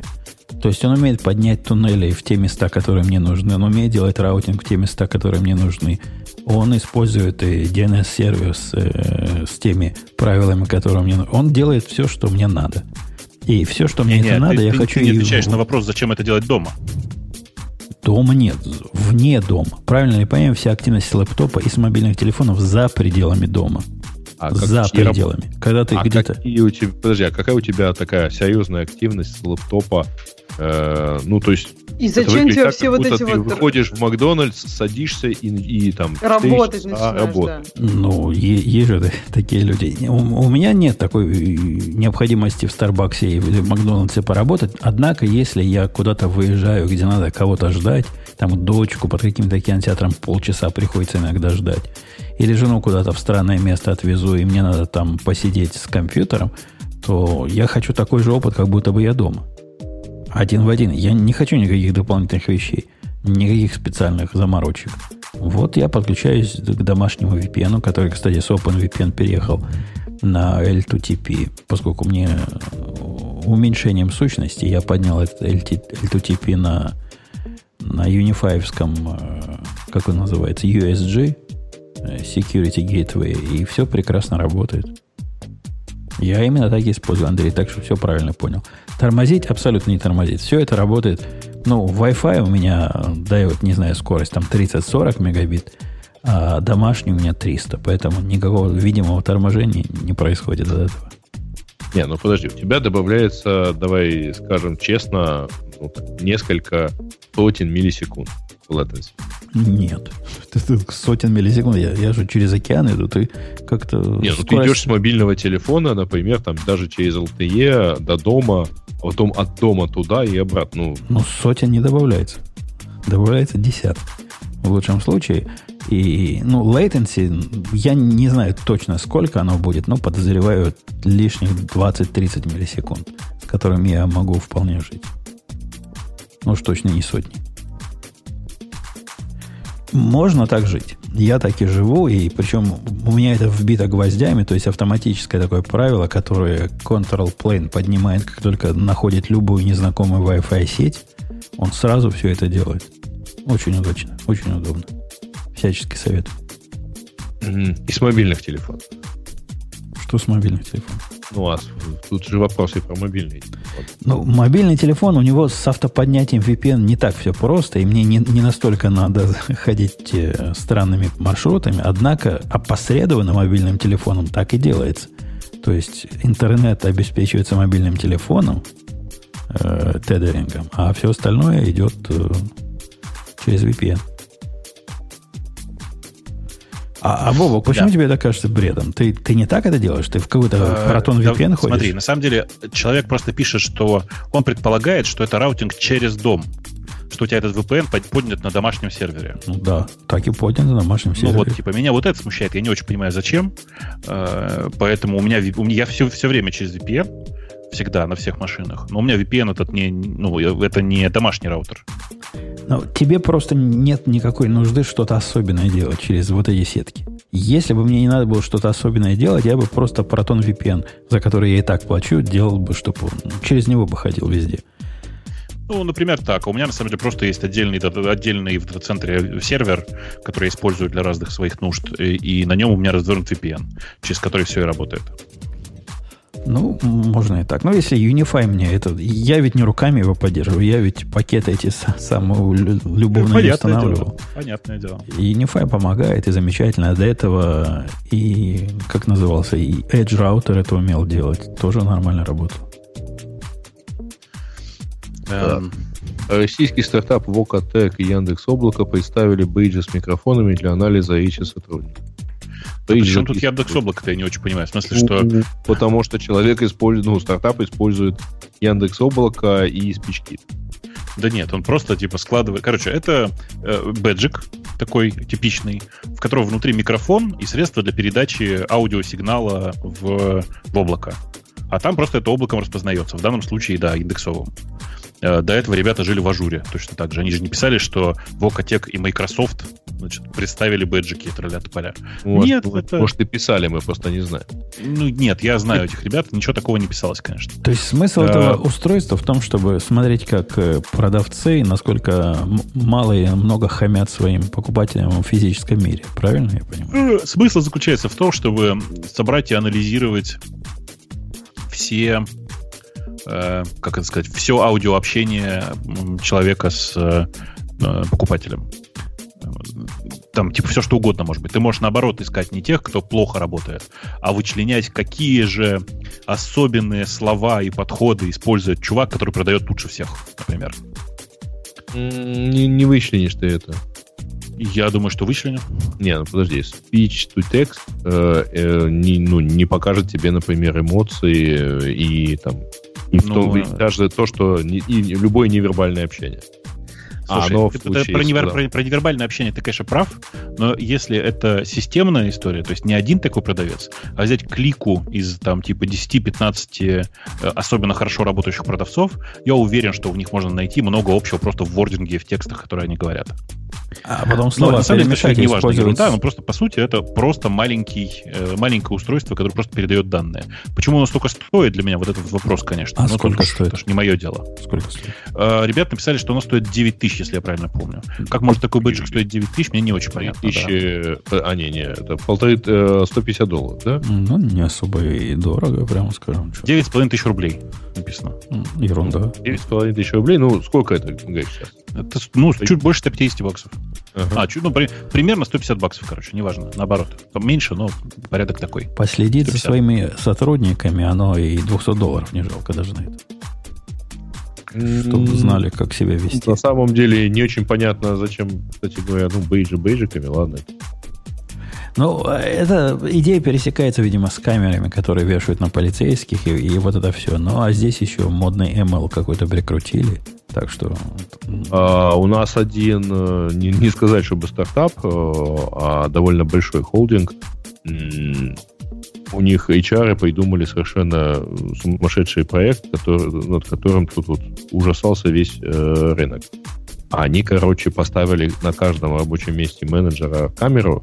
То есть он умеет поднять туннели в те места, которые мне нужны. Он умеет делать раутинг в те места, которые мне нужны. Он использует и DNS-сервис э, с теми правилами, которые мне нужны. Он делает все, что мне надо. И все, что мне не, это не, надо, ты, я ты, хочу... Ты не отвечаешь на вопрос, зачем это делать дома. Дома нет, вне дома. Правильно ли понимаю, вся активность лэптопа и с мобильных телефонов за пределами дома. А за пределами. Раб... Когда ты а где-то... у тебя... Подожди, а какая у тебя такая серьезная активность с лэптопа? Э, ну, то есть и зачем тебе так, все вот эти ты вот... выходишь в Макдональдс, садишься и, и там... Работать начинаешь, а, работать. Да. Ну, есть же такие люди. У, у меня нет такой необходимости в Старбаксе и в Макдональдсе поработать. Однако, если я куда-то выезжаю, где надо кого-то ждать, там дочку под каким-то кинотеатром полчаса приходится иногда ждать, или жену куда-то в странное место отвезу, и мне надо там посидеть с компьютером, то я хочу такой же опыт, как будто бы я дома. Один в один. Я не хочу никаких дополнительных вещей. Никаких специальных заморочек. Вот я подключаюсь к домашнему VPN, который, кстати, с OpenVPN переехал на L2TP, поскольку мне уменьшением сущности я поднял этот L2TP на, на Unifyевском, э, как он называется, USG, э, Security Gateway, и все прекрасно работает. Я именно так и использую, Андрей, так что все правильно понял. Тормозить абсолютно не тормозит. Все это работает. Ну, Wi-Fi у меня дает, не знаю, скорость там 30-40 мегабит, а домашний у меня 300. Поэтому никакого видимого торможения не происходит от этого. Не, ну подожди, у тебя добавляется, давай скажем честно, ну, несколько сотен миллисекунд latency. Нет. Ты, ты сотен миллисекунд. Я, я же через океан иду. Ты как-то... Нет, скорость... ну ты идешь с мобильного телефона, например, там даже через LTE до дома, а потом от дома туда и обратно. Ну, ну сотен не добавляется. Добавляется десяток. В лучшем случае. И, ну, latency, я не знаю точно, сколько оно будет, но подозреваю лишних 20-30 миллисекунд, с которыми я могу вполне жить. Ну уж точно не сотни. Можно так жить. Я так и живу, и причем у меня это вбито гвоздями, то есть автоматическое такое правило, которое Control Plane поднимает, как только находит любую незнакомую Wi-Fi сеть, он сразу все это делает. Очень удачно, очень удобно. Всячески советую. И с мобильных телефонов. Что с мобильных телефонов? Ну, а тут же вопросы про мобильный. Ну, мобильный телефон, у него с автоподнятием VPN не так все просто, и мне не, не настолько надо ходить э, странными маршрутами, однако опосредованно мобильным телефоном так и делается. То есть интернет обеспечивается мобильным телефоном, э, tethering ом, а все остальное идет э, через VPN. А, а Вова, почему да. тебе это кажется бредом? Ты, ты не так это делаешь? Ты в какой-то Proton VPN да, ходишь? Смотри, на самом деле человек просто пишет, что он предполагает, что это routing через дом что у тебя этот VPN поднят на домашнем сервере. Ну да, так и поднят на домашнем сервере. Ну вот, типа, меня вот это смущает. Я не очень понимаю, зачем. Э, поэтому у меня, у меня я все, все время через VPN, всегда на всех машинах. Но у меня VPN этот не, ну, это не домашний раутер. Но тебе просто нет никакой нужды что-то особенное делать через вот эти сетки. Если бы мне не надо было что-то особенное делать, я бы просто Proton VPN, за который я и так плачу, делал бы, чтобы через него бы ходил везде. Ну, например, так. У меня, на самом деле, просто есть отдельный, отдельный в дата-центре сервер, который я использую для разных своих нужд, и на нем у меня развернут VPN, через который все и работает. Ну, можно и так. Но если Unify мне это... Я ведь не руками его поддерживаю, я ведь пакеты эти самые любовно ну, не устанавливал. Дело. Понятное дело. И Unify помогает, и замечательно. А до этого и, как назывался, и Edge Router это умел делать. Тоже нормально работал. Эм. Российский стартап Vocatec и Яндекс Облако представили бейджи с микрофонами для анализа речи сотрудников. Причем тут Яндекс Облако-то я не очень понимаю. В смысле, что... Потому что человек использует, ну, стартап использует Яндекс Облако и спички. Да нет, он просто типа складывает... Короче, это э, бэджик такой типичный, в котором внутри микрофон и средства для передачи аудиосигнала в, в облако. А там просто это облаком распознается. В данном случае, да, индексовым. Э, до этого ребята жили в ажуре точно так же. Они же не писали, что Vocatec и Microsoft значит, представили бэджики тролля поля. Может, нет, это... может, и писали, мы просто не знаем. Ну, нет, я знаю этих ребят, ничего такого не писалось, конечно. То есть смысл а... этого устройства в том, чтобы смотреть, как э, продавцы, насколько мало и много хамят своим покупателям в физическом мире. Правильно я понимаю? Э, смысл заключается в том, чтобы собрать и анализировать все э, как это сказать, все аудиообщение человека с э, покупателем. Там, типа, все что угодно может быть. Ты можешь, наоборот, искать не тех, кто плохо работает, а вычленять, какие же особенные слова и подходы использует чувак, который продает лучше всех, например. Не, не вычленишь ты это. Я думаю, что вычленю. Не, ну подожди, speech to text э, э, не, ну, не покажет тебе, например, эмоции э, и там и, ну, то, и даже то, что не, и любое невербальное общение. Слушай, а, ты, случае, про, невер, про, про невербальное общение ты, конечно, прав, но если это системная история, то есть не один такой продавец, а взять клику из там типа 10-15 э, особенно хорошо работающих продавцов, я уверен, что в них можно найти много общего просто в вординге, в текстах, которые они говорят. А потом снова но, на самом деле, это не важно ерунда, но просто по сути это просто маленький, э, маленькое устройство, которое просто передает данные. Почему оно столько стоит для меня? Вот этот вопрос, конечно. А сколько стоит? Это не мое дело. Сколько стоит? Э, ребят написали, что оно стоит 9 тысяч, если я правильно помню. Как может такой бэджик стоить 9 тысяч, мне не очень понятно. Тысячи... Да. А, не, не, это полторы, 150 э, долларов, да? Ну, не особо и дорого, прямо скажем. 9,5 тысяч рублей написано. Ерунда. 9,5 тысяч рублей, ну, сколько это, сейчас? Это, ну, чуть больше 150 баксов. Ага. А, чуть, ну, при, примерно 150 баксов, короче, неважно. Наоборот. Там меньше, но порядок такой. Последить за своими сотрудниками, оно и 200 долларов не жалко даже на это. Чтобы знали, как себя вести. На самом деле не очень понятно, зачем, кстати говоря, ну, бейджи бейджиками, ладно. Ну, эта идея пересекается, видимо, с камерами, которые вешают на полицейских, и, и вот это все. Ну, а здесь еще модный ML какой-то прикрутили. Так что... А, у нас один, э, не, не сказать, чтобы стартап, э, а довольно большой холдинг. У них HR придумали совершенно сумасшедший проект, который, над которым тут вот ужасался весь э, рынок. Они, короче, поставили на каждом рабочем месте менеджера камеру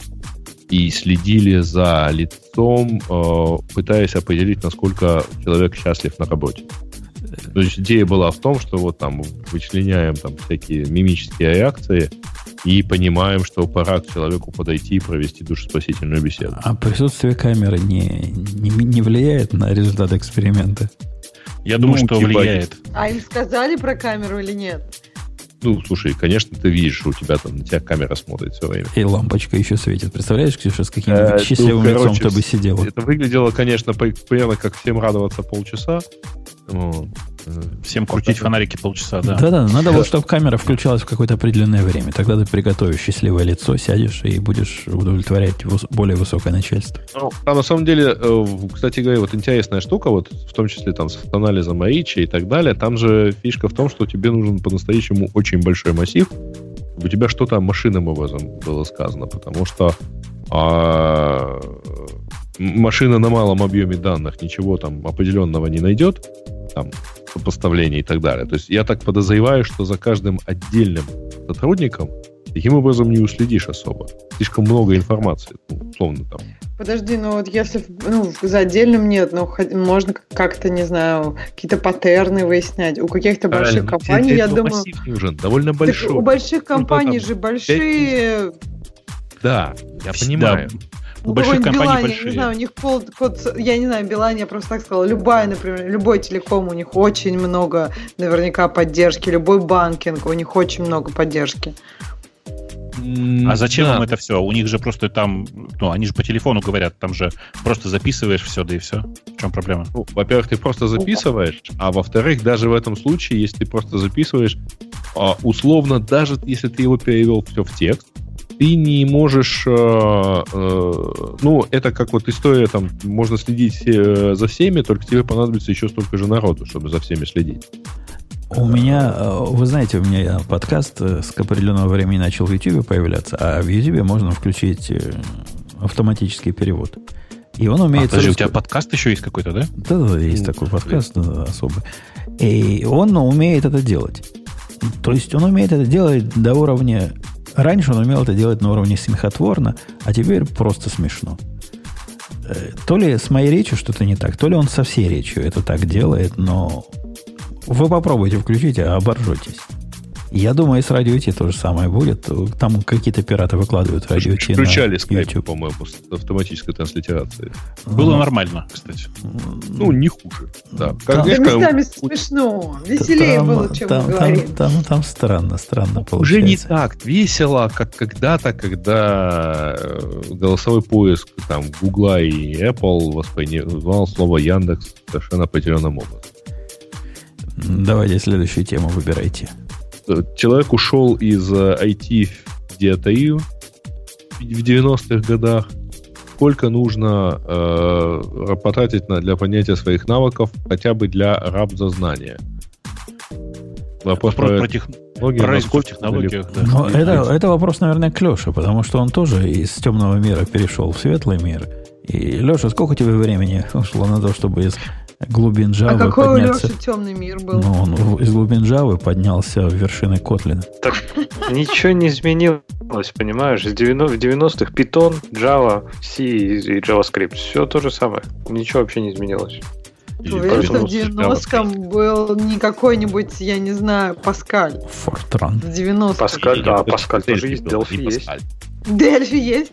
и следили за лицом, э, пытаясь определить, насколько человек счастлив на работе. То есть идея была в том, что вот там вычленяем там всякие мимические реакции и понимаем, что пора к человеку подойти и провести душеспасительную беседу. А присутствие камеры не, не, не влияет на результат эксперимента? Я думаю, ну, что типа, влияет. А им сказали про камеру или нет? Ну, слушай, конечно, ты видишь, что у тебя там на тебя камера смотрит все время. И лампочка еще светит. Представляешь, Ксюша, с каким-нибудь э, счастливым ну, короче, лицом ты бы сидела? Это выглядело, конечно, примерно как всем радоваться полчаса. Всем крутить фонарики полчаса, да. Да-да, надо вот, чтобы камера включалась в какое-то определенное время. Тогда ты приготовишь счастливое лицо, сядешь и будешь удовлетворять более высокое начальство. Ну, а на самом деле, э, кстати говоря, вот интересная штука, вот в том числе там с анализом речи и так далее, там же фишка в том, что тебе нужен по-настоящему очень большой массив, у тебя что-то машинным образом было сказано, потому что а, машина на малом объеме данных ничего там определенного не найдет, там, сопоставления и так далее. То есть я так подозреваю, что за каждым отдельным сотрудником таким образом не уследишь особо. Слишком много информации, ну, условно там. Подожди, ну вот если ну, за отдельным нет, но можно как-то, не знаю, какие-то паттерны выяснять. У каких-то больших компаний, я думаю... нужен, довольно большой. у больших компаний ну, же большие... Да, я понимаю. Да у больших компаний Билайн, большие. Не знаю, у них пол, код, я не знаю, Билайн, я просто так сказала, любая, например, любой телеком, у них очень много наверняка поддержки, любой банкинг, у них очень много поддержки. А зачем да. им это все? У них же просто там, ну, они же по телефону говорят, там же просто записываешь все, да и все. В чем проблема? Ну, во-первых, ты просто записываешь, а во-вторых, даже в этом случае, если ты просто записываешь, а, условно, даже если ты его перевел все в текст, ты не можешь... Э, э, ну, это как вот история, там, можно следить э, за всеми, только тебе понадобится еще столько же народу, чтобы за всеми следить. У меня, вы знаете, у меня подкаст с определенного времени начал в YouTube появляться, а в YouTube можно включить автоматический перевод. И он умеет... А, подожди, у тебя подкаст еще есть какой-то, да? Да, да, есть такой подкаст да, особый. И он умеет это делать. То есть он умеет это делать до уровня Раньше он умел это делать на уровне смехотворно, а теперь просто смешно. Э, то ли с моей речью что-то не так, то ли он со всей речью это так делает, но вы попробуйте включить, а оборжетесь. Я думаю, и с радио Ти то же самое будет. Там какие-то пираты выкладывают радио Ти Включали скайп, по-моему, с автоматической транслитерацией. Было нормально, кстати. Ну, не хуже. Да, как, там, видишь, местами смешно. Веселее там, было, чем там, там, там, там странно, странно получается. Уже не так весело, как когда-то, когда э, голосовой поиск там Гугла и Apple воспринимал слово Яндекс совершенно определенным образом. Давайте следующую тему выбирайте человек ушел из IT в диатаию в 90-х годах. Сколько нужно э, потратить на, для понятия своих навыков, хотя бы для рабзазнания? Вопрос, Вопрос про, про технологии. Про в технологиях. Да. Но это, это вопрос, наверное, к Леше, потому что он тоже из темного мира перешел в светлый мир. И, Леша, сколько тебе времени ушло на то, чтобы из глубин Java а какой подняться... у Леши темный мир был? Ну, он из глубин Java поднялся в вершины Котлина. Так ничего не изменилось, понимаешь? В 90-х Python, Java, C и JavaScript. Все то же самое. Ничего вообще не изменилось. Уверен, что в 90-м был не какой-нибудь, я не знаю, Паскаль? Фортран. В 90-х. Паскаль, да, Паскаль тоже есть, Delphi есть. Дельфи есть?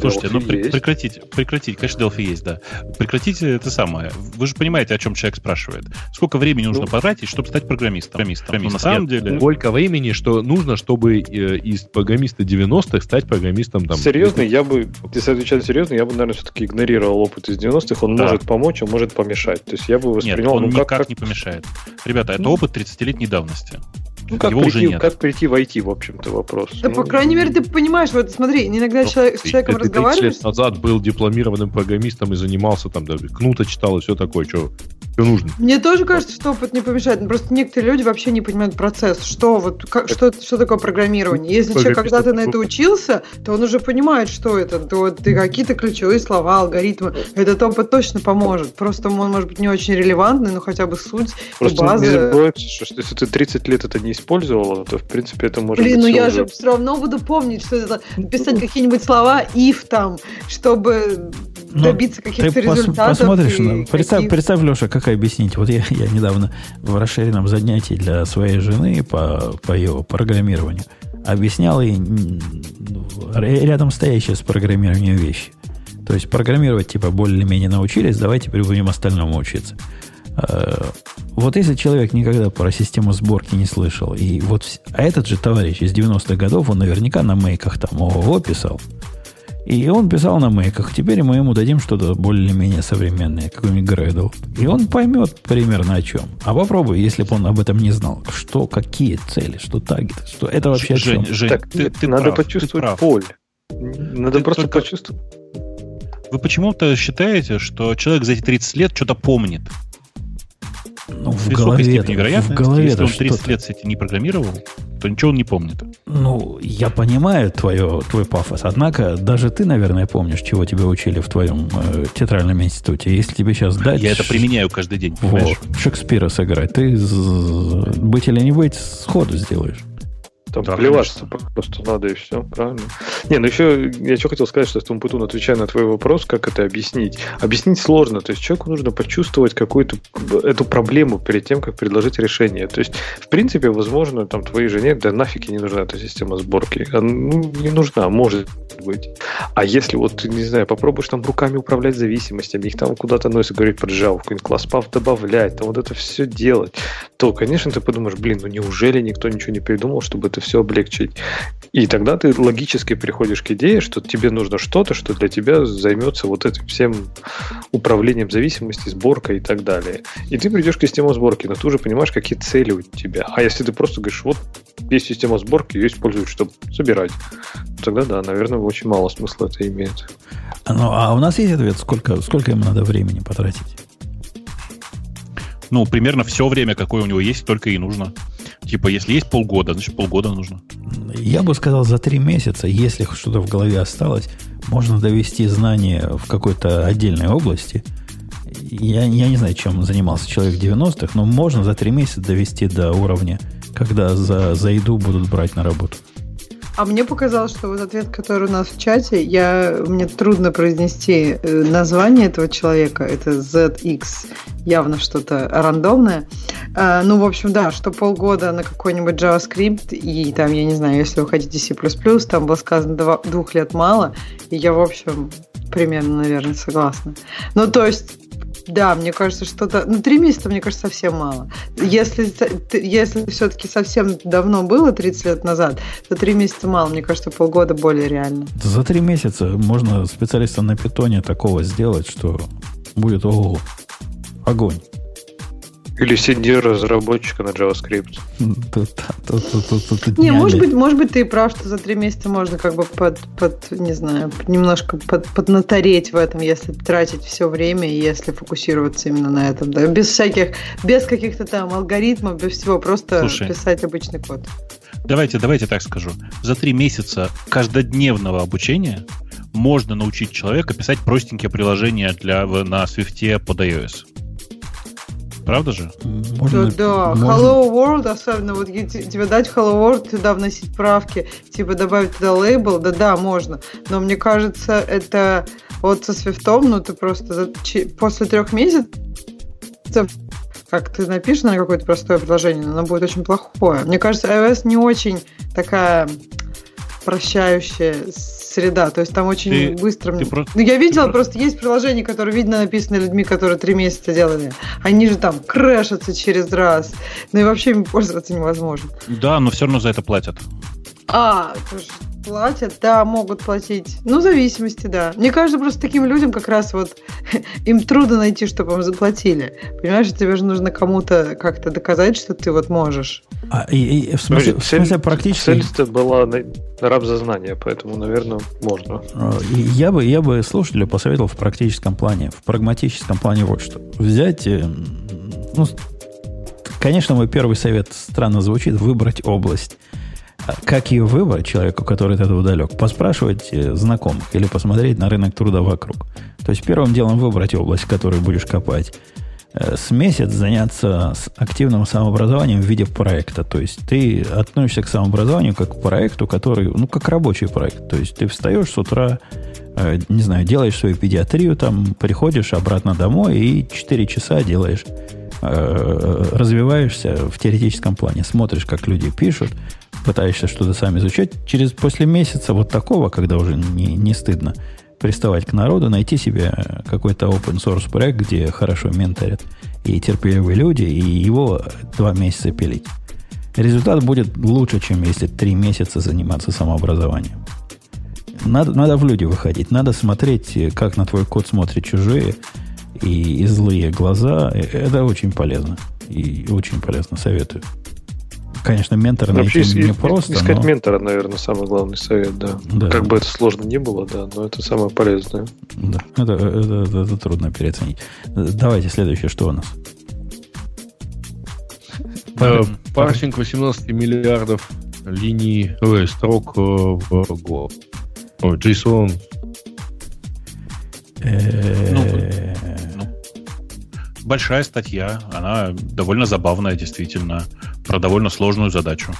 Слушайте, ну при, прекратите, прекратите, конечно, Delphi есть, да. Прекратите это самое. Вы же понимаете, о чем человек спрашивает. Сколько времени нужно ну, потратить, чтобы стать программистом? программистом? Ну, на самом деле... Сколько времени, что нужно, чтобы э, из программиста 90-х стать программистом там... Серьезно, я бы, если отвечать серьезно, я бы, наверное, все-таки игнорировал опыт из 90-х. Он да. может помочь, он может помешать. То есть я бы воспринял... Нет, он ну, никак как... не помешает. Ребята, это опыт 30-летней давности. Ну, как, Его прийти, уже нет. как прийти в IT, в общем-то, вопрос. Да, ну, по крайней мере, ты понимаешь, вот смотри, иногда ну, человек, с человеком разговариваешь... лет назад был дипломированным программистом и занимался там, да, кнута читал и все такое, что Все нужно. Мне тоже кажется, что опыт не помешает. Но просто некоторые люди вообще не понимают процесс. Что, вот, как, что, что такое программирование? Если человек когда-то на это учился, то он уже понимает, что это. То ты какие-то ключевые слова, алгоритмы. Этот опыт точно поможет. Просто он может быть не очень релевантный, но хотя бы суть Просто и база. не забывайте, что если ты 30 лет это не использовала, то в принципе это может Блин, быть... Блин, ну я уже... же все равно буду помнить, что это писать какие-нибудь слова if там, чтобы ну, добиться каких-то результатов. Посмотришь, ну, представь, представь, Леша, как объяснить. Вот я, я недавно в расширенном занятии для своей жены по, по ее программированию объяснял ей рядом стоящие с программированием вещи. То есть программировать типа более-менее научились, давайте теперь будем остальному учиться. Э, вот если человек никогда про систему сборки не слышал, и вот, а этот же товарищ из 90-х годов, он наверняка на мейках там ООО писал, и он писал на мейках. Теперь мы ему дадим что-то более-менее современное, какой-нибудь Gradle. И он поймет примерно о чем. А попробуй, если бы он об этом не знал. Что, какие цели, что таргет, что это вообще Жень, о чем. Жень, так, ты, ты надо прав, почувствовать ты поле. Надо ты просто только... почувствовать. Вы почему-то считаете, что человек за эти 30 лет что-то помнит. Ну, в голове, вероятности, в голове если он 30 лет эти не программировал, то ничего он не помнит. Ну, я понимаю твое, твой пафос, однако даже ты, наверное, помнишь, чего тебя учили в твоем э, театральном институте. Если тебе сейчас дать... Я это применяю каждый день, вот, Шекспира сыграть, ты быть или не быть сходу сделаешь. Там да, плеваться просто надо и все, правильно? Не, ну еще я что хотел сказать, что с Тумпутун, отвечая на твой вопрос, как это объяснить. Объяснить сложно, то есть человеку нужно почувствовать какую-то эту проблему перед тем, как предложить решение. То есть, в принципе, возможно, там твоей жене, да нафиг не нужна эта система сборки. Она, ну, не нужна, может быть. А если вот, не знаю, попробуешь там руками управлять зависимостями, их там куда-то носит, говорить про Java, какой-нибудь класс пав добавлять, там вот это все делать, то, конечно, ты подумаешь, блин, ну неужели никто ничего не придумал, чтобы это все облегчить. И тогда ты логически приходишь к идее, что тебе нужно что-то, что для тебя займется вот этим всем управлением зависимости, сборкой и так далее. И ты придешь к системе сборки, но ты уже понимаешь, какие цели у тебя. А если ты просто говоришь, вот есть система сборки, ее используют, чтобы собирать, тогда да, наверное, очень мало смысла это имеет. Ну, а у нас есть ответ, сколько, сколько ему надо времени потратить? Ну, примерно все время, какое у него есть, только и нужно. Типа, если есть полгода, значит полгода нужно. Я бы сказал, за три месяца, если что-то в голове осталось, можно довести знания в какой-то отдельной области. Я, я не знаю, чем занимался человек в 90-х, но можно за три месяца довести до уровня, когда за, за еду будут брать на работу. А мне показалось, что вот ответ, который у нас в чате, я, мне трудно произнести э, название этого человека. Это ZX, явно что-то рандомное. А, ну, в общем, да, что полгода на какой-нибудь JavaScript, и там, я не знаю, если вы хотите C++, там было сказано два, двух лет мало, и я, в общем, примерно, наверное, согласна. Ну, то есть да, мне кажется, что-то... Ну, три месяца, мне кажется, совсем мало. Если, если все-таки совсем давно было, 30 лет назад, то три месяца мало. Мне кажется, полгода более реально. За три месяца можно специалиста на питоне такого сделать, что будет ого огонь. Или сидир разработчика на JavaScript. Не, может быть, может быть, ты и прав, что за три месяца можно как бы под, под не знаю, немножко под, поднатореть в этом, если тратить все время и если фокусироваться именно на этом, да, без всяких, без каких-то там алгоритмов, без всего, просто Слушай, писать обычный код. Давайте, давайте так скажу. За три месяца каждодневного обучения можно научить человека писать простенькие приложения для, на Swift под iOS. Правда же? Можно, да, да. Можно... Hello World, особенно вот тебе дать Hello World, туда вносить правки, типа добавить туда лейбл, да-да, можно. Но мне кажется, это вот со свифтом, ну ты просто после трех месяцев как ты напишешь на какое-то простое предложение, оно будет очень плохое. Мне кажется, iOS не очень такая прощающая среда. То есть там очень ты, быстро... Ты про... Ну, я видела, просто... просто есть приложения, которые, видно, написаны людьми, которые три месяца делали. Они же там крэшатся через раз. Ну и вообще ими пользоваться невозможно. Да, но все равно за это платят. А, тоже платят, да, могут платить. Ну, в зависимости, да. Мне кажется, просто таким людям как раз вот им трудно найти, чтобы им заплатили. Понимаешь, тебе же нужно кому-то как-то доказать, что ты вот можешь. А, и, и, в смысле, в смысле практически... Цель была на, на раб за знание, поэтому, наверное, можно. А, я бы, я бы слушателю посоветовал в практическом плане, в прагматическом плане вот что. Взять, э, ну, конечно, мой первый совет странно звучит, выбрать область. А как ее выбрать человеку, который от этого далек? Поспрашивать э, знакомых или посмотреть на рынок труда вокруг. То есть первым делом выбрать область, которую будешь копать. Э, с месяц заняться активным самообразованием в виде проекта. То есть ты относишься к самообразованию как к проекту, который, ну, как рабочий проект. То есть ты встаешь с утра, э, не знаю, делаешь свою педиатрию, там приходишь обратно домой и 4 часа делаешь развиваешься в теоретическом плане, смотришь, как люди пишут, пытаешься что-то сам изучать, через после месяца вот такого, когда уже не, не стыдно приставать к народу, найти себе какой-то open source проект, где хорошо менторят и терпеливые люди, и его два месяца пилить. Результат будет лучше, чем если три месяца заниматься самообразованием. Надо, надо в люди выходить, надо смотреть, как на твой код смотрят чужие и, и злые глаза. Это очень полезно. И очень полезно, советую. Конечно, ментора найти Вообще, не просто. Искать но... ментора, наверное, самый главный совет, да. да. Как бы это сложно не было, да, но это самое полезное. Да, это, это, это, это трудно переоценить. Давайте следующее, что у нас? Э, парсинг 18 миллиардов линий, ой, строк э, в Go. JSON. Э, ну, большая статья, она довольно забавная, действительно про довольно сложную задачу.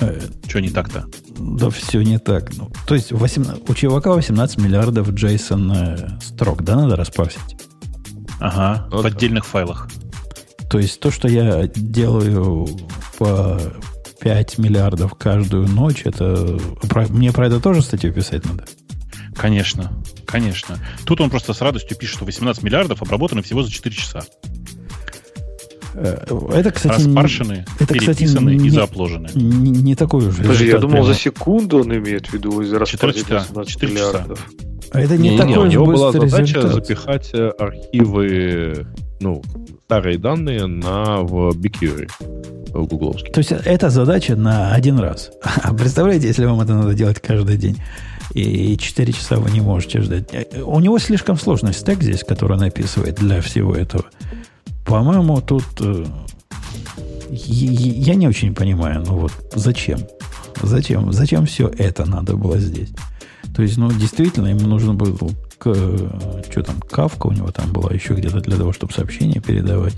Э, Что не так-то? Да все не так. Ну, то есть 18, у чувака 18 миллиардов JSON э, строк, да, надо распарсить? Ага, вот в отдельных файлах. То есть то, что я делаю по 5 миллиардов каждую ночь, это про, мне про это тоже статью писать надо? Конечно, конечно. Тут он просто с радостью пишет, что 18 миллиардов обработаны всего за 4 часа. Э, это, кстати, Распаршены, это, переписаны кстати, не, и заопложены. Не, не такой уже. Подожди, я думал, прямо. за секунду он имеет в виду из 4 часа. 4 часа. А это не, не такой не, У него была задача результат. запихать э, архивы, ну, старые данные на в BigQuery в гугловский. То есть это задача на один раз. А представляете, если вам это надо делать каждый день? И 4 часа вы не можете ждать. Э, у него слишком сложный стек здесь, который он описывает для всего этого. По-моему, тут э, я не очень понимаю, ну вот зачем? Зачем? Зачем все это надо было здесь? То есть, ну, действительно, ему нужно было к, что там, кавка у него там была еще где-то для того, чтобы сообщения передавать.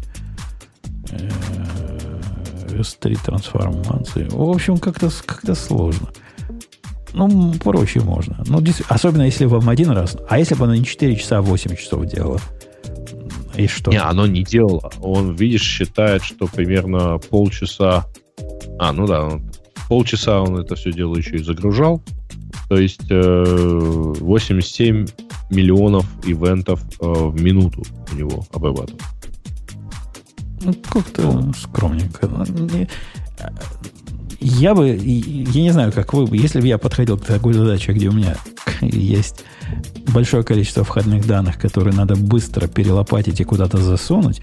S3 э, трансформации. В общем, как-то как сложно. Ну, проще можно. Ну, особенно если вам один раз. А если бы она не 4 часа, а 8 часов делала? И что? Не, оно не делало. Он, видишь, считает, что примерно полчаса... А, ну да, он, полчаса он это все дело еще и загружал. То есть э, 87 миллионов ивентов э, в минуту у него обрабатывает. Ну, как-то скромненько. Я бы, я не знаю, как вы, если бы я подходил к такой задаче, где у меня есть большое количество входных данных, которые надо быстро перелопатить и куда-то засунуть,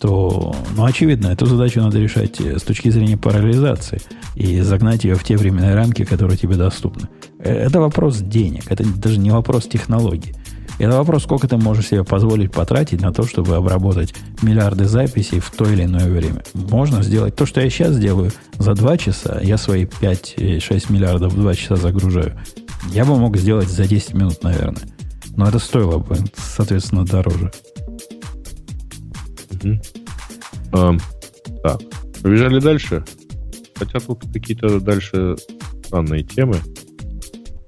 то, ну, очевидно, эту задачу надо решать с точки зрения параллелизации и загнать ее в те временные рамки, которые тебе доступны. Э, это вопрос денег, это даже не вопрос технологий. Это вопрос, сколько ты можешь себе позволить потратить на то, чтобы обработать миллиарды записей в то или иное время. Можно сделать то, что я сейчас делаю за 2 часа. Я свои 5-6 миллиардов в 2 часа загружаю. Я бы мог сделать за 10 минут, наверное. Но это стоило бы, соответственно, дороже. А, так, побежали дальше. Хотя тут какие-то дальше странные темы.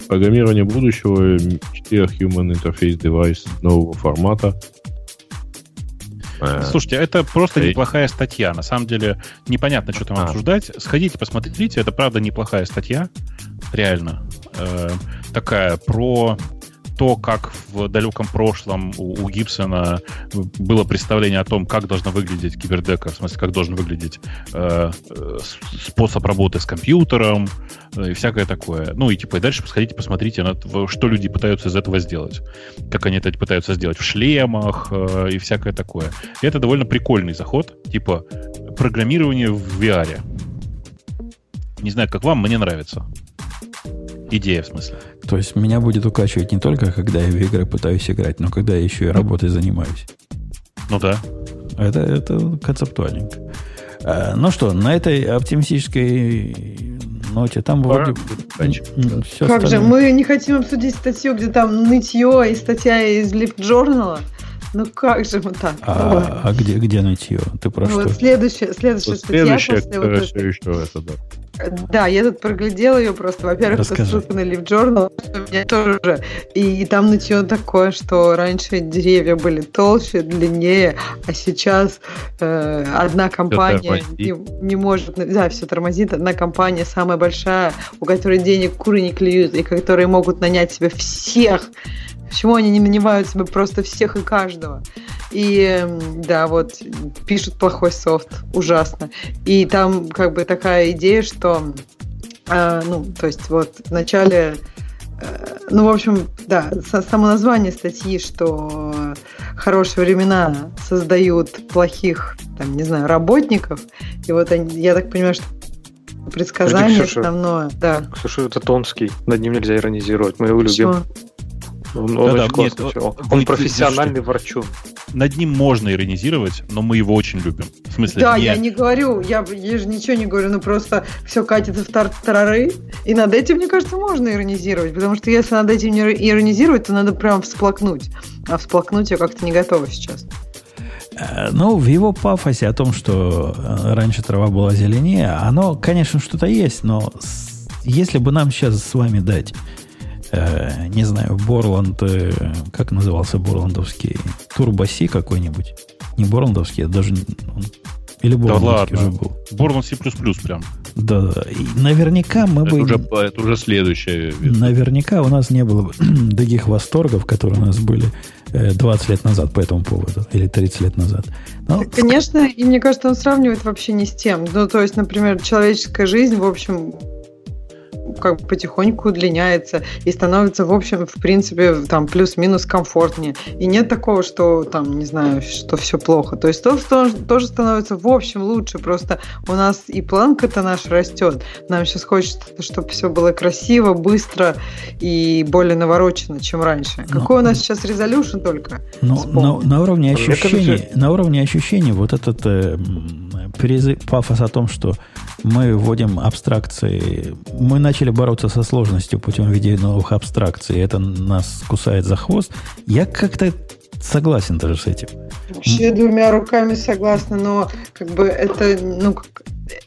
Программирование будущего 4 Human Interface Device нового формата. Э, Слушайте, это просто Эй. неплохая статья. На самом деле, непонятно, что там а. обсуждать. Сходите, посмотрите. Это правда неплохая статья. Реально. Э, такая про то, как в далеком прошлом у, у Гибсона было представление о том, как должна выглядеть кибердека, в смысле, как должен выглядеть э, э способ работы с компьютером э, и всякое такое. Ну и типа и дальше сходите, посмотрите, на, что люди пытаются из этого сделать. Как они это пытаются сделать в шлемах э, и всякое такое. И это довольно прикольный заход, типа программирование в VR. Не знаю, как вам, мне нравится. Идея, в смысле. То есть меня будет укачивать не только, когда я в игры пытаюсь играть, но когда я еще и работой занимаюсь. Ну да. Это, это концептуальненько. А, ну что, на этой оптимистической ноте там вроде... Все как же, мы не хотим обсудить статью, где там нытье и статья из Lift Journal. Ну как же мы так? А, а где, где нытье? Ты про ну, что? Вот следующая, следующая вот статья следующая, после вот этой... еще это, да. Да, я тут проглядела ее просто. Во-первых, ссылка на Live Journal, у меня тоже. И, и там ничего такое, что раньше деревья были толще, длиннее, а сейчас э, одна компания не, не может... Да, все тормозит. Одна компания самая большая, у которой денег куры не клюют, и которые могут нанять себе всех Почему они не нанимают себе просто всех и каждого? И да, вот пишут плохой софт, ужасно. И там как бы такая идея, что э, ну, то есть вот в начале э, ну, в общем, да, само название статьи, что хорошие времена создают плохих, там, не знаю, работников. И вот они, я так понимаю, что предсказание Ксюша, основное. Да. Ксюша, это Томский, над ним нельзя иронизировать, мы его любим. Он, он, да, да, нет, он, он профессиональный вы, ворчун. Над ним можно иронизировать, но мы его очень любим. В смысле, да, не... я не говорю, я, я же ничего не говорю, но просто все катится в тартарары, и над этим, мне кажется, можно иронизировать, потому что если над этим не иронизировать, то надо прям всплакнуть. А всплакнуть я как-то не готова сейчас. Э, ну, в его пафосе о том, что э, раньше трава была зеленее, оно, конечно, что-то есть, но если бы нам сейчас с вами дать э, не знаю, Борланд, э, как назывался борландовский, Турбоси какой-нибудь. Не борландовский, а даже... Он, или борландовский да ладно. уже был. Борланд C++ прям. Да, да. И наверняка мы это бы... Уже, это уже следующее. Наверняка у нас не было бы таких восторгов, которые у нас были 20 э, лет назад по этому поводу, или 30 лет назад. Но... Конечно, и мне кажется, он сравнивает вообще не с тем. Ну, то есть, например, человеческая жизнь, в общем, как бы потихоньку удлиняется и становится, в общем, в принципе, там плюс-минус комфортнее. И нет такого, что там, не знаю, что все плохо. То есть то, что тоже становится в общем лучше. Просто у нас и планка-то наш растет. Нам сейчас хочется, чтобы все было красиво, быстро и более наворочено, чем раньше. Но, Какой у нас сейчас резолюшн только? Но, на, на уровне ощущений, на уровне ощущений вот этот э, призыв, пафос о том, что мы вводим абстракции, мы начали бороться со сложностью путем введения новых абстракций, это нас кусает за хвост. Я как-то согласен даже с этим. Вообще двумя руками согласна, но как бы это, ну,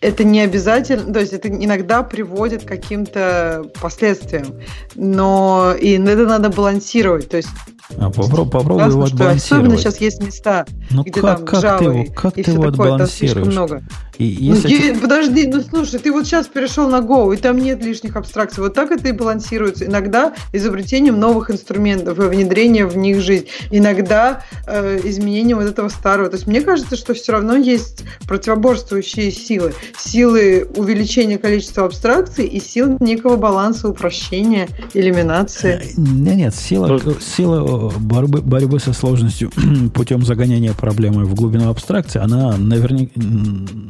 это не обязательно, то есть это иногда приводит к каким-то последствиям, но и это надо балансировать, то есть а попробуй, попробуй его отбалансировать. Особенно сейчас есть места, ну, где как, там как Java ты его, как ты его такое, отбалансируешь? много. И если ну, я, подожди, ну слушай, ты вот сейчас перешел на Go, и там нет лишних абстракций. Вот так это и балансируется. Иногда изобретением новых инструментов и внедрением в них жизнь. Иногда э, изменением вот этого старого. То есть мне кажется, что все равно есть противоборствующие силы. Силы увеличения количества абстракций и силы некого баланса, упрощения, элиминации. Э, нет, нет, сила, ну, борьбы, борьбы со сложностью путем загоняния проблемы в глубину абстракции, она наверняка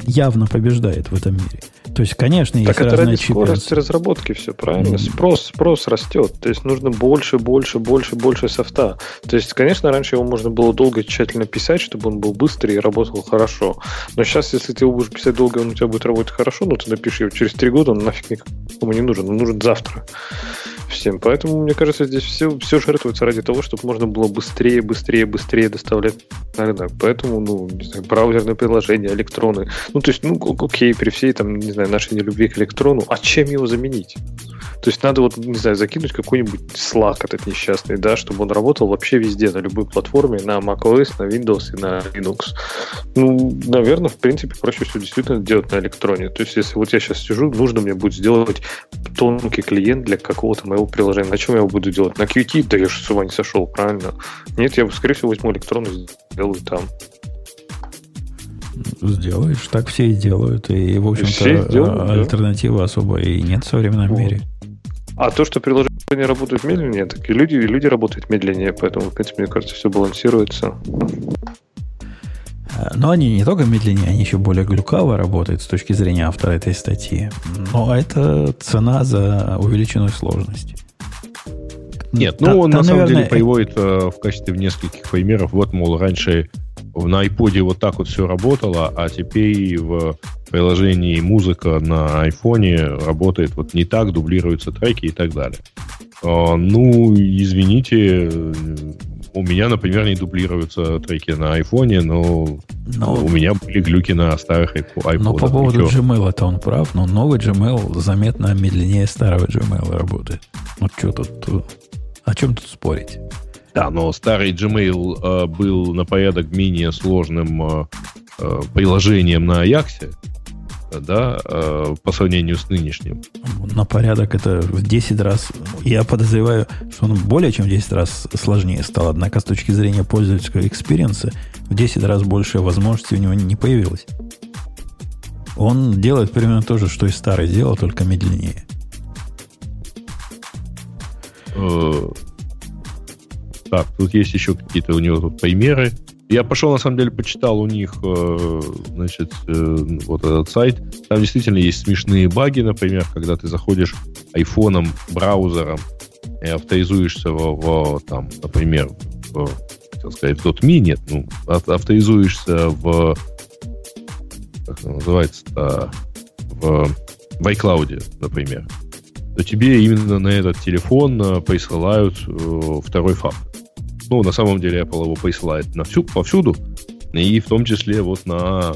явно побеждает в этом мире. То есть, конечно, есть так это ради скорости разработки все, правильно? Mm. Спрос, спрос растет. То есть нужно больше, больше, больше, больше софта. То есть, конечно, раньше его можно было долго тщательно писать, чтобы он был быстрый и работал хорошо. Но сейчас, если ты его будешь писать долго, он у тебя будет работать хорошо, но ты напишешь его через три года, он нафиг никому не нужен. Он нужен завтра всем. Поэтому, мне кажется, здесь все, все жертвуется ради того, чтобы можно было быстрее, быстрее, быстрее доставлять на рынок. Поэтому, ну, не знаю, браузерные приложения, электроны. Ну, то есть, ну, окей, при всей, там, не знаю, нашей нелюбви к электрону, а чем его заменить? То есть надо вот, не знаю, закинуть какой-нибудь Slack этот несчастный, да, чтобы он работал вообще везде, на любой платформе, на macOS, на Windows и на Linux. Ну, наверное, в принципе, проще все действительно делать на электроне. То есть, если вот я сейчас сижу, нужно мне будет сделать тонкий клиент для какого-то моего приложения. На чем я его буду делать? На Qt? Да я же с ума не сошел, правильно? Нет, я, скорее всего, возьму электрон и сделаю там. Сделаешь, так все и делают. И, в общем-то, альтернативы да. особо и нет в современном вот. мире. А то, что приложения работают медленнее, так и люди, и люди работают медленнее, поэтому, в принципе, мне кажется, все балансируется. Но они не только медленнее, они еще более глюкаво работают с точки зрения автора этой статьи. Но это цена за увеличенную сложность. Нет, ну он на самом наверное... деле приводит э, в качестве нескольких примеров. Вот, мол, раньше на iPod вот так вот все работало, а теперь в приложении музыка на айфоне работает вот не так, дублируются треки и так далее. А, ну, извините, у меня, например, не дублируются треки на айфоне, но, но у меня были глюки на старых iPod. Но по поводу Ничего. Gmail это он прав, но новый Gmail заметно медленнее старого Gmail работает. Ну что тут, о чем тут спорить? Да, но старый Gmail э, был на порядок менее сложным э, э, приложением на Ajax, да, э, по сравнению с нынешним. На порядок это в 10 раз. Я подозреваю, что он более чем в 10 раз сложнее стал. Однако с точки зрения пользовательского experience а в 10 раз больше возможностей у него не появилось. Он делает примерно то же, что и старый делал, только медленнее. Так, тут есть еще какие-то у него тут примеры. Я пошел, на самом деле, почитал у них, э, значит, э, вот этот сайт. Там действительно есть смешные баги, например, когда ты заходишь айфоном, браузером и авторизуешься в, в там, например, в, хотел сказать, в .me, нет, ну, авторизуешься в, как это называется-то, в, в iCloud, например, то тебе именно на этот телефон э, присылают второй факт. Ну, на самом деле Apple его присылает на всю, повсюду, и в том числе вот на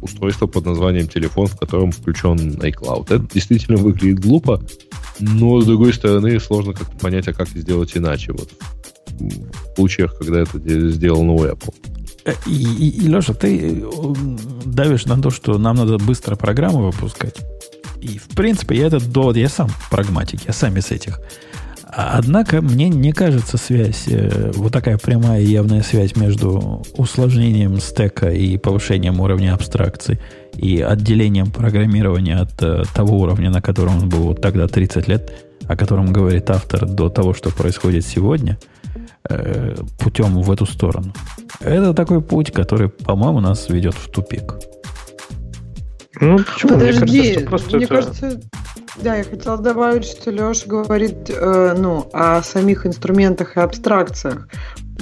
устройство под названием телефон, в котором включен iCloud. Это действительно выглядит глупо, но, с другой стороны, сложно как-то понять, а как сделать иначе. Вот в случаях, когда это сделано у Apple. Э, и, и, и, Леша, ты э, давишь на то, что нам надо быстро программу выпускать. И, в принципе, я этот довод, я сам прагматик, я сам из этих. Однако мне не кажется связь, э, вот такая прямая и явная связь между усложнением стека и повышением уровня абстракции и отделением программирования от э, того уровня, на котором он был вот тогда 30 лет, о котором говорит автор, до того, что происходит сегодня, э, путем в эту сторону. Это такой путь, который, по-моему, нас ведет в тупик. Ну, почему? Подожди, мне кажется, мне это... кажется, да, я хотела добавить, что Леша говорит э, ну, о самих инструментах и абстракциях.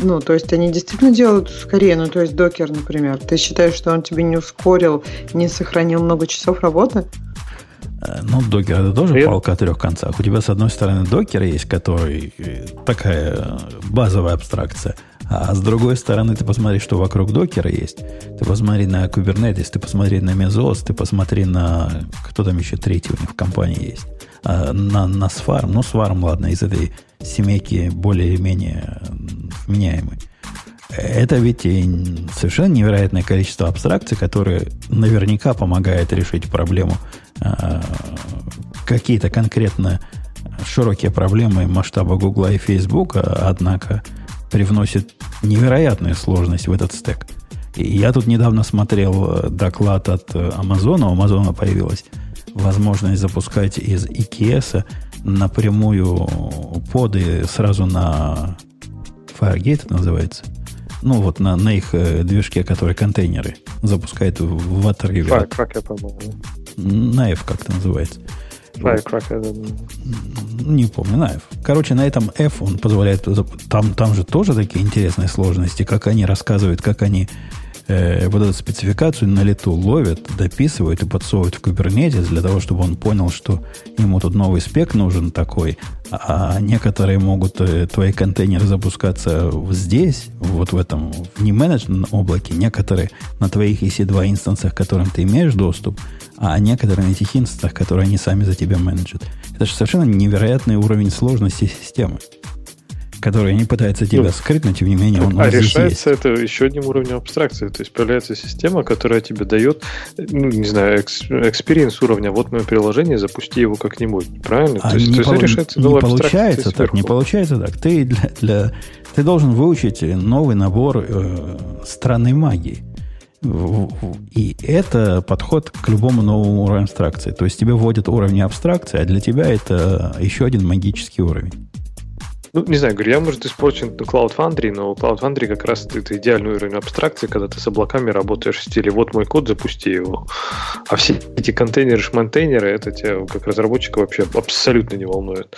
Ну, то есть они действительно делают скорее, ну, то есть докер, например. Ты считаешь, что он тебе не ускорил, не сохранил много часов работы? Э, ну, докер это тоже Привет. палка о трех концах. У тебя, с одной стороны, докер есть, который э, такая базовая абстракция. А с другой стороны, ты посмотри, что вокруг докера есть. Ты посмотри на Kubernetes, ты посмотри на Mesos, ты посмотри на... Кто там еще третий у них в компании есть? А, на, на Swarm. Ну, Swarm, ладно, из этой семейки более-менее вменяемый. Это ведь совершенно невероятное количество абстракций, которые наверняка помогают решить проблему. А, какие-то конкретно широкие проблемы масштаба Гугла и Фейсбука, однако привносит невероятную сложность в этот стек. И я тут недавно смотрел э, доклад от э, Амазона. У Амазона появилась возможность запускать из EKS напрямую поды сразу на Firegate это называется. Ну, вот на, на их э, движке, которые контейнеры запускает в, отрыве. Firecracker, по-моему. На F как-то называется. Firecracker, Не помню, на F. Короче, на этом F он позволяет... Там, там же тоже такие интересные сложности, как они рассказывают, как они э, вот эту спецификацию на лету ловят, дописывают и подсовывают в Kubernetes для того, чтобы он понял, что ему тут новый спек нужен такой, а некоторые могут э, твои контейнеры запускаться здесь, вот в этом, в не менеджерном облаке, некоторые на твоих EC2 инстансах, к которым ты имеешь доступ, а некоторые на этих инстансах, которые они сами за тебя менеджат. Это же совершенно невероятный уровень сложности системы который не пытается тебя ну, скрыть, но тем не менее он, А решается есть. это еще одним уровнем абстракции. То есть появляется система, которая тебе дает, ну, не знаю, experience уровня. Вот мое приложение, запусти его как-нибудь. Правильно? А то есть, не, то есть решается не получается так, не получается так. Ты, для, для, ты должен выучить новый набор э, странной магии. И это подход к любому новому уровню абстракции. То есть тебе вводят уровни абстракции, а для тебя это еще один магический уровень. Ну, не знаю, говорю, я, может, испорчен Cloud Foundry, но Cloud Foundry как раз это идеальный уровень абстракции, когда ты с облаками работаешь в стиле «вот мой код, запусти его». А все эти контейнеры, шмонтейнеры, это тебя как разработчика вообще абсолютно не волнует.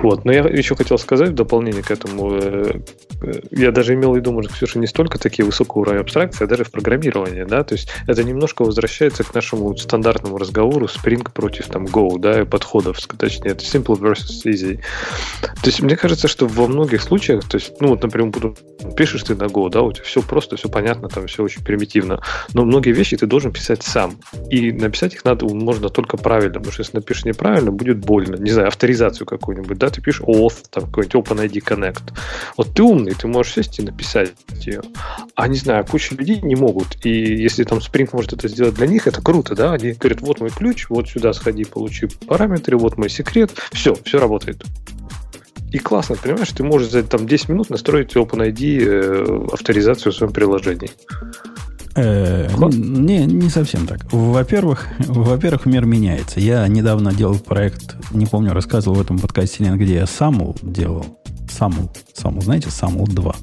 Вот. Но я еще хотел сказать в дополнение к этому, э, э, я даже имел в виду, может, Ксюша, не столько такие высокого уровня абстракции, а даже в программировании, да, то есть это немножко возвращается к нашему стандартному разговору Spring против там Go, да, и подходов, точнее, это simple versus easy. То есть мне кажется, что во многих случаях, то есть, ну вот, например, пишешь ты на Go, да, у тебя все просто, все понятно, там все очень примитивно, но многие вещи ты должен писать сам. И написать их надо можно только правильно, потому что если напишешь неправильно, будет больно. Не знаю, авторизацию какую-нибудь, да, ты пишешь auth, там какой-нибудь OpenID Connect. Вот ты умный, ты можешь сесть и написать ее. А не знаю, куча людей не могут. И если там Spring может это сделать для них, это круто, да, они говорят, вот мой ключ, вот сюда сходи, получи параметры, вот мой секрет, все, все работает. И классно, понимаешь, ты можешь за там 10 минут настроить OpenID э, авторизацию в своем приложении. Э, не, не совсем так. Во-первых, во-первых, мир меняется. Я недавно делал проект, не помню, рассказывал в этом подкасте, где я SAML делал. SAML, SAML, знаете, SAML 2.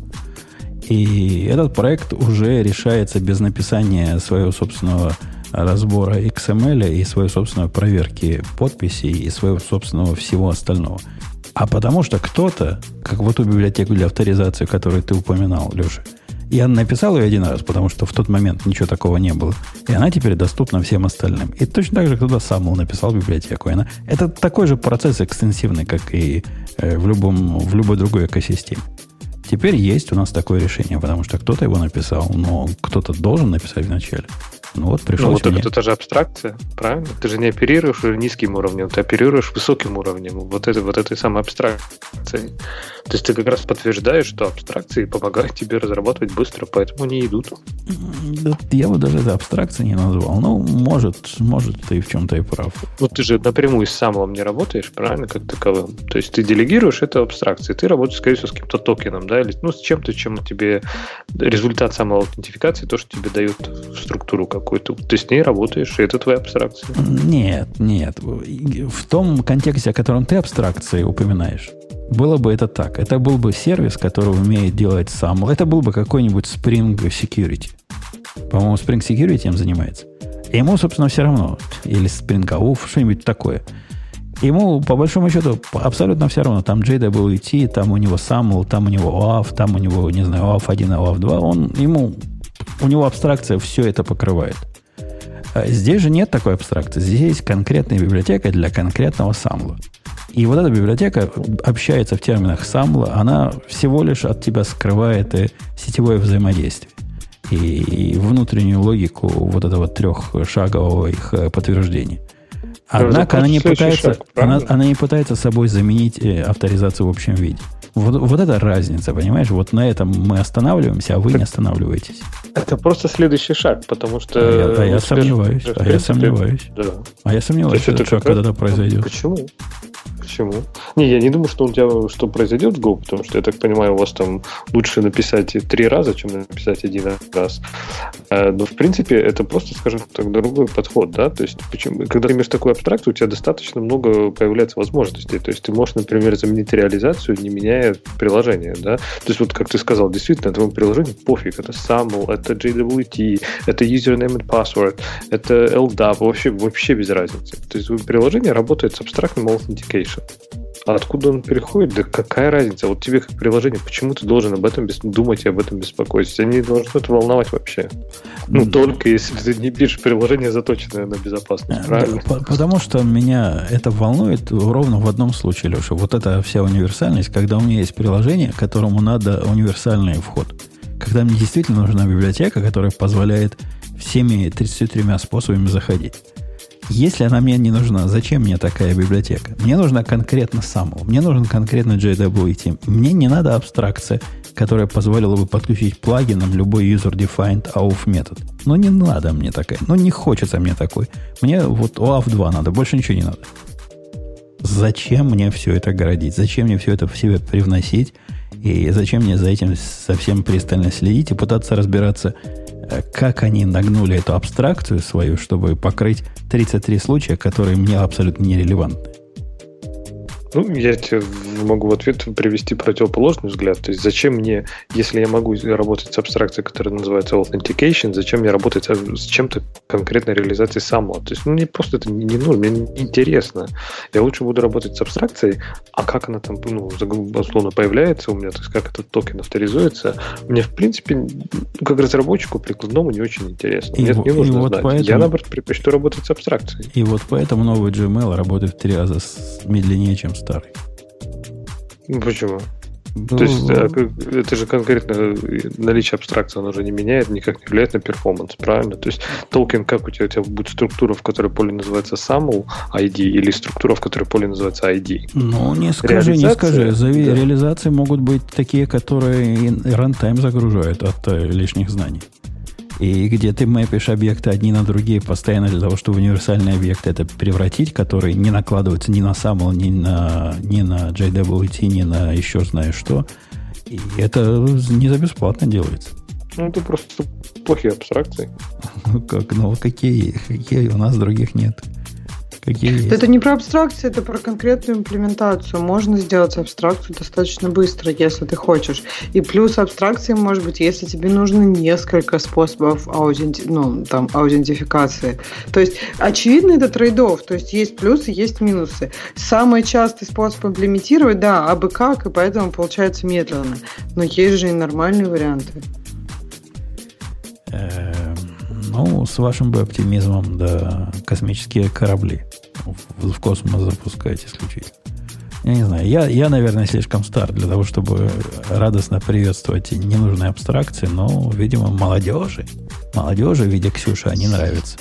И этот проект уже решается без написания своего собственного разбора XML и своей собственной проверки подписей и своего собственного всего остального. А потому что кто-то, как вот ту библиотеку для авторизации, которую ты упоминал, Леша, я написал ее один раз, потому что в тот момент ничего такого не было. И она теперь доступна всем остальным. И точно так же кто-то сам написал библиотеку. И она, это такой же процесс экстенсивный, как и э, в, любом, в любой другой экосистеме. Теперь есть у нас такое решение, потому что кто-то его написал, но кто-то должен написать вначале. Ну вот пришел. Ну, вот это, это же абстракция, правильно? Ты же не оперируешь низким уровнем, ты оперируешь высоким уровнем. Вот, это, вот этой самой абстракцией. То есть ты как раз подтверждаешь, что абстракции помогают тебе разрабатывать быстро, поэтому они идут. Я бы даже это абстракцией не назвал. Ну, может, может, ты в чем-то и прав. Ну, ты же напрямую с самым не работаешь, правильно, как таковым. То есть ты делегируешь это абстракции. Ты работаешь, скорее всего, с каким-то токеном, да, или ну, с чем-то, чем тебе результат самой аутентификации, то, что тебе дают структуру какую-то. Ты с ней работаешь, и это твоя абстракция. Нет, нет. В том контексте, о котором ты абстракции упоминаешь, было бы это так. Это был бы сервис, который умеет делать сам. Это был бы какой-нибудь Spring Security. По-моему, Spring Security им занимается. Ему, собственно, все равно. Или Spring AUF, что-нибудь такое. Ему, по большому счету, абсолютно все равно. Там JWT, там у него SAML, там у него OAuth, там у него, не знаю, OAuth 1, OAuth 2. Он, ему, у него абстракция все это покрывает. А здесь же нет такой абстракции. Здесь есть конкретная библиотека для конкретного SAML. И вот эта библиотека общается в терминах SAML, она всего лишь от тебя скрывает и сетевое взаимодействие. И внутреннюю логику вот этого трехшагового их э, подтверждения. Однако она не, пытается, шаг, она, она не пытается собой заменить э, авторизацию в общем виде. Вот, вот это разница, понимаешь? Вот на этом мы останавливаемся, а вы не останавливаетесь. Это просто следующий шаг, потому что... А я, а я сомневаюсь, а я сомневаюсь. Да. А я сомневаюсь, что шаг когда-то произойдет. Почему? Почему? Не, я не думаю, что у тебя что произойдет в Go, потому что, я так понимаю, у вас там лучше написать три раза, чем написать один раз. Э, но, в принципе, это просто, скажем так, другой подход, да? То есть, почему, когда ты имеешь такую абстракцию, у тебя достаточно много появляется возможностей. То есть, ты можешь, например, заменить реализацию, не меняя приложение, да? То есть, вот как ты сказал, действительно, этому приложению пофиг. Это SAML, это JWT, это username and password, это LDAP, вообще, вообще без разницы. То есть, приложение работает с абстрактным authentication. А откуда он переходит? Да какая разница? Вот тебе как приложение, почему ты должен об этом без... думать и об этом беспокоиться? Тебя не должно это волновать вообще. Ну, mm-hmm. только если ты не пишешь приложение, заточенное на безопасность, э, правильно? Да, потому что меня это волнует ровно в одном случае, Леша. Вот эта вся универсальность, когда у меня есть приложение, которому надо универсальный вход. Когда мне действительно нужна библиотека, которая позволяет всеми 33 способами заходить. Если она мне не нужна, зачем мне такая библиотека? Мне нужна конкретно SAML, мне нужен конкретно JWT. Мне не надо абстракция, которая позволила бы подключить плагином любой user-defined AUF метод. Но не надо мне такая. Ну, не хочется мне такой. Мне вот OAuth 2 надо, больше ничего не надо. Зачем мне все это городить? Зачем мне все это в себе привносить? И зачем мне за этим совсем пристально следить и пытаться разбираться, как они нагнули эту абстракцию свою, чтобы покрыть 33 случая, которые мне абсолютно нерелевантны. Ну, я тебе могу в ответ привести противоположный взгляд. То есть, зачем мне, если я могу работать с абстракцией, которая называется authentication, зачем мне работать с чем-то конкретной реализацией самого? То есть, ну, мне просто это не нужно, мне не интересно. Я лучше буду работать с абстракцией, а как она там, ну, условно появляется у меня, то есть, как этот токен авторизуется, мне, в принципе, как разработчику прикладному не очень интересно. И мне это не нужно вот знать. Поэтому... Я, наоборот, предпочту работать с абстракцией. И вот поэтому новый Gmail работает в три раза медленнее, чем старый. Ну, почему? Ну, То есть а, это же конкретно э, наличие абстракции, оно же не меняет, никак не влияет на performance, правильно? То есть токен, как у тебя, у тебя будет структура, в которой поле называется SAML ID, или структура, в которой поле называется ID? Ну, не скажи, не скажи. Зави... Да. Реализации могут быть такие, которые runtime загружают от э, лишних знаний и где ты map ишь объекты одни на другие постоянно для того, чтобы универсальный объект это превратить, который не накладывается ни на SAML, ни на, ни на JWT, ни на еще знаешь что. И это не за бесплатно делается. Ну, это просто плохие абстракции. Ну, как, ну, какие, какие у нас других нет. Какие есть? Это не про абстракцию, это про конкретную имплементацию. Можно сделать абстракцию достаточно быстро, если ты хочешь. И плюс абстракции может быть, если тебе нужно несколько способов ауденти... ну, там, аутентификации. То есть, очевидно, это трейдов. То есть, есть плюсы, есть минусы. Самый частый способ имплементировать, да, абы как, и поэтому получается медленно. Но есть же и нормальные варианты. Эм, ну, с вашим бы оптимизмом, да, космические корабли в, в космос запускать исключительно. Я не знаю, я, я, наверное, слишком стар для того, чтобы радостно приветствовать ненужные абстракции, но, видимо, молодежи, молодежи в виде Ксюши они нравятся.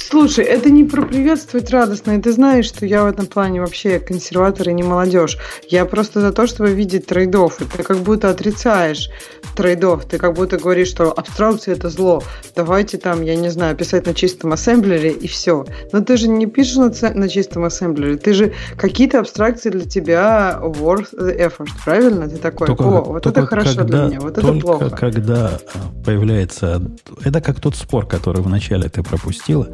Слушай, это не про приветствовать радостно, и ты знаешь, что я в этом плане вообще консерватор и не молодежь. Я просто за то, чтобы видеть трейдов. И ты как будто отрицаешь трейдов. Ты как будто говоришь, что абстракция это зло. Давайте там, я не знаю, писать на чистом ассемблере и все. Но ты же не пишешь на, на чистом ассемблере. Ты же какие-то абстракции для тебя worth the effort, правильно? Ты такой, только, о, вот это хорошо когда, для меня, вот это плохо. когда появляется... Это как тот спор, который вначале ты пропустила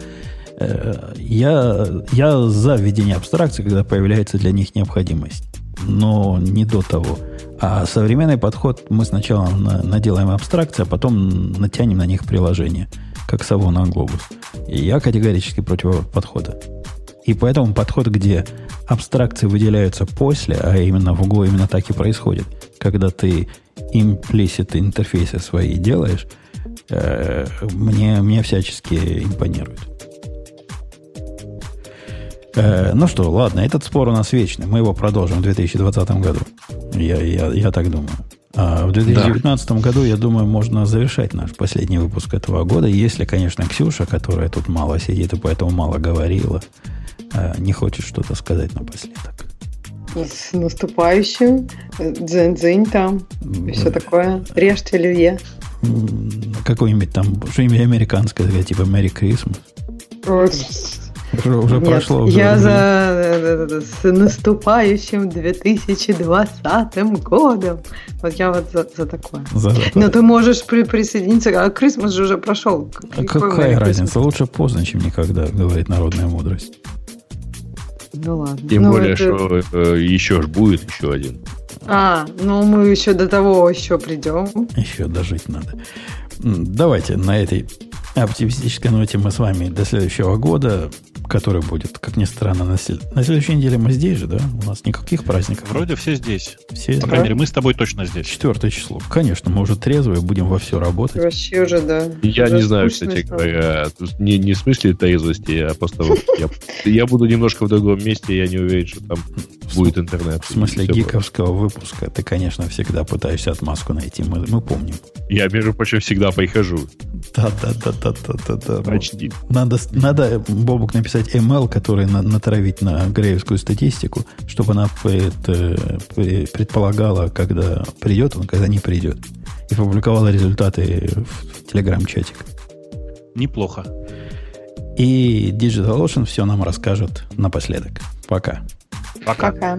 я, я за введение абстракций, когда появляется для них необходимость. Но не до того. А современный подход мы сначала наделаем абстракции, а потом натянем на них приложение, как сову на глобус. И я категорически против подхода. И поэтому подход, где абстракции выделяются после, а именно в углу именно так и происходит, когда ты имплисит интерфейсы свои делаешь, э, мне, мне всячески импонирует. Э, ну что, ладно, этот спор у нас вечный. Мы его продолжим в 2020 году. Я, я, я так думаю. А в 2019 да. году, я думаю, можно завершать наш последний выпуск этого года, если, конечно, Ксюша, которая тут мало сидит и поэтому мало говорила, э, не хочет что-то сказать напоследок. С наступающим. Дзынь-дзынь там. И все такое. Режьте оливье. Какое-нибудь там что-нибудь американское, типа Merry Christmas. Уже, уже Нет, прошло. Уже, я за с наступающим 2020 годом. Вот я вот за, за такое. За Но ты можешь при, присоединиться, а Крисмас же уже прошел. А какая разница? Лучше поздно, чем никогда, говорит народная мудрость. Ну ладно. Тем ну, более, это... что э, еще ж будет еще один. А, ну мы еще до того еще придем. Еще дожить надо. Давайте на этой оптимистической ноте мы с вами до следующего года который будет, как ни странно, на, сел... на следующей неделе мы здесь же, да? У нас никаких праздников. Вроде все здесь. Все, По крайней мере, мы с тобой точно здесь. Четвертое число. Конечно, мы уже трезвые, будем во все работать. Вообще уже, да. Я уже не знаю, кстати говоря, не, не в смысле трезвости, а просто я, я буду немножко в другом месте, я не уверен, что там будет интернет. В смысле гиковского выпуска ты, конечно, всегда пытаешься отмазку найти, мы, мы помним. Я, между прочим, всегда прихожу. Да, да, да, да, да, да, да. Почти. Надо, надо Бобук написать написать ML, который на, натравить на греевскую статистику, чтобы она пред, э, предполагала, когда придет он, когда не придет. И публиковала результаты в телеграм-чатик. Неплохо. И DigitalOcean все нам расскажет напоследок. Пока. Пока. Пока.